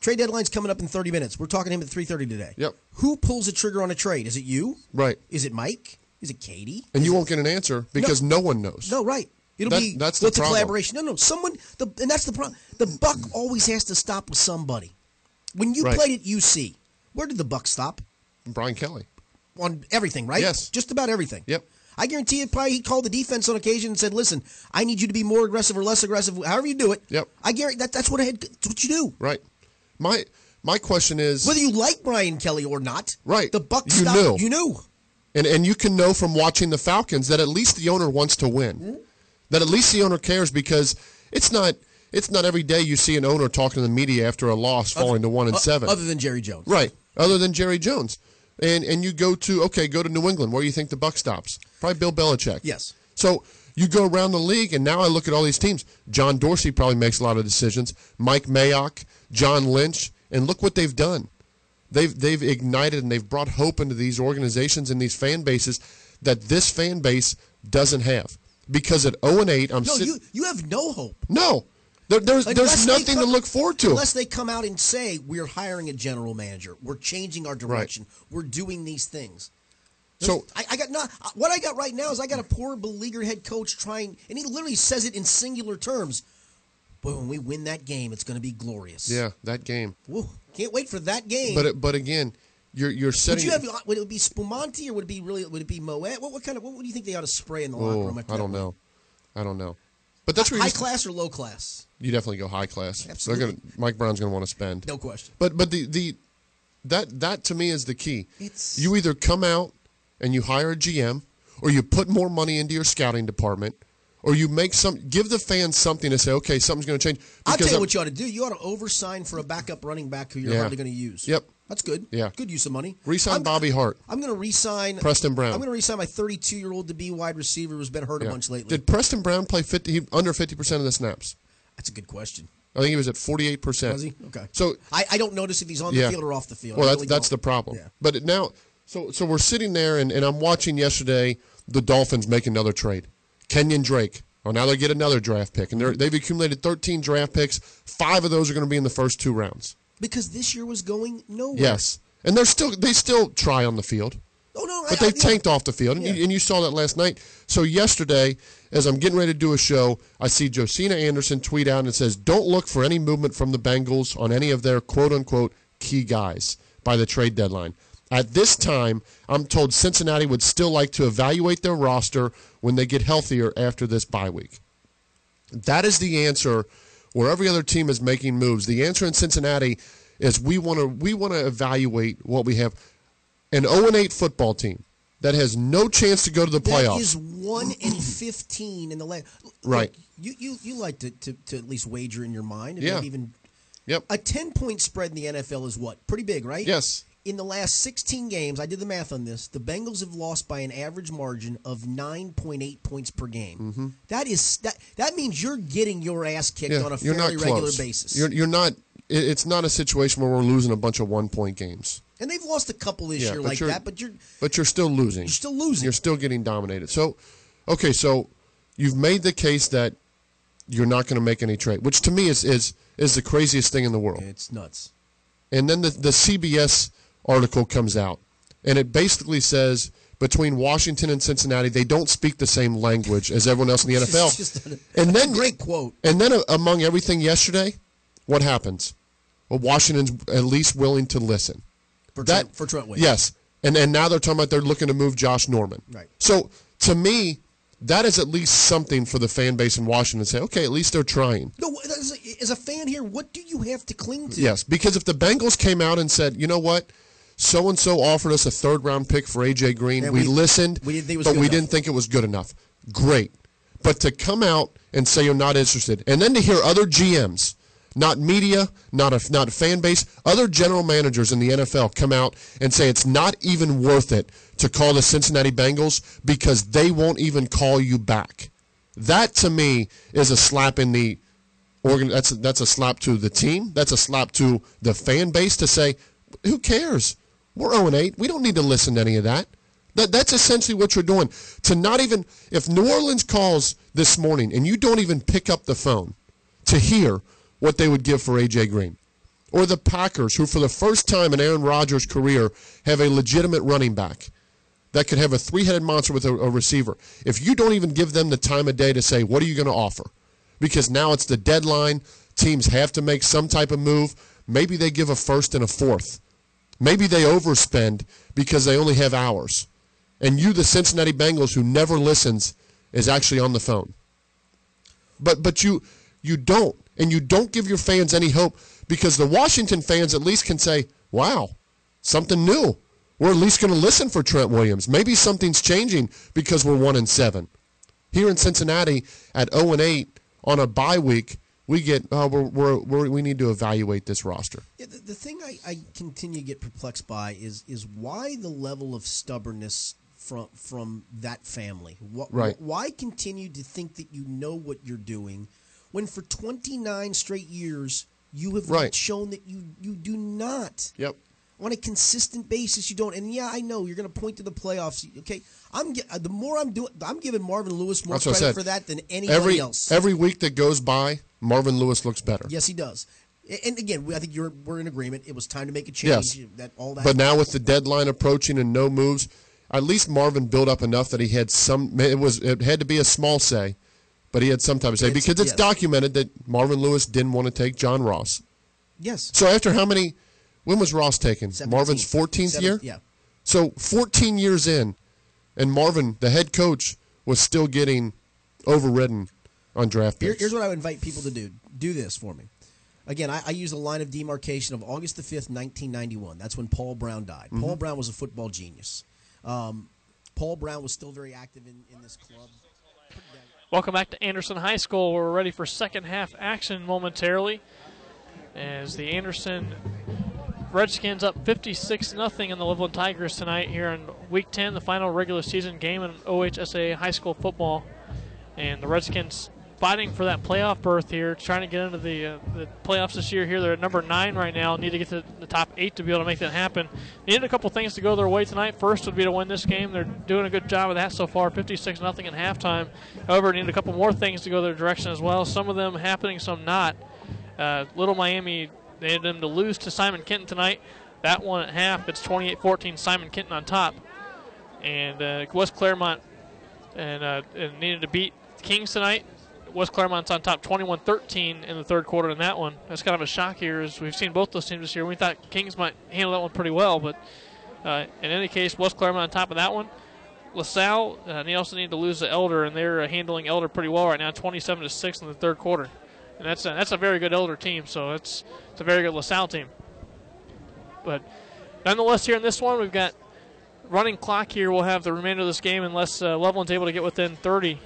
Trade deadline's coming up in 30 minutes. We're talking to him at 3:30 today. Yep. Who pulls the trigger on a trade? Is it you? Right. Is it Mike? Is it Katie? And you won't get an answer because no, one knows. No, right. It'll That- be that's the what's a collaboration. No, no, someone. The, and that's the problem. The buck always has to stop with somebody. When you Right. played at UC, where did the buck stop? Brian Kelly. On everything, right? Yes. just about everything. Yep. I guarantee you, probably he called the defense on occasion and said, "Listen, I need you to be more aggressive or less aggressive, however you do it." Yep. I guarantee that that's what I had. That's what you do. Right. My my question is Whether you like Brian Kelly or not, Right. The buck You stopped. knew. You knew. and and you can know from watching the Falcons that at least the owner wants to win. Hmm? That at least the owner cares because it's not it's not every day you see an owner talking to the media after a loss falling to one and seven. Other than Jerry Jones, Right. Other than Jerry Jones. And and you go to okay, go to New England. Where do you think the buck stops? Probably Bill Belichick. Yes. So you go around the league, and now I look at all these teams. John Dorsey probably makes a lot of decisions. Mike Mayock, John Lynch, and look what they've done. They've they've ignited and they've brought hope into these organizations and these fan bases that this fan base doesn't have. Because at 0 and 8, I'm No, sit- you you have no hope. no. There, there's Unless there's nothing come- to look forward to. Unless they come out and say we're hiring a general manager, we're changing our direction, we're doing these things. So I, I got not uh, what I got right now is I got a poor beleaguered head coach trying, and he literally says it in singular terms. But when we win that game, it's going to be glorious. yeah, that game. Woo, can't wait for that game. But but again, you're you're would you have? Uh, would it be Spumante or would it be really? Would it be Moet? What, what kind of? What, what do you think they ought to spray in the locker oh, room? I don't know. I don't know. But that's where High class or low class? you definitely go high class. Absolutely. Gonna, Mike Brown's going to want to spend. No question. But but the the that that to me is the key. It's- you either come out and you hire a GM, or you put more money into your scouting department, or you make some give the fans something to say. Okay, something's going to change. I'll tell you I'm- what you ought to do. You ought to oversign for a backup running back who you're Yeah. hardly going to use. Yep. That's good. Yeah. Good use of money. Resign I'm- Bobby Hart. I'm going to resign Preston Brown. I'm going to resign my 32 year old to be wide receiver who's been hurt a bunch lately. Did Preston Brown play 50, under fifty percent of the snaps? That's a good question. I think he was at forty eight percent. Was he? Okay. So I, I don't notice if he's on Yeah. the field or off the field. Well, I that's really that's the don't. problem. Yeah. But now, so so we're sitting there, and, and I'm watching yesterday the Dolphins make another trade. Kenyon Drake. Well, now they get another draft pick, and they're, they've accumulated 13 draft picks. Five of those are going to be in the first two rounds. Because this year was going nowhere. Yes, and they're still they still try on the field, Oh no. but I, they tanked off the field, and, you, and you saw that last night. So yesterday, as I'm getting ready to do a show, I see Josina Anderson tweet out and says, "Don't look for any movement from the Bengals on any of their quote unquote key guys by the trade deadline." At this time, I'm told Cincinnati would still like to evaluate their roster when they get healthier after this bye week. That is the answer where every other team is making moves. The answer in Cincinnati is we want to we want to evaluate what we have. An 0 8 football team that has no chance to go to the That playoffs. is one and fifteen in the last. Right. You you you like to, to, to at least wager in your mind. And Yeah. even yep. a ten point spread in the NFL is what pretty big, right? Yes. In the last 16 games, I did the math on this. The Bengals have lost by an average margin of 9.8 points per game. That is that. That means you're getting your ass kicked Mm-hmm. Yeah, on a fairly regular basis. You're, you're not. It's not a situation where we're losing a bunch of one point games, and they've lost a couple this Yeah, year like that. But you're but you're still losing. you're still losing. You're still getting dominated. So, okay, so you've made the case that you're not going to make any trade, which to me is is is the craziest thing in the world. it's nuts. And then the, the CBS article comes out, and it basically says between Washington and Cincinnati, they don't speak the same language as everyone else in the NFL. a- and then great quote. And then uh, among everything yesterday, what happens? Well, Washington's at least willing to listen. For That Trent, for Trent Williams. Yes, and and now they're talking about they're looking to move Josh Norman. Right. So to me, that is at least something for the fan base in Washington to say, okay, at least they're trying. No, as a, as a fan here, what do you have to cling to? Yes, because if the Bengals came out and said, you know what, so and so offered us a third round pick for AJ Green, we, we- listened, we didn't think it was but good we enough. didn't think it was good enough. Great, but to come out and say you're not interested, and then to hear other GMs, not media, not a not a fan base, other general managers in the NFL come out and say it's not even worth it to call the Cincinnati Bengals because they won't even call you back. That to me is a slap in the organ. That's a, that's a slap to the team. That's a slap to the fan base to say, who cares? We're 0 8. We don't need to listen to any of that. That that's essentially what you're doing. To not even if New Orleans calls this morning and you don't even pick up the phone to hear what they would give for AJ Green. Or the Packers, who for the first time in Aaron Rodgers' career have a legitimate running back that could have a three-headed monster with a, a receiver. If you don't even give them the time of day to say, what are you going to offer? Because now it's the deadline. Teams have to make some type of move. Maybe they give a first and a fourth. Maybe they overspend because they only have hours. And you, the Cincinnati Bengals, who never listens, is actually on the phone. But but you you don't, and you don't give your fans any hope because the Washington fans at least can say, "Wow, something new. We're at least going to listen for Trent Williams. Maybe something's changing because we're one and seven. Here in Cincinnati at zero and eight on a bye week, we get oh we're, we're, we're we need to evaluate this roster. Yeah, the, the thing I, I continue to get perplexed by is is why the level of stubbornness from from that family. Wh- Right. Why continue to think that you know what you're doing when for 29 straight years you have Right. shown that you you do not. Yep. On a consistent basis, you don't. And yeah, I know you're going to point to the playoffs. Okay, I'm uh, the more I'm doing, I'm giving Marvin Lewis more That's credit for that than anybody Every else. every week that goes by, Marvin Lewis looks better. yes, he does. And again, I think you're we're in agreement. It was time to make a change. Yes. That all that. But now with the deadline approaching and no moves, at least Marvin built up enough that he had some. It was it had to be a small say, but he had some type of say It's- because it's yes. documented that Marvin Lewis didn't want to take John Ross. Yes. So after how many? When was Ross taken? 17th. Marvin's 14th Seven- year. Yeah. So 14 years in, and Marvin, the head coach, was still getting overridden on draft Here, picks. here's what I would invite people to do. Do this for me. Again, I, I use the line of demarcation of August the 5th, 1991. That's when Paul Brown died. Mm-hmm. Paul Brown was a football genius. Um, Paul Brown was still very active in, in this club. Welcome back to Anderson High School. We're ready for second half action momentarily as the Anderson Redskins up 56 nothing in the Loveland Tigers tonight here in Week 10, the final regular season game in OHSA high school football. And the Redskins fighting for that playoff berth here, trying to get into the uh, the playoffs this year. Here they're at number nine right now. Need to get to the top eight to be able to make that happen. Needed a couple things to go their way tonight. First would be to win this game. They're doing a good job of that so far, 56 nothing at halftime. However, need a couple more things to go their direction as well. Some of them happening, some not. Uh, Little Miami needed them to lose to Simon Kenton tonight. That one at half, it's 28-14. Simon Kenton on top, and uh, West Clermont and, uh, and needed to beat Kings tonight. West Clermont's on top 21-13 in the third quarter in that one. That's kind of a shock here as we've seen both those teams this year. We thought Kings might handle that one pretty well, but uh, in any case, West Clermont on top of that one. LaSalle, uh, they also need to lose to Elder, and they're uh, handling Elder pretty well right now, 27 to six in the third quarter, and that's a, that's a very good Elder team. So it's it's a very good LaSalle team. But nonetheless, here in this one, we've got running clock here. We'll have the remainder of this game unless uh, Loveland's able to get within 30. It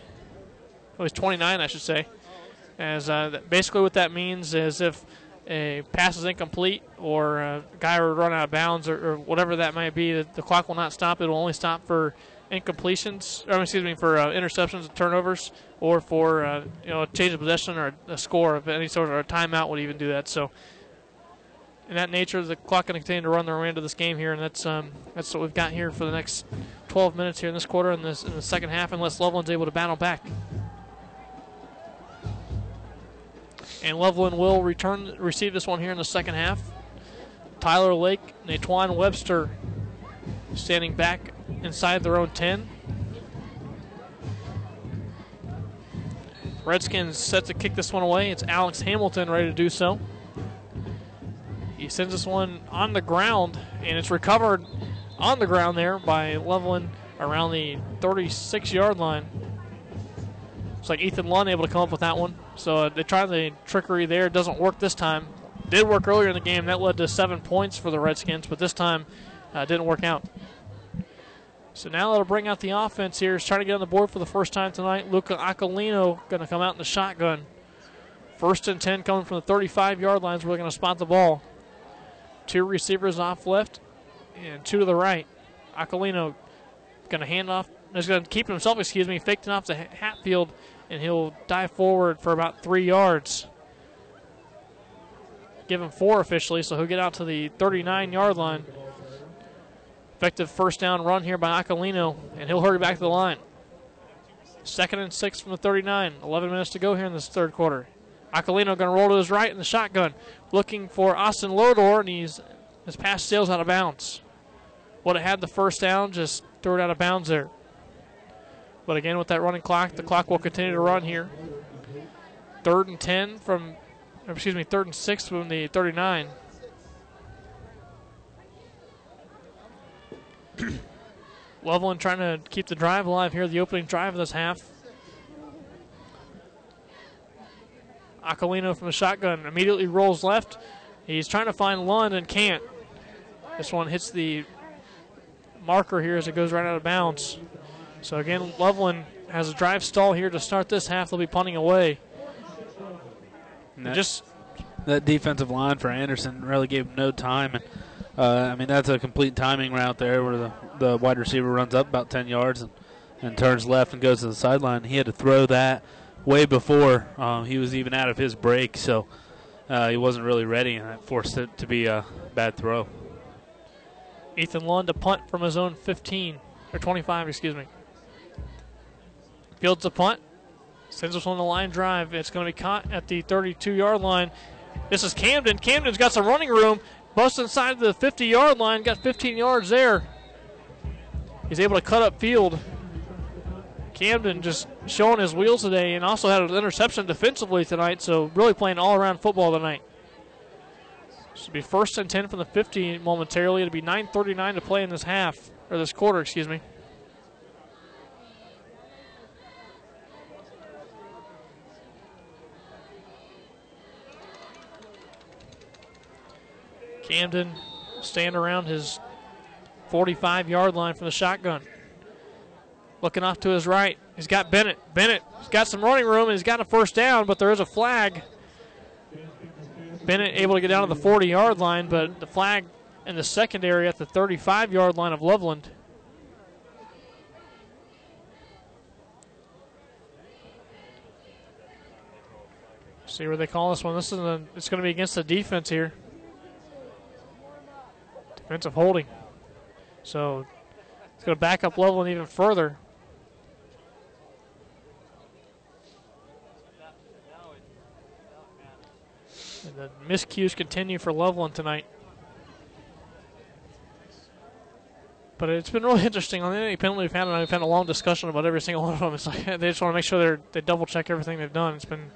was 29, I should say. As uh, basically what that means is if a pass is incomplete or a guy will run out of bounds or, or whatever that might be, the, the clock will not stop. It will only stop for incompletions, or excuse me, for uh, interceptions and turnovers, or for uh, you know a change of possession or a score of any sort, or a timeout would even do that. So in that nature, the clock to continue to run the remainder of this game here, and that's um, that's what we've got here for the next 12 minutes here in this quarter, in this in the second half, unless Loveland's able to battle back. And Loveland will return receive this one here in the second half. Tyler Lake, Natwan Webster standing back inside their own 10. Redskins set to kick this one away. It's Alex Hamilton ready to do so. He sends this one on the ground, and it's recovered on the ground there by Loveland around the 36 yard line. Looks like Ethan Lund able to come up with that one. So uh, they tried the trickery there. It doesn't work this time. Did work earlier in the game. That led to seven points for the Redskins, but this time uh, didn't work out. So now that'll bring out the offense here. Is trying to get on the board for the first time tonight. Luca Aquilino going to come out in the shotgun. First and 10 coming from the 35 yard lines. We're going to spot the ball. Two receivers off left and two to the right. Aquilino going to hand off. He's going to keep himself, excuse me, faked off to Hatfield, and he'll dive forward for about three yards. Give him four officially, so he'll get out to the 39 yard line. Effective first down run here by Aquilino, and he'll hurry back to the line. Second and six from the 39. 11 minutes to go here in this third quarter. Aquilino going to roll to his right in the shotgun, looking for Austin Lodor, and he's his pass sails out of bounds. Would have had the first down, just threw it out of bounds there. But again, with that running clock, the clock will continue to run here. Third and 10 from, excuse me, third and six from the 39. Loveland trying to keep the drive alive here, the opening drive of this half. Aquilino from the shotgun immediately rolls left. He's trying to find Lund and can't. This one hits the marker here as it goes right out of bounds. So again, Loveland has a drive stall here to start this half. They'll be punting away. That- Just that defensive line for Anderson really gave him no time. And uh, I mean, that's a complete timing route there where the, the wide receiver runs up about 10 yards and, and turns left and goes to the sideline. He had to throw that way before um, he was even out of his break, so uh, he wasn't really ready, and that forced it to be a bad throw. Ethan Lund to punt from his own 15 or 25, excuse me. Fields the punt, sends us on the line drive. It's going to be caught at the 32 yard line. This is Camden. Camden's got some running room. Busts inside the 50 yard line, got 15 yards there. He's able to cut up field. Camden just showing his wheels today and also had an interception defensively tonight, so really playing all around football tonight. Should be first and 10 from the 50 momentarily. It'll be 9.39 to play in this half, or this quarter, excuse me. Camden staying around his 45 yard line from the shotgun. Looking off to his right, he's got Bennett. Bennett has got some running room and he's got a first down, but there is a flag. Bennett able to get down to the 40 yard line, but the flag in the secondary at the 35 yard line of Loveland. See where they call this one. This is a, it's going to be against the defense here. Defensive holding. So it's going to back up Loveland even further. And the miscues continue for Loveland tonight. But it's been really interesting on any penalty we've had, and we've had a long discussion about every single one of them. It's like they just want to make sure they they double check everything they've done. It's been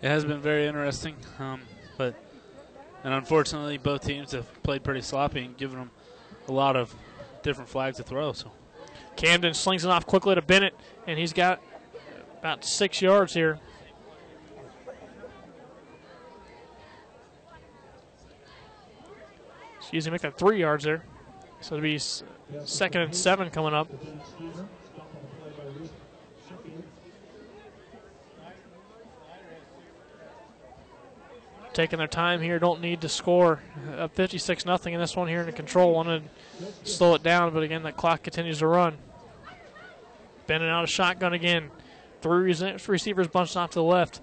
It has been very interesting, um, and unfortunately, both teams have played pretty sloppy and given them a lot of different flags to throw. So Camden slings it off quickly to Bennett, and he's got about six yards here. Excuse me, make that three yards there. So it'll be second and seven coming up. Taking their time here, don't need to score. Up 56 nothing in this one here in the control. Want to slow it down, but again, the clock continues to run. Bending out of shotgun again. Three receivers bunched off to the left.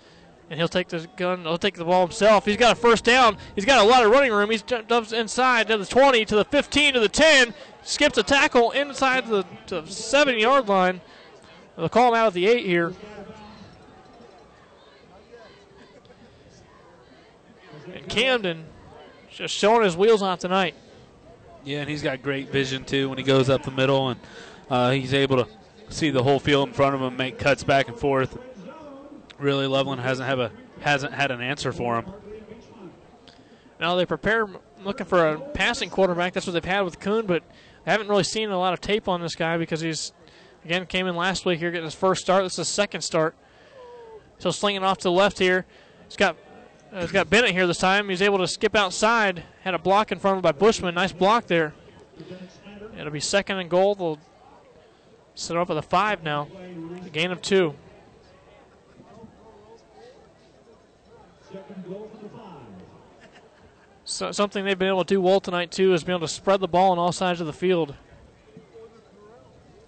And he'll take the gun. He'll take the ball himself. He's got a first down. He's got a lot of running room. He's jumps inside to the 20, to the 15, to the 10. Skips a tackle inside the, the seven yard line. They'll call him out at the eight here. Camden just showing his wheels off tonight. yeah, and he's got great vision too when he goes up the middle, and uh, he's able to see the whole field in front of him, make cuts back and forth. Really, Loveland hasn't have a hasn't had an answer for him. Now they prepare looking for a passing quarterback. That's what they've had with Kuhn, but I haven't really seen a lot of tape on this guy because he's again came in last week here getting his first start. This is his second start. So slinging off to the left here. He's got uh, he's got Bennett here this time. He's able to skip outside. Had a block in front of him by Bushman. Nice block there. It'll be second and goal. They'll set up at the five now. A gain of two. So, something they've been able to do well tonight too is be able to spread the ball on all sides of the field.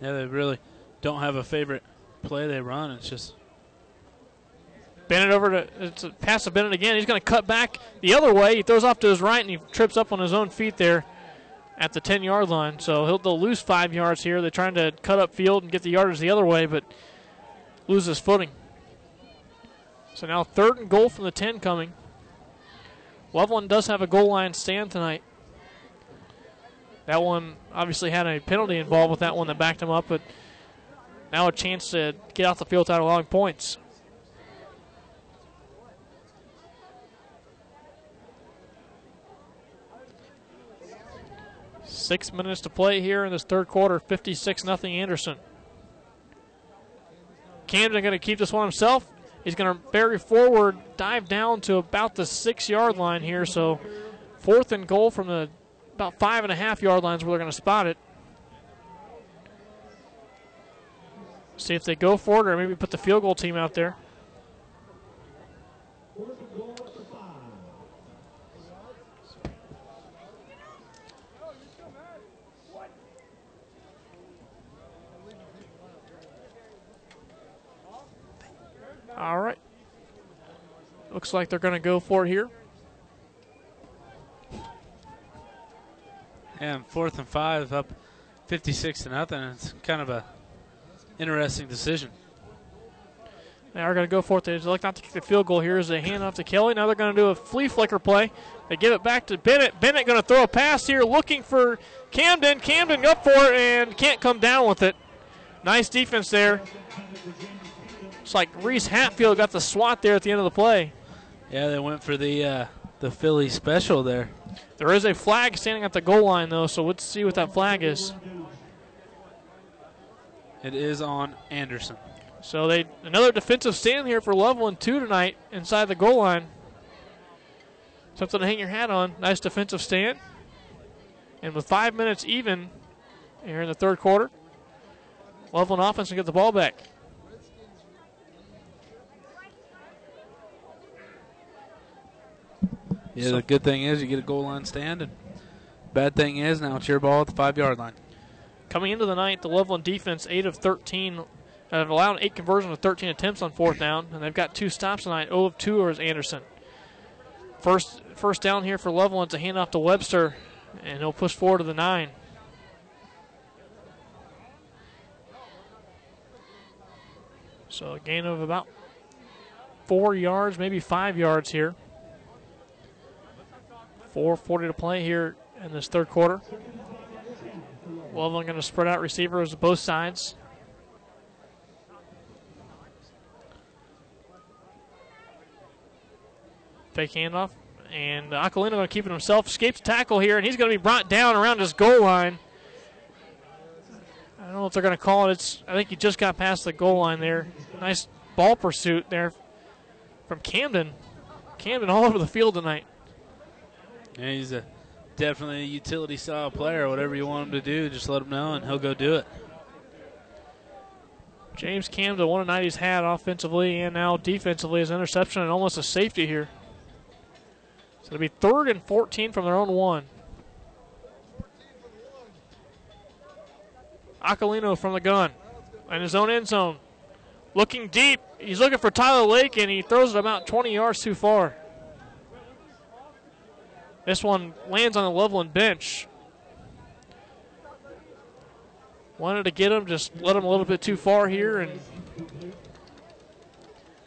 Yeah, they really don't have a favorite play they run. It's just Bennett over to pass to Bennett again. He's going to cut back the other way. He throws off to his right and he trips up on his own feet there at the 10 yard line. So he'll they'll lose five yards here. They're trying to cut up field and get the yardage the other way, but loses footing. So now third and goal from the 10 coming. Loveland does have a goal line stand tonight. That one obviously had a penalty involved with that one that backed him up, but now a chance to get off the field without allowing points. Six minutes to play here in this third quarter. 56 nothing Anderson. Camden going to keep this one himself. He's going to bury forward, dive down to about the six yard line here. So fourth and goal from the about five and a half yard lines where they're going to spot it. See if they go for it or maybe put the field goal team out there. All right. Looks like they're going to go for it here. and fourth and five up 56 to nothing. It's kind of a interesting decision. They are going to go for it. They look not to kick the field goal here as they hand off to Kelly. Now they're going to do a flea flicker play. They give it back to Bennett. Bennett going to throw a pass here, looking for Camden. Camden up for it and can't come down with it. Nice defense there. It's like Reese Hatfield got the swat there at the end of the play. Yeah, they went for the uh, the Philly special there. There is a flag standing at the goal line, though, so let's see what that flag is. It is on Anderson. So they another defensive stand here for Loveland two tonight inside the goal line. Something to hang your hat on. Nice defensive stand. And with five minutes even here in the third quarter, Loveland offense can get the ball back. Yeah, the good thing is you get a goal line stand, and bad thing is now it's your ball at the five yard line. Coming into the ninth, the Loveland defense, 8 of 13, uh, have allowed 8 conversions of 13 attempts on fourth down, and they've got two stops tonight. 0 of 2 is Anderson. First first down here for Loveland. to hand off to Webster, and he'll push forward to the 9. So a gain of about four yards, maybe five yards here. 4.40 to play here in this third quarter. Loveland going to spread out receivers both sides. Fake handoff. And Aquilino going to keep it himself. Escapes tackle here, and he's going to be brought down around his goal line. I don't know if they're going to call it. It's I think he just got past the goal line there. Nice ball pursuit there from Camden. Camden all over the field tonight. Yeah, he's a definitely a utility style player. Whatever you want him to do, just let him know, and he'll go do it. James Camden, one of night he's had offensively and now defensively, is interception and almost a safety here. So it'll be third and 14 from their own one. Aquilino from the gun in his own end zone. Looking deep. He's looking for Tyler Lake, and he throws it about 20 yards too far. This one lands on the Loveland bench. Wanted to get him, just let him a little bit too far here, and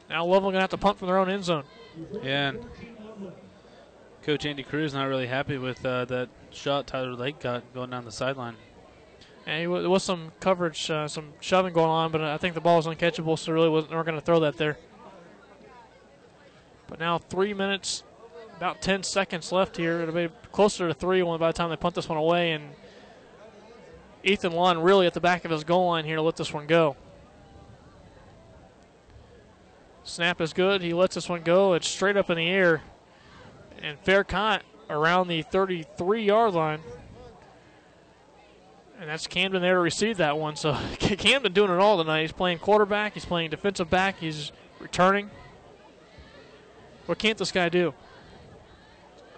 now Loveland gonna have to punt from their own end zone. Yeah, and Coach Andy Cruz not really happy with uh, that shot Tyler Lake got going down the sideline. And there was some coverage, uh, some shoving going on, but I think the ball was uncatchable, so really wasn't, we're going to throw that there. But now three minutes, about 10 seconds left here. It'll be closer to three by the time they punt this one away, and Ethan Lund really at the back of his goal line here to let this one go. Snap is good. He lets this one go. It's straight up in the air. And fair caught around the 33 yard line. And that's Camden there to receive that one. So Camden doing it all tonight. He's playing quarterback, he's playing defensive back, he's returning. What can't this guy do?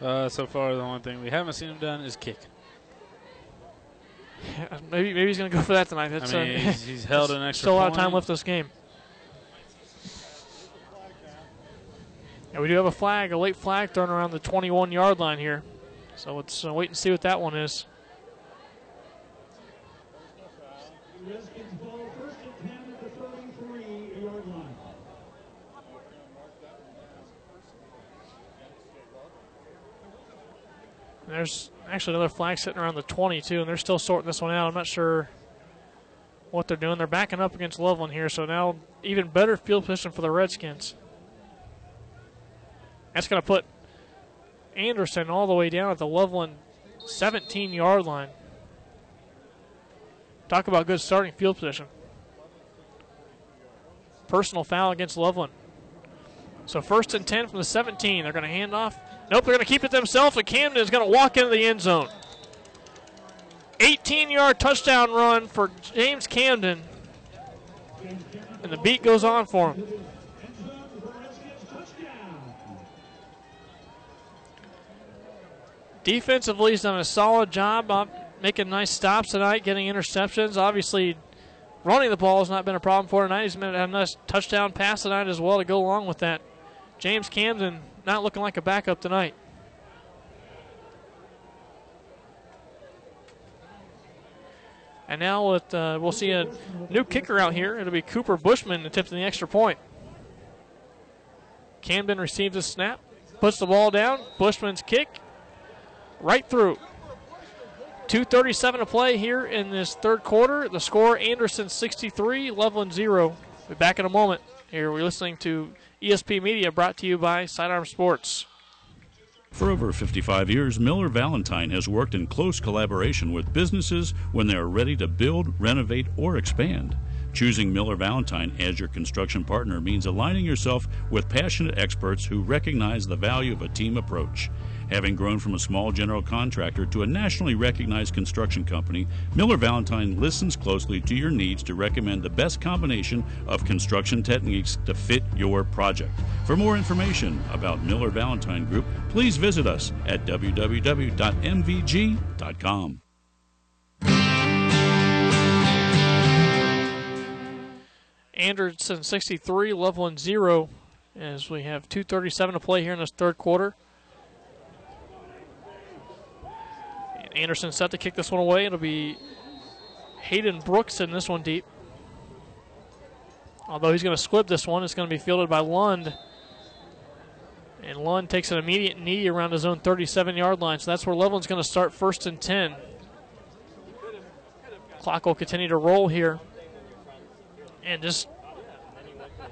Uh, so far, the only thing we haven't seen him done is kick. maybe maybe he's going to go for that tonight. That's, I mean, he's, he's held an extra. still a lot of time left this game. And we do have a flag, a late flag thrown around the 21 yard line here. So let's uh, wait and see what that one is. There's actually another flag sitting around the 22, and they're still sorting this one out. I'm not sure what they're doing. They're backing up against Loveland here, so now even better field position for the Redskins. That's going to put Anderson all the way down at the Loveland 17 yard line. Talk about good starting field position. Personal foul against Loveland. So first and 10 from the 17. They're going to hand off. Nope, they're going to keep it themselves, and Camden is going to walk into the end zone. 18 yard touchdown run for James Camden. And the beat goes on for him. Defensively, he's done a solid job of making nice stops tonight, getting interceptions. Obviously, running the ball has not been a problem for tonight. He's made a nice touchdown pass tonight as well to go along with that. James Camden not looking like a backup tonight. And now uh, we'll see a new kicker out here. It'll be Cooper Bushman attempting the extra point. Camden receives a snap, puts the ball down. Bushman's kick right through. 2.37 to play here in this third quarter. The score Anderson 63, Loveland 0. Be back in a moment. Here we're listening to ESP Media brought to you by Sidearm Sports. For over 55 years, Miller Valentine has worked in close collaboration with businesses when they are ready to build, renovate, or expand. Choosing Miller Valentine as your construction partner means aligning yourself with passionate experts who recognize the value of a team approach. Having grown from a small general contractor to a nationally recognized construction company, Miller Valentine listens closely to your needs to recommend the best combination of construction techniques to fit your project. For more information about Miller Valentine Group, please visit us at www.mvg.com. Anderson 63, Loveland 0, as we have 2.37 to play here in this third quarter. And Anderson set to kick this one away. It'll be Hayden Brooks in this one deep. Although he's going to squib this one, it's going to be fielded by Lund. And Lund takes an immediate knee around his own 37 yard line. So that's where Loveland's going to start first and 10. Clock will continue to roll here and just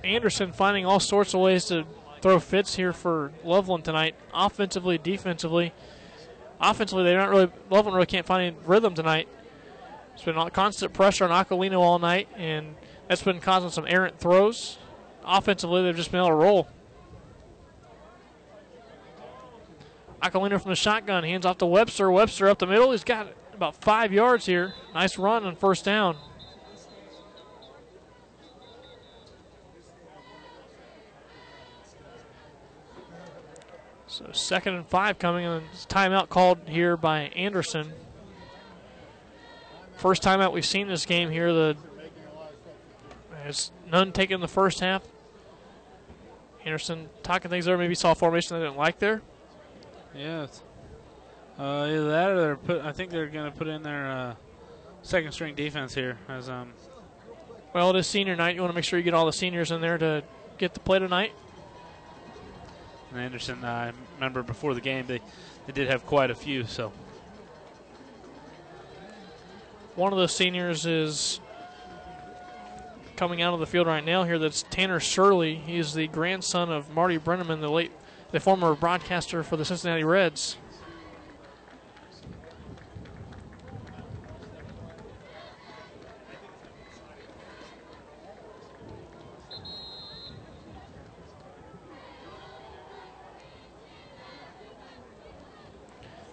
Anderson finding all sorts of ways to throw fits here for Loveland tonight, offensively, defensively. Offensively, they're not really Loveland really can't find any rhythm tonight. It's been constant pressure on Aquilino all night, and that's been causing some errant throws. Offensively, they've just been able to roll. Aquilino from the shotgun, hands off to Webster. Webster up the middle. He's got about five yards here. Nice run on first down. So second and five coming, and timeout called here by Anderson. First timeout we've seen this game here. The there's none taken in the first half. Anderson talking things over. Maybe saw a formation they didn't like there. Yeah. Uh, either that or they're put. I think they're going to put in their uh, second string defense here as um. Well, it is senior night. You want to make sure you get all the seniors in there to get the play tonight. And Anderson, I remember before the game they they did have quite a few. So one of those seniors is coming out of the field right now here. That's Tanner Shirley. He's the grandson of Marty Brennaman, the late, the former broadcaster for the Cincinnati Reds.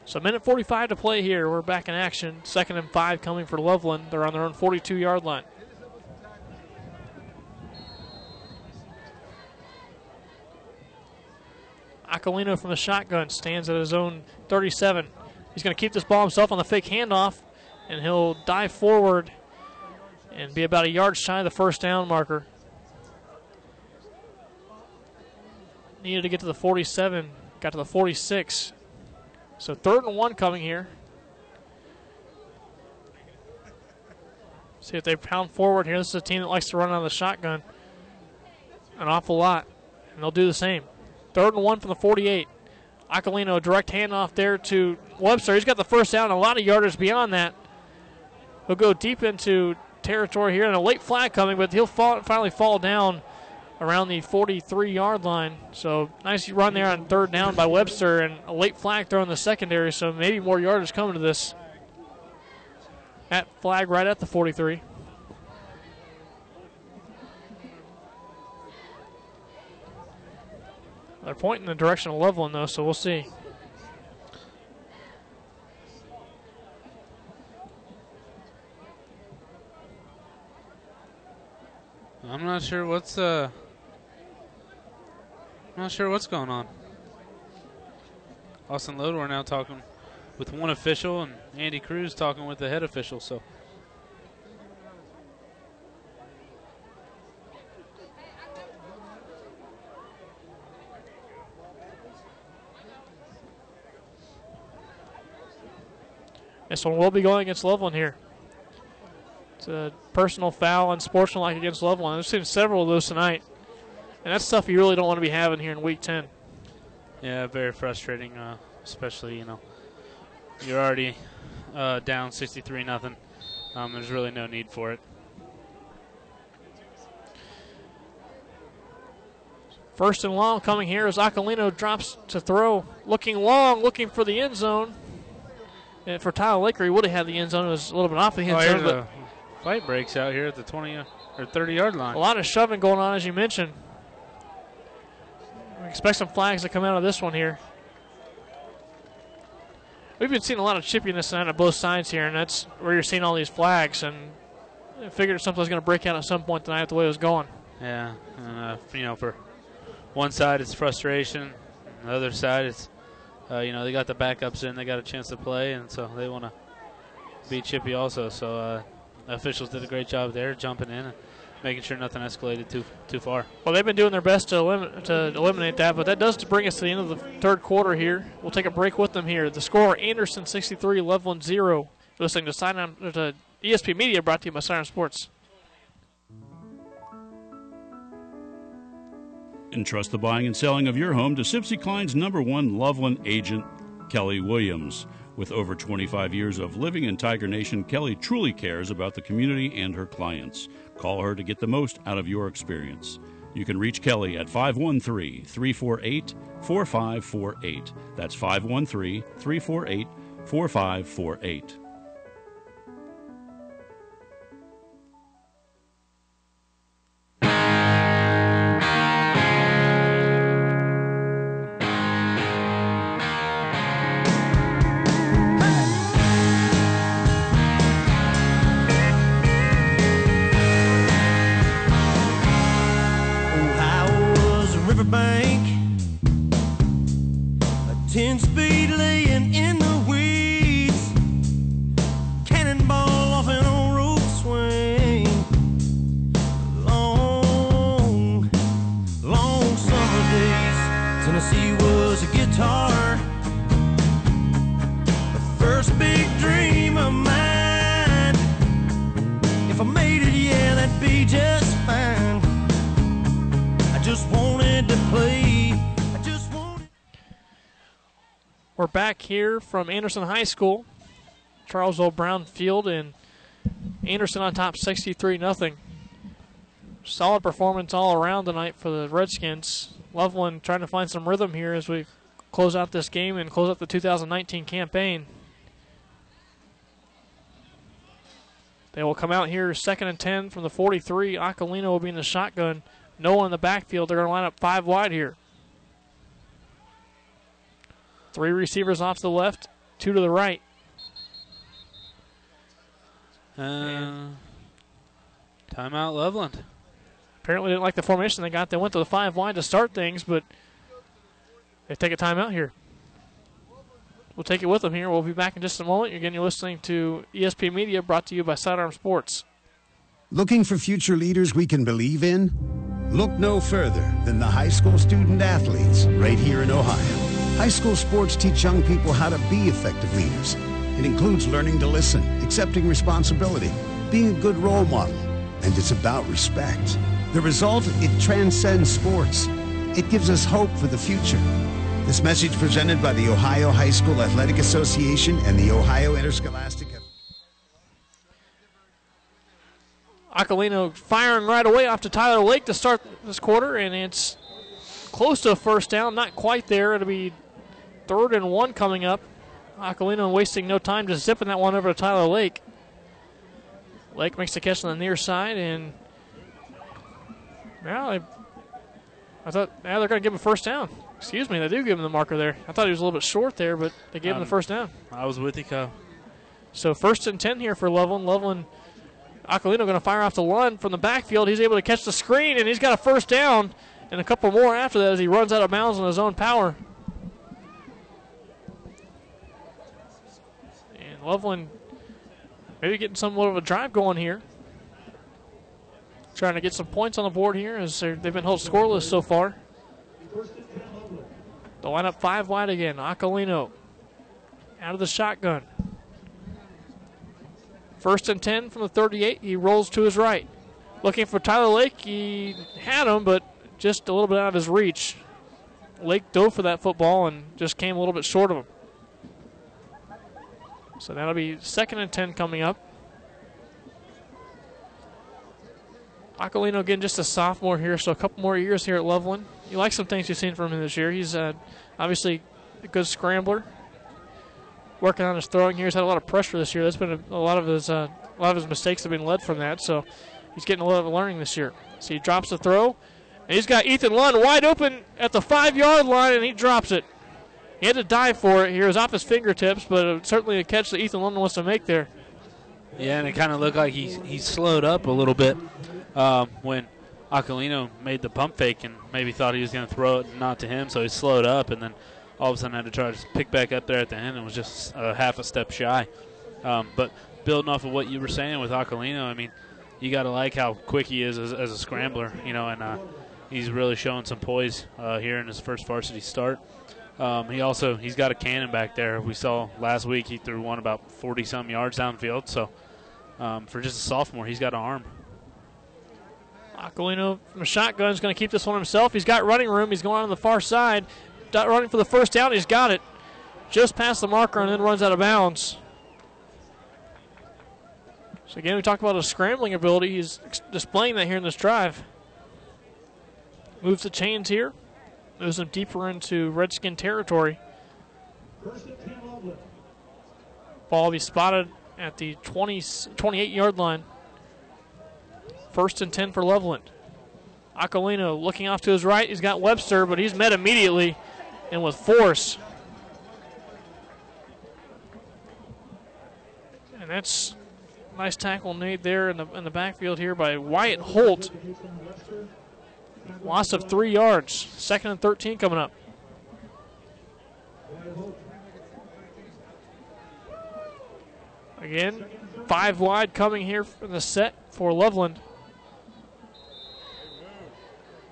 So, minute 45 to play here. We're back in action. Second and five coming for Loveland. They're on their own 42 yard line. Aquilino from the shotgun stands at his own 37. He's going to keep this ball himself on the fake handoff, and he'll dive forward and be about a yard shy of the first down marker. Needed to get to the 47, got to the 46. So third and one coming here. See if they pound forward here. This is a team that likes to run out of the shotgun an awful lot, and they'll do the same. Third and one from the 48. Aquilino, direct handoff there to Webster. He's got the first down, a lot of yardage beyond that. He'll go deep into territory here, and a late flag coming, but he'll fall, finally fall down around the 43 yard line. So nice run there on third down by Webster, and a late flag throw in the secondary, so maybe more yardage coming to this. At flag right at the 43. They're pointing in the direction of Loveland, though, so we'll see. I'm not sure what's uh. Not sure what's going on. Austin Lodore now talking with one official, and Andy Cruz talking with the head official. So. This one will be going against Loveland here. It's a personal foul and sportsmanlike against Loveland. I've seen several of those tonight. And that's stuff you really don't want to be having here in Week 10. Yeah, very frustrating, uh, especially, you know, you're already uh, down 63 nothing. Um, there's really no need for it. First and long coming here as Aquilino drops to throw, looking long, looking for the end zone. And for Tyler Laker, he would have had the end zone. It was a little bit off the end Oh, zone, but fight breaks out here at the 20 or 30 yard line. a lot of shoving going on, as you mentioned. Expect some flags to come out of this one here. We've been seeing a lot of chippiness on both sides here, and that's where you're seeing all these flags. And I figured something was going to break out at some point tonight the way it was going. Yeah, and, uh, you know, for one side it's frustration, the other side it's, uh, you know, they got the backups in, they got a chance to play, and so they want to be Chippy also. So uh, officials did a great job there, jumping in and making sure nothing escalated too too far. Well, they've been doing their best to, elim- to eliminate that, but that does bring us to the end of the third quarter here. We'll take a break with them here. The score Anderson 63, Loveland 0. Listening to, Sidearm, uh, to ESP Media brought to you by Sidearm Sports. Entrust the buying and selling of your home to Sibcy Cline's number one Loveland agent, Kelly Williams. With over 25 years of living in Tiger Nation, Kelly truly cares about the community and her clients. Call her to get the most out of your experience. You can reach Kelly at 513 348 4548. That's 513 348 4548. We're back here from Anderson High School, Charles O. Brown Field, and Anderson on top 63 0. Solid performance all around tonight for the Redskins. Loveland trying to find some rhythm here as we close out this game and close out the 2019 campaign. They will come out here second and 10 from the 43. Aquilino will be in the shotgun. No one in the backfield. They're going to line up five wide here. Three receivers off to the left, two to the right. Uh, timeout, Loveland. Apparently didn't like the formation they got. They went to the five wide to start things, but they take a timeout here. We'll take it with them here. We'll be back in just a moment. Again, you're listening to ESP Media, brought to you by Sidearm Sports. Looking for future leaders we can believe in? Look no further than the high school student athletes right here in Ohio. High school sports teach young people how to be effective leaders. It includes learning to listen, accepting responsibility, being a good role model, and it's about respect. The result, it transcends sports. It gives us hope for the future. This message presented by the Ohio High School Athletic Association and the Ohio Interscholastic Aquilino firing right away off to Tyler Lake to start this quarter, and it's close to a first down. Not quite there. It'll be third and one coming up. Aquilino wasting no time, just zipping that one over to Tyler Lake. Lake makes the catch on the near side, and now I, I thought now they're going to give him a first down. Excuse me, they do give him the marker there. I thought he was a little bit short there, but they gave him Um, the first down. I was with you, Kyle. So first and ten here for Loveland. Loveland Aquilino going to fire off the run from the backfield. He's able to catch the screen, and he's got a first down and a couple more after that as he runs out of bounds on his own power. And Loveland maybe getting somewhat of a drive going here. Trying to get some points on the board here as they've been held scoreless so far. They'll up five wide again. Aquilino out of the shotgun. First and 10 from the 38. He rolls to his right. Looking for Tyler Lake. He had him, but just a little bit out of his reach. Lake dove for that football and just came a little bit short of him. So that'll be second and 10 coming up. Aquilino again, just a sophomore here, so a couple more years here at Loveland. You like some things you've seen from him this year. He's uh, obviously a good scrambler. Working on his throwing here, he's had a lot of pressure this year. That's been a, a lot of his uh, a lot of his mistakes have been led from that. So he's getting a lot of learning this year. So he drops the throw, and he's got Ethan Lund wide open at the five-yard line, and he drops it. He had to dive for it. He was off his fingertips, but certainly a catch that Ethan Lund wants to make there. Yeah, and it kind of looked like he he slowed up a little bit um, when Aquilino made the pump fake and maybe thought he was going to throw it not to him, so he slowed up and then all of a sudden had to try to pick back up there at the end and was just a half a step shy. Um, but building off of what you were saying with Aquilino, I mean, you got to like how quick he is as, as, a scrambler, you know, and uh, he's really showing some poise uh, here in his first varsity start. Um, he also he's got a cannon back there. We saw last week he threw one about 40 some yards downfield. So um, for just a sophomore, he's got an arm. Aquilino from a shotgun is going to keep this one himself. He's got running room. He's going on the far side, running for the first down. He's got it just past the marker and then runs out of bounds. So again, we talk about his scrambling ability. He's displaying that here in this drive. Moves the chains here. Moves them deeper into Redskin territory. Ball will be spotted at the 20, 28 yard line. First and 10 for Loveland. Aquilino looking off to his right. He's got Webster, but he's met immediately and with force. And that's nice tackle made there in the in the backfield here by Wyatt Holt. Loss of three yards. Second and 13 coming up. Again, five wide coming here in the set for Loveland.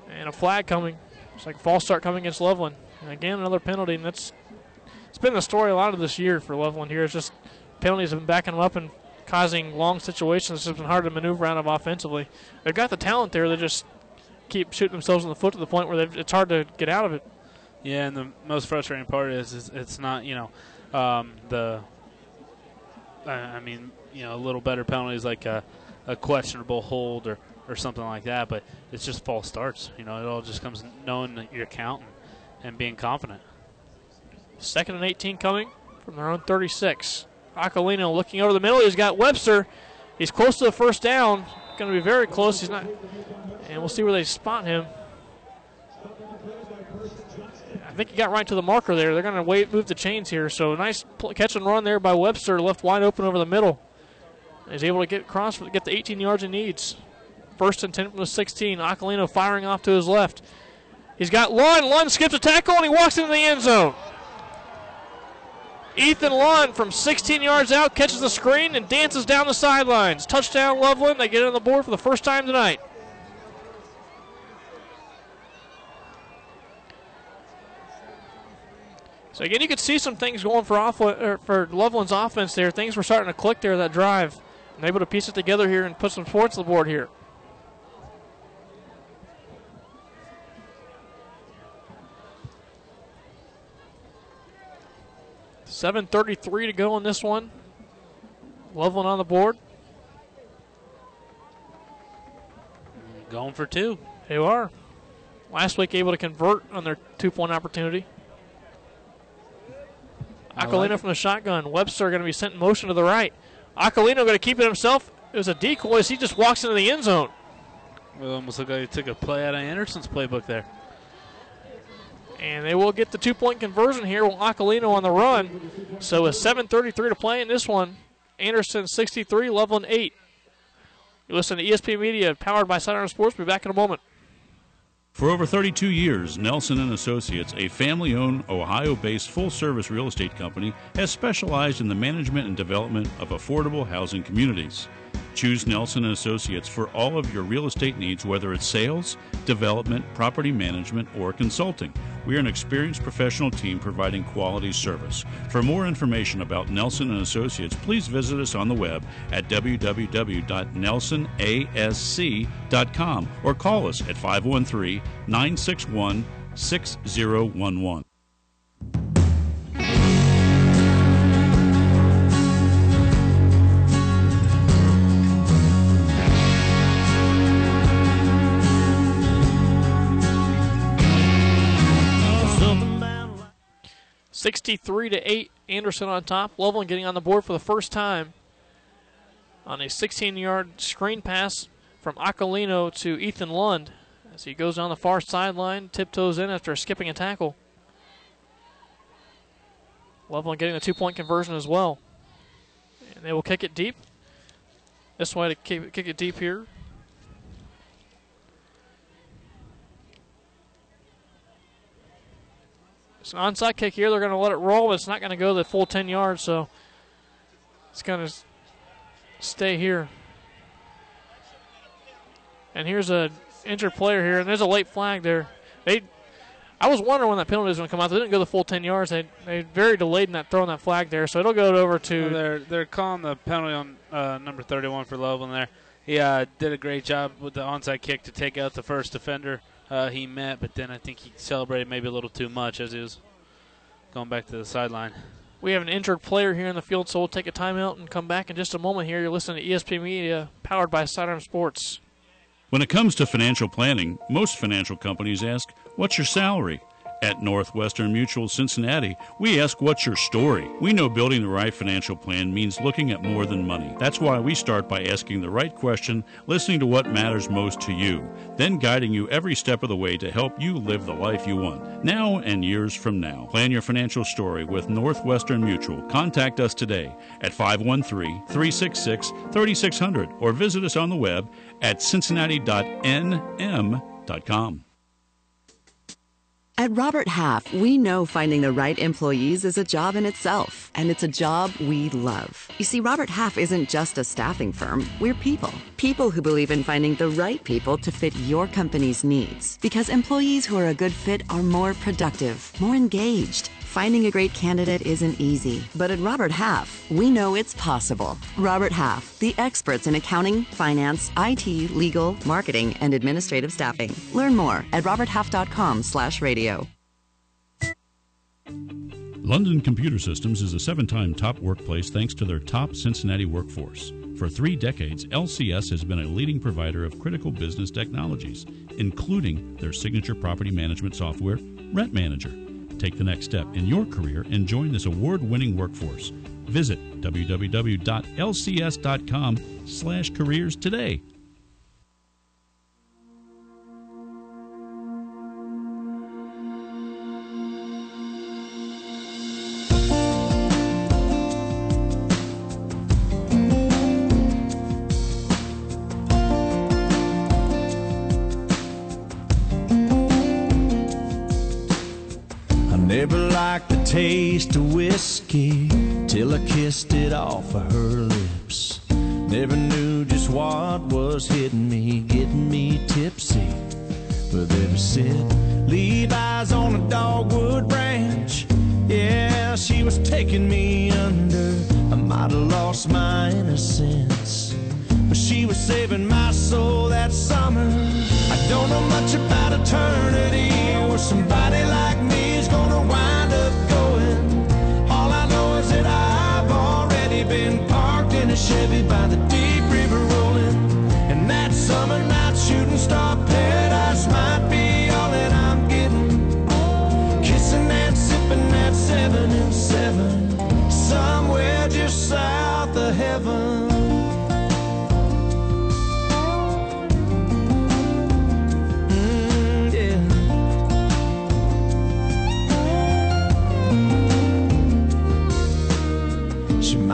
And a flag coming. It's like false start coming against Loveland. And again, another penalty. And that's it's been the story a lot of this year for Loveland here. It's just penalties have been backing them up and causing long situations. It's been hard to maneuver out of offensively. They've got the talent there. They just keep shooting themselves in the foot to the point where it's hard to get out of it. Yeah, and the most frustrating part is, is it's not you know um, the I mean you know a little better penalties like a, a questionable hold or or something like that, but it's just false starts. You know, it all just comes knowing that you're counting and being confident. Second and 18 coming from their own 36. Aquilino looking over the middle. He's got Webster. He's close to the first down. Going to be very close. He's not. And we'll see where they spot him. I think he got right to the marker there. They're going to wait, move the chains here. So nice catch and run there by Webster, left wide open over the middle. He's able to get across, get the 18 yards he needs. First and 10 from the 16. Aquilino firing off to his left. He's got Lund. Lund skips a tackle and he walks into the end zone. Ethan Lund from 16 yards out catches the screen and dances down the sidelines. Touchdown, Loveland. They get on the board for the first time tonight. So again, you could see some things going for off, for Loveland's offense there. Things were starting to click there that drive, and able to piece it together here and put some points on the board here. 7.33 to go in this one. Loveland on the board. Going for two. They are. Last week able to convert on their two point opportunity. Aquilino like from the shotgun. Webster going to be sent in motion to the right. Aquilino going to keep it himself. It was a decoy as he just walks into the end zone. It almost looked like he took a play out of Anderson's playbook there. And they will get the two point conversion here with Aquilino on the run. So with 7.33 to play in this one, Anderson 63, Loveland 8. You listen to ESP Media, powered by Sidearm Sports. We'll be back in a moment. For over 32 years, Nelson and Associates, a family-owned Ohio-based full-service real estate company, has specialized in the management and development of affordable housing communities. Choose Nelson Associates for all of your real estate needs whether it's sales, development, property management, or consulting. We are an experienced professional team providing quality service. For more information about Nelson and Associates, please visit us on the web at www.nelsonasc.com or call us at 513 961 6011. 63 to 8, Anderson on top. Loveland getting on the board for the first time on a 16 yard screen pass from Aquilino to Ethan Lund as he goes down the far sideline, tiptoes in after skipping a tackle. Loveland getting a two point conversion as well. And they will kick it deep. This way to kick it deep here. It's an onside kick here. They're going to let it roll, but it's not going to go the full 10 yards, so it's going to stay here. And here's a injured player here, and there's a late flag there. They, I was wondering when that penalty was going to come out. They didn't go the full 10 yards. They they very delayed in that throwing that flag there, so it'll go over to. Well, they're they're calling the penalty on uh, number 31 for Loveland there. He uh, did a great job with the onside kick to take out the first defender uh, he met, but then I think he celebrated maybe a little too much as he was going back to the sideline. We have an injured player here in the field, so we'll take a timeout and come back in just a moment here. You're listening to ESP Media, powered by Sidearm Sports. When it comes to financial planning, most financial companies ask, What's your salary? At Northwestern Mutual Cincinnati, we ask, What's your story? We know building the right financial plan means looking at more than money. That's why we start by asking the right question, listening to what matters most to you, then guiding you every step of the way to help you live the life you want, now and years from now. Plan your financial story with Northwestern Mutual. Contact us today at 513 366 3600 or visit us on the web at cincinnati.nm.com. At Robert Half, we know finding the right employees is a job in itself, and it's a job we love. You see, Robert Half isn't just a staffing firm, we're people. People who believe in finding the right people to fit your company's needs. Because employees who are a good fit are more productive, more engaged. Finding a great candidate isn't easy, but at Robert Half, we know it's possible. Robert Half, the experts in accounting, finance, IT, legal, marketing, and administrative staffing. Learn more at roberthalf.com/radio. London Computer Systems is a seven time top workplace thanks to their top Cincinnati workforce. For three decades, LCS has been a leading provider of critical business technologies, including their signature property management software, Rent Manager. Take the next step in your career and join this award-winning workforce. Visit www.lcs.com/careers today. Taste of whiskey till I kissed it off of her lips. Never knew just what was hitting me, getting me tipsy. But ever since Levi's on a dogwood branch, yeah, she was taking me under. I might have lost my innocence, but she was saving my soul that summer. I don't know much about eternity where somebody like me is gonna wind been parked in a Chevy by the deep river rolling. And that summer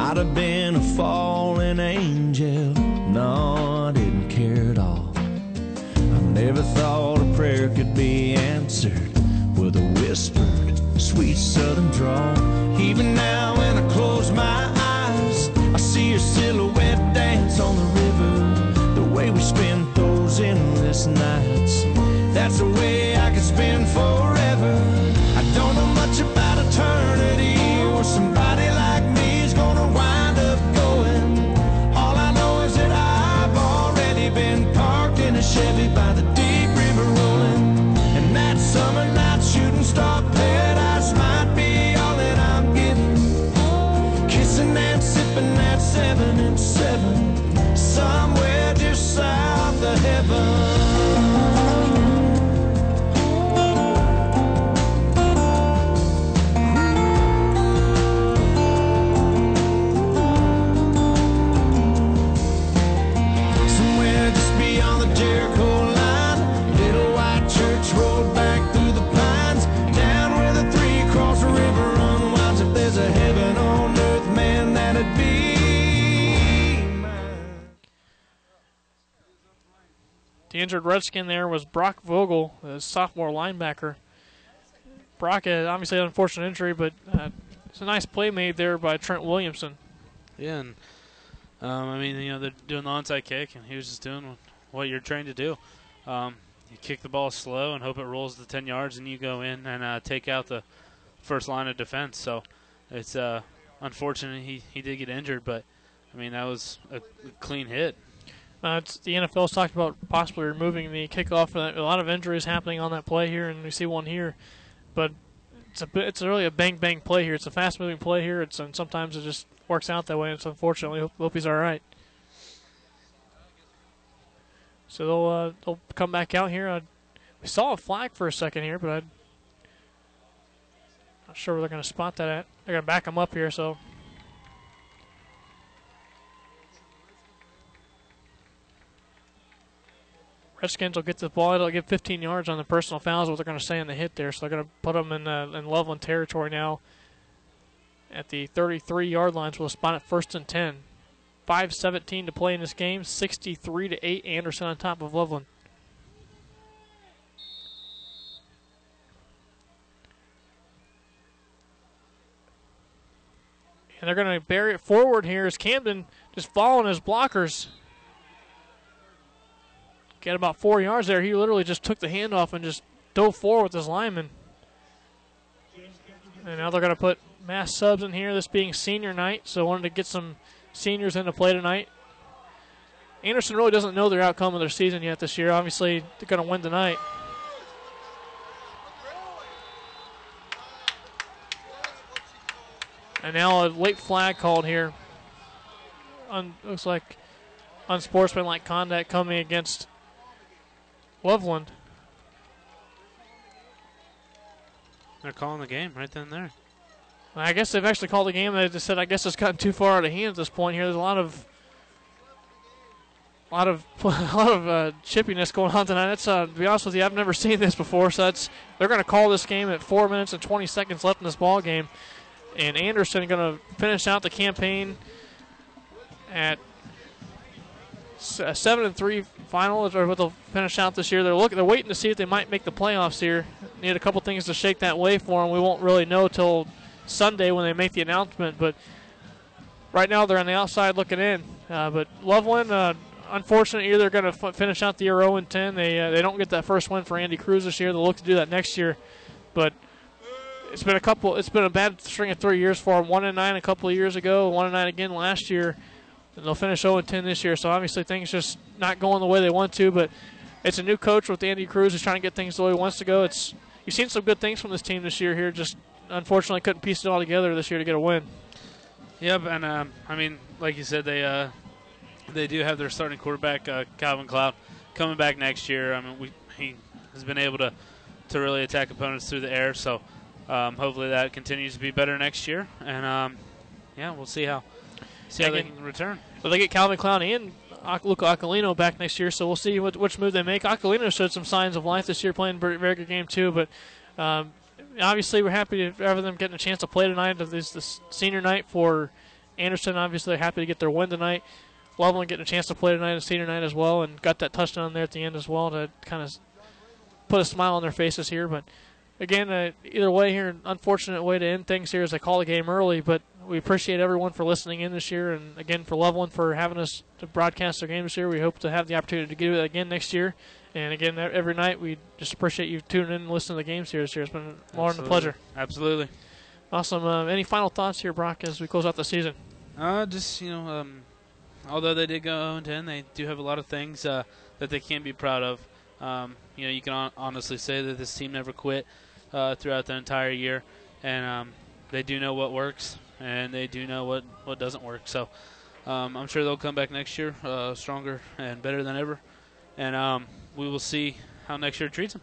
I'd have been a fallen angel. No, I didn't care at all. I never thought a prayer could be answered with a whispered, sweet southern drawl. Even now, when I close my eyes, I see your silhouette dance on the river. The way we spent those endless nights. Injured Redskin there was Brock Vogel, the sophomore linebacker. Brock had obviously an unfortunate injury, but uh, it's a nice play made there by Trent Williamson. Yeah, and um, I mean, you know, they're doing the onside kick, and he was just doing what you're trained to do. Um, you kick the ball slow and hope it rolls the 10 yards, and you go in and uh, take out the first line of defense. So it's uh, unfortunate he, he did get injured, but I mean, that was a, a clean hit. Uh, the NFL's talked about possibly removing the kickoff. Uh, A lot of injuries happening on that play here, and we see one here. But it's a it's really a bang bang play here. It's a fast moving play here. It's and sometimes it just works out that way. And it's unfortunately hope, hope he's all right. So they'll uh, they'll come back out here. Uh, we saw a flag for a second here, but I'm not sure where they're going to spot that at. They're going to back him up here, so Redskins will get the ball. It'll get 15 yards on the personal fouls. What they're going to say on the hit there, so they're going to put them in uh, in Loveland territory now. At the 33 yard lines, we'll spot it first and 10. 5:17 to play in this game. 63 to eight. Anderson on top of Loveland. And they're going to bury it forward here as Camden just following his blockers. Get about four yards there. He literally just took the handoff and just dove forward with his lineman. And now they're going to put mass subs in here, this being senior night, so wanted to get some seniors into play tonight. Anderson really doesn't know their outcome of their season yet this year. Obviously, they're going to win tonight. And now a late flag called here. Un- looks like unsportsmanlike conduct coming against Loveland. They're calling the game right then and there. I guess they've actually called the game. They just said, I guess it's gotten too far out of hand at this point here. There's a lot of, a lot of, a lot of uh, chippiness going on tonight. That's uh, to be honest with you, I've never seen this before. So that's they're going to call this game at four minutes and 20 seconds left in this ball game, and Anderson going to finish out the campaign at seven and three final is what they'll finish out this year. They're looking, they're waiting to see if they might make the playoffs here. Need a couple things to shake that way for them. We won't really know till Sunday when they make the announcement, but right now they're on the outside looking in. Uh, but Loveland, uh, They're going to f- finish out the year 0 and 10. They uh, they don't get that first win for Andy Cruz this year. They'll look to do that next year, but. It's been a couple. It's been a bad string of three years for them. One and nine a couple of years ago. One and nine again last year. And they'll finish 0 and 10 this year. So obviously things just not going the way they want to. But it's a new coach with Andy Cruz who's trying to get things the way he wants to go. It's you've seen some good things from this team this year. Here, just unfortunately couldn't piece it all together this year to get a win. Yep, and um, I mean, like you said, they uh, they do have their starting quarterback uh, Calvin Cloud coming back next year. I mean, we, he has been able to to really attack opponents through the air. So um, hopefully that continues to be better next year. And um, yeah, we'll see how see how they can return. But they get Calvin Cloud and Luca Aquilino back next year, so we'll see what, which move they make. Aquilino showed some signs of life this year, playing a very, very good game too. But um, obviously, we're happy to have them getting a chance to play tonight. This this senior night for Anderson. Obviously, they're happy to get their win tonight. Loveland getting a chance to play tonight and senior night as well, and got that touchdown there at the end as well to kind of put a smile on their faces here. But again, uh, either way, here, an unfortunate way to end things here is they call the game early. But we appreciate everyone for listening in this year, and again for Loveland for having us to broadcast their game this year. We hope to have the opportunity to do it again next year. And again, every night we just appreciate you tuning in and listening to the games here this year. It's been more than a pleasure. Absolutely. Awesome. Uh, any final thoughts here, Brock, as we close out the season? Uh, just you know, um, although they did go 0 10, they do have a lot of things uh, that they can be proud of. Um, you know, you can hon- honestly say that this team never quit uh, throughout the entire year, and um, they do know what works and they do know what what doesn't work. So um, I'm sure they'll come back next year uh, stronger and better than ever, and um, we will see how next year treats them.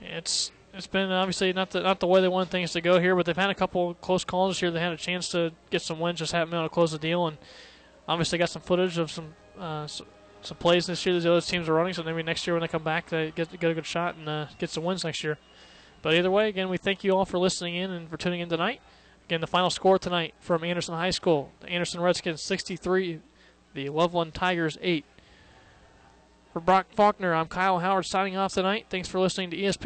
It's it's been obviously not the not the way they want things to go here, but they've had a couple close calls year. They had a chance to get some wins, just haven't been able to close the deal, and obviously got some footage of some uh, some plays this year that the other teams are running. So maybe next year when they come back, they get get a good shot and uh, get some wins next year. But either way, again, we thank you all for listening in and for tuning in tonight. Again, the final score tonight from Anderson High School: the Anderson Redskins 63, the Loveland Tigers 8. For Brock Faulkner, I'm Kyle Howard signing off tonight. Thanks for listening to ESPN.